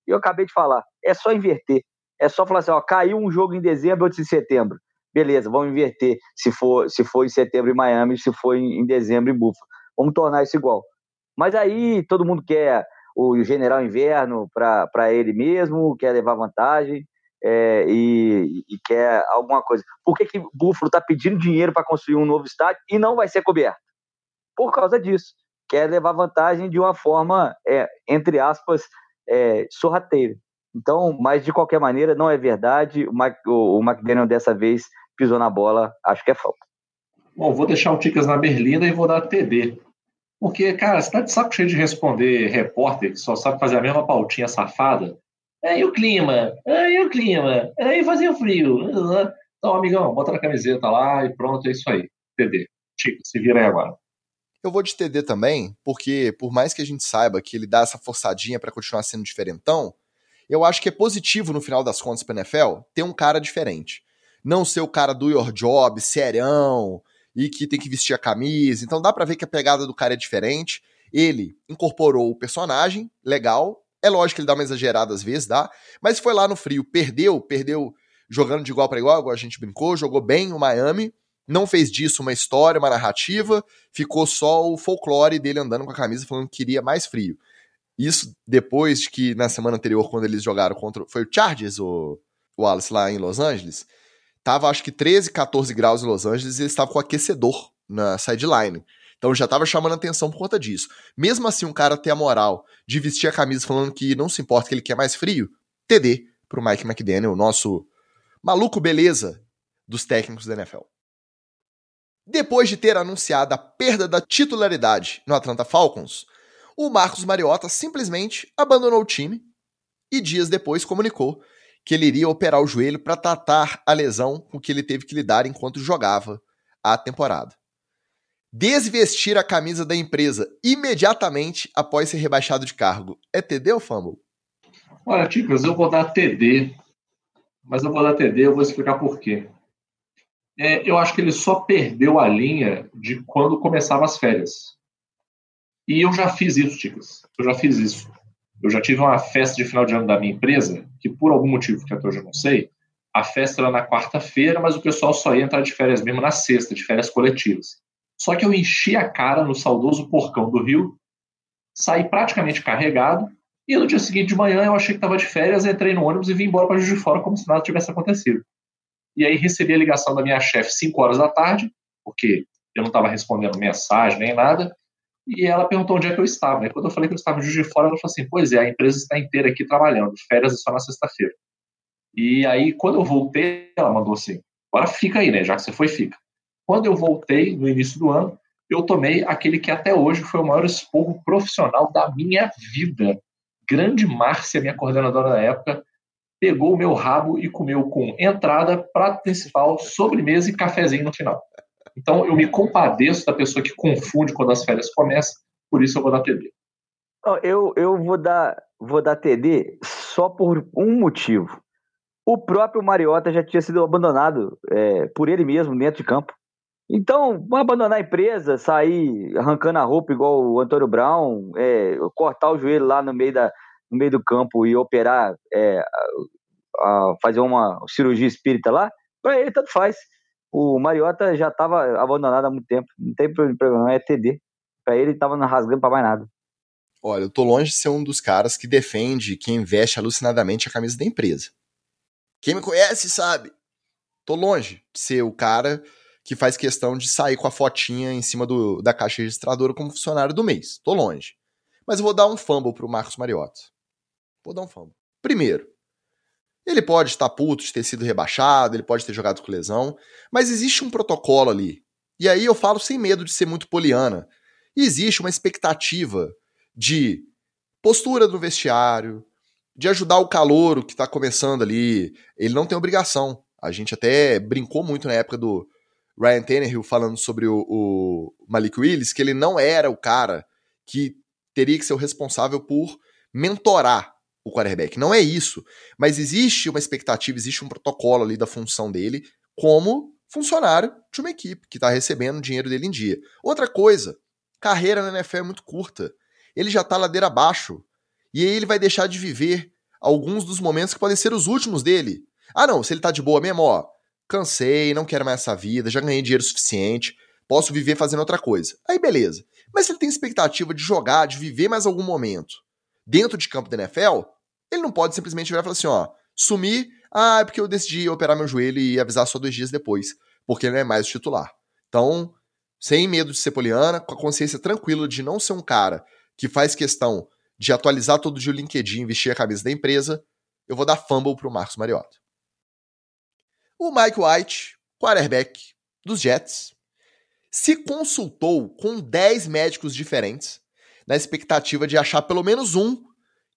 E eu acabei de falar, é só inverter. É só falar assim, ó, caiu um jogo em dezembro, outro em setembro beleza, vamos inverter se for, se for em setembro em Miami, se for em, em dezembro em Buffalo. Vamos tornar isso igual. Mas aí todo mundo quer o general inverno para ele mesmo, quer levar vantagem é, e, e, quer alguma coisa. Por que, que Buffalo está pedindo dinheiro para construir um novo estádio e não vai ser coberto? Por causa disso. Quer levar vantagem de uma forma, é, entre aspas, é, sorrateira. Então, mas de qualquer maneira, não é verdade. O, Mike, o, o McDaniel dessa vez pisou na bola, acho que é falta. Bom, vou deixar o Ticas na berlinda e vou dar TD. Porque, cara, você tá de saco cheio de responder repórter que só sabe fazer a mesma pautinha safada. É, e o clima? É, e o clima? É, e fazia frio? Então, amigão, bota na camiseta lá e pronto, é isso aí. TD. Ticas, se vira aí agora. Eu vou de TD também, porque por mais que a gente saiba que ele dá essa forçadinha para continuar sendo diferentão, eu acho que é positivo no final das contas para NFL ter um cara diferente não ser o cara do your job, serão, e que tem que vestir a camisa. Então dá para ver que a pegada do cara é diferente. Ele incorporou o personagem, legal. É lógico que ele dá uma exagerada às vezes, dá. Mas foi lá no frio, perdeu, perdeu jogando de igual para igual, igual a gente brincou, jogou bem o Miami. Não fez disso uma história, uma narrativa, ficou só o folclore dele andando com a camisa falando que queria mais frio. Isso depois de que na semana anterior, quando eles jogaram contra. Foi o Chargers, o, o Wallace, lá em Los Angeles Tava acho que 13, 14 graus em Los Angeles e eles estavam com aquecedor na sideline. Então já tava chamando atenção por conta disso. Mesmo assim, um cara ter a moral de vestir a camisa falando que não se importa que ele quer mais frio, TD para o Mike McDaniel, nosso maluco beleza dos técnicos da NFL. Depois de ter anunciado a perda da titularidade no Atlanta Falcons, o Marcos Mariota simplesmente abandonou o time e dias depois comunicou que ele iria operar o joelho para tratar a lesão com que ele teve que lidar enquanto jogava a temporada. Desvestir a camisa da empresa imediatamente após ser rebaixado de cargo é TD ou Fumble? Olha, Ticas, eu vou dar TD, mas eu vou dar TD, eu vou explicar por quê. É, eu acho que ele só perdeu a linha de quando começavam as férias. E eu já fiz isso, Ticas. Eu já fiz isso. Eu já tive uma festa de final de ano da minha empresa, que por algum motivo que até hoje eu não sei, a festa era na quarta-feira, mas o pessoal só ia entrar de férias mesmo na sexta, de férias coletivas. Só que eu enchi a cara no saudoso porcão do Rio, saí praticamente carregado, e no dia seguinte de manhã eu achei que estava de férias, entrei no ônibus e vim embora para Juiz de Fora como se nada tivesse acontecido. E aí recebi a ligação da minha chefe 5 horas da tarde, porque eu não estava respondendo mensagem nem nada, e ela perguntou onde é que eu estava. E quando eu falei que eu estava Juiz de Fora, ela falou assim: Pois é, a empresa está inteira aqui trabalhando, férias é só na sexta-feira. E aí, quando eu voltei, ela mandou assim: Agora fica aí, né? Já que você foi, fica. Quando eu voltei, no início do ano, eu tomei aquele que até hoje foi o maior esporro profissional da minha vida grande Márcia, minha coordenadora da época, pegou o meu rabo e comeu com entrada, prato principal, sobremesa e cafezinho no final. Então eu me compadeço da pessoa que confunde quando as férias começam, por isso eu vou dar TD. Eu, eu vou dar vou dar TD só por um motivo. O próprio Mariota já tinha sido abandonado é, por ele mesmo dentro de campo. Então, abandonar a empresa, sair arrancando a roupa igual o Antônio Brown, é, cortar o joelho lá no meio, da, no meio do campo e operar, é, a, a fazer uma cirurgia espírita lá, para ele tanto faz. O Mariota já estava abandonado há muito tempo, não tem problema, é TD. Para ele, estava rasgando para mais nada. Olha, eu tô longe de ser um dos caras que defende que investe alucinadamente a camisa da empresa. Quem me conhece sabe. Tô longe de ser o cara que faz questão de sair com a fotinha em cima do, da caixa registradora como funcionário do mês. Tô longe. Mas eu vou dar um fumble pro Marcos Mariota. Vou dar um fumble. Primeiro, ele pode estar puto de ter sido rebaixado, ele pode ter jogado com lesão, mas existe um protocolo ali. E aí eu falo sem medo de ser muito poliana. existe uma expectativa de postura no vestiário, de ajudar o calouro que está começando ali. Ele não tem obrigação. A gente até brincou muito na época do, Ryan Tannehill falando sobre o, o Malik Willis, que ele não era o cara que teria que ser o responsável por mentorar o quarterback. Não é isso. Mas existe uma expectativa, existe um protocolo ali da função dele como funcionário de uma equipe que está recebendo o dinheiro dele em dia. Outra coisa, carreira na NFL é muito curta. Ele já está ladeira abaixo. E aí ele vai deixar de viver alguns dos momentos que podem ser os últimos dele. Ah, não, se ele tá de boa mesmo, ó, cansei, não quero mais essa vida, já ganhei dinheiro suficiente, posso viver fazendo outra coisa. Aí beleza. Mas se ele tem expectativa de jogar, de viver mais algum momento dentro de campo da NFL, ele não pode simplesmente virar e falar assim, ó, sumir, ah, é porque eu decidi operar meu joelho e avisar só dois dias depois, porque ele não é mais o titular. Então, sem medo de ser poliana, com a consciência tranquila de não ser um cara que faz questão de atualizar todo dia o LinkedIn, vestir a camisa da empresa, eu vou dar fumble pro Marcos Mariota. O Mike White, quarterback dos Jets, se consultou com 10 médicos diferentes na expectativa de achar pelo menos um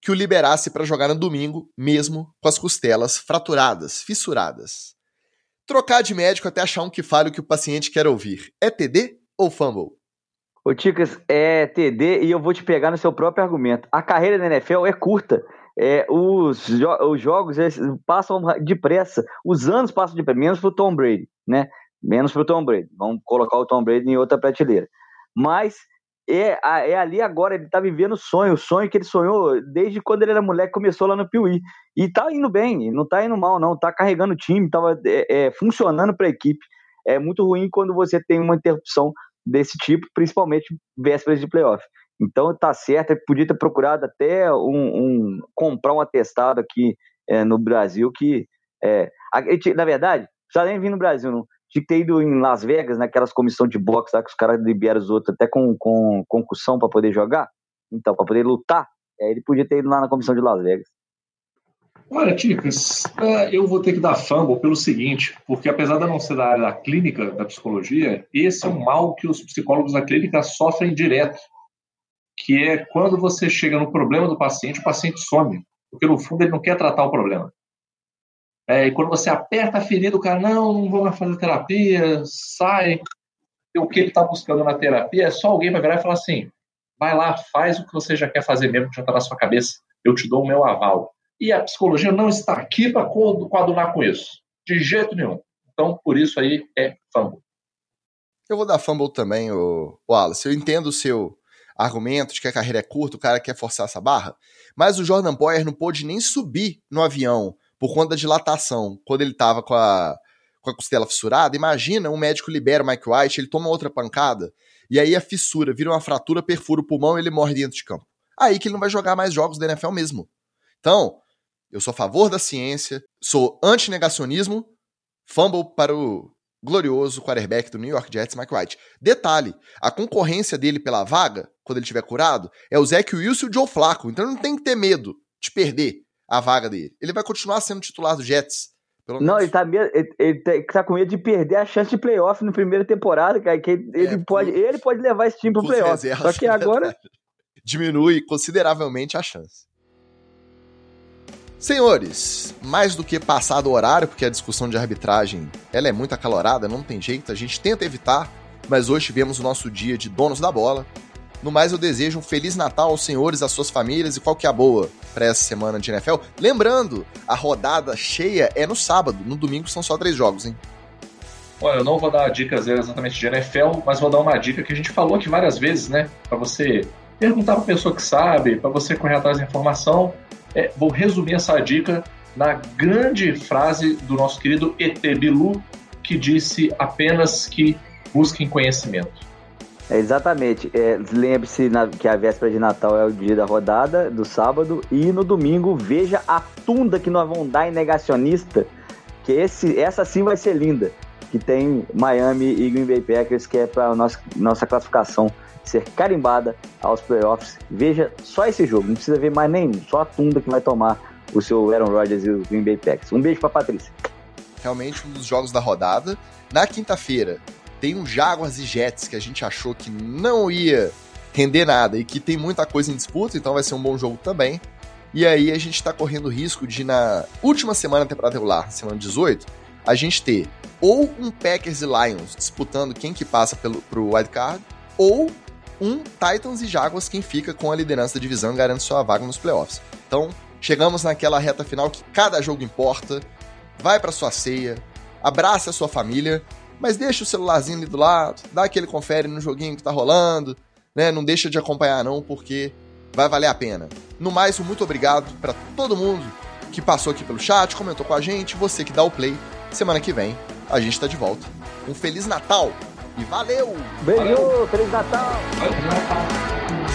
que o liberasse para jogar no domingo, mesmo com as costelas fraturadas, fissuradas. Trocar de médico até achar um que fale o que o paciente quer ouvir. É TD ou fumble? Ô, Ticas, é TD e eu vou te pegar no seu próprio argumento. A carreira da NFL é curta é, os, jo os jogos passam depressa, os anos passam depressa, menos para o Tom Brady, né? Menos para o Tom Brady. Vamos colocar o Tom Brady em outra prateleira. Mas é, é ali agora, ele está vivendo o sonho, o sonho que ele sonhou desde quando ele era moleque, começou lá no Piuí. E está indo bem, não está indo mal, não. Está carregando o time, estava é, é, funcionando para a equipe. É muito ruim quando você tem uma interrupção desse tipo, principalmente vésperas de playoff. Então tá certo, podia ter procurado até um, um comprar um atestado aqui é, no Brasil que é, na verdade, já nem vir no Brasil, não. Que ter ido em Las Vegas, naquelas comissões de boxe lá que os caras liberam os outros até com, com concussão para poder jogar. Então, para poder lutar, é, ele podia ter ido lá na comissão de Las Vegas. Olha, Ticas, é, eu vou ter que dar fumble pelo seguinte, porque apesar de não ser da área da clínica, da psicologia, esse é um mal que os psicólogos da clínica sofrem direto, que é quando você chega no problema do paciente, o paciente some, porque no fundo ele não quer tratar o problema. É, e quando você aperta a ferida, o cara, não, não vou mais fazer terapia, sai. E o que ele está buscando na terapia é só alguém para virar e falar assim, vai lá, faz o que você já quer fazer mesmo, que já está na sua cabeça, eu te dou o meu aval. E a psicologia não está aqui para coadunar com isso. De jeito nenhum. Então, por isso aí é fumble. Eu vou dar fumble também, o Wallace. Eu entendo o seu argumento de que a carreira é curta, o cara quer forçar essa barra, mas o Jordan Poyer não pôde nem subir no avião por conta da dilatação, quando ele estava com a, com a costela fissurada. Imagina um médico libera o Mike White, ele toma outra pancada, e aí a fissura vira uma fratura, perfura o pulmão e ele morre dentro de campo. Aí que ele não vai jogar mais jogos da NFL mesmo. Então, eu sou a favor da ciência, sou anti-negacionismo, fumble para o glorioso quarterback do New York Jets, Mike White. Detalhe, a concorrência dele pela vaga, quando ele estiver curado, é o Zach Wilson e o Joe Flacco, então não tem que ter medo de perder a vaga dele. Ele vai continuar sendo titular do Jets. não, ele tá, ele, ele tá com medo de perder a chance de playoff na primeira temporada, cara, que ele, é, pode, por, ele pode levar esse time pro playoff. Só que agora... Diminui consideravelmente a chance. Senhores, mais do que passar do horário, porque a discussão de arbitragem ela é muito acalorada, não tem jeito, a gente tenta evitar, mas hoje tivemos o nosso dia de donos da bola. No mais, eu desejo um Feliz Natal aos senhores, às suas famílias e qual que é a boa para essa semana de NFL. Lembrando, a rodada cheia é no sábado, no domingo são só três jogos, hein? Olha, eu não vou dar dicas exatamente de NFL, mas vou dar uma dica que a gente falou aqui várias vezes, né? Para você perguntar para pessoa que sabe, para você correr atrás da informação é, vou resumir essa dica na grande frase do nosso querido ET Bilu, que disse apenas que busquem conhecimento. É, exatamente. É, Lembre-se que a véspera de Natal é o dia da rodada, do sábado, e no domingo veja a tunda que nós vamos dar em negacionista, que esse, essa sim vai ser linda, que tem Miami e Green Bay Packers, que é para nossa, nossa classificação ser carimbada aos playoffs. Veja só esse jogo, não precisa ver mais nenhum, só a tunda que vai tomar o seu Aaron Rodgers e o Green Bay Packers. Um beijo para Patrícia. Realmente um dos jogos da rodada. Na quinta-feira tem um Jaguars e Jets que a gente achou que não ia render nada e que tem muita coisa em disputa, então vai ser um bom jogo também. E aí a gente está correndo risco de na última semana da temporada regular, semana 18, a gente ter ou um Packers e Lions disputando quem que passa pelo pro wild card, ou um Titans e Jaguars quem fica com a liderança da divisão e garante sua vaga nos playoffs. Então, chegamos naquela reta final que cada jogo importa. Vai para sua ceia, abraça a sua família, mas deixa o celularzinho ali do lado, dá aquele confere no joguinho que tá rolando, né? Não deixa de acompanhar não, porque vai valer a pena. No mais, muito obrigado para todo mundo que passou aqui pelo chat, comentou com a gente, você que dá o play. Semana que vem a gente tá de volta. Um feliz Natal e valeu! Beijo, Feliz Natal! Feliz Natal!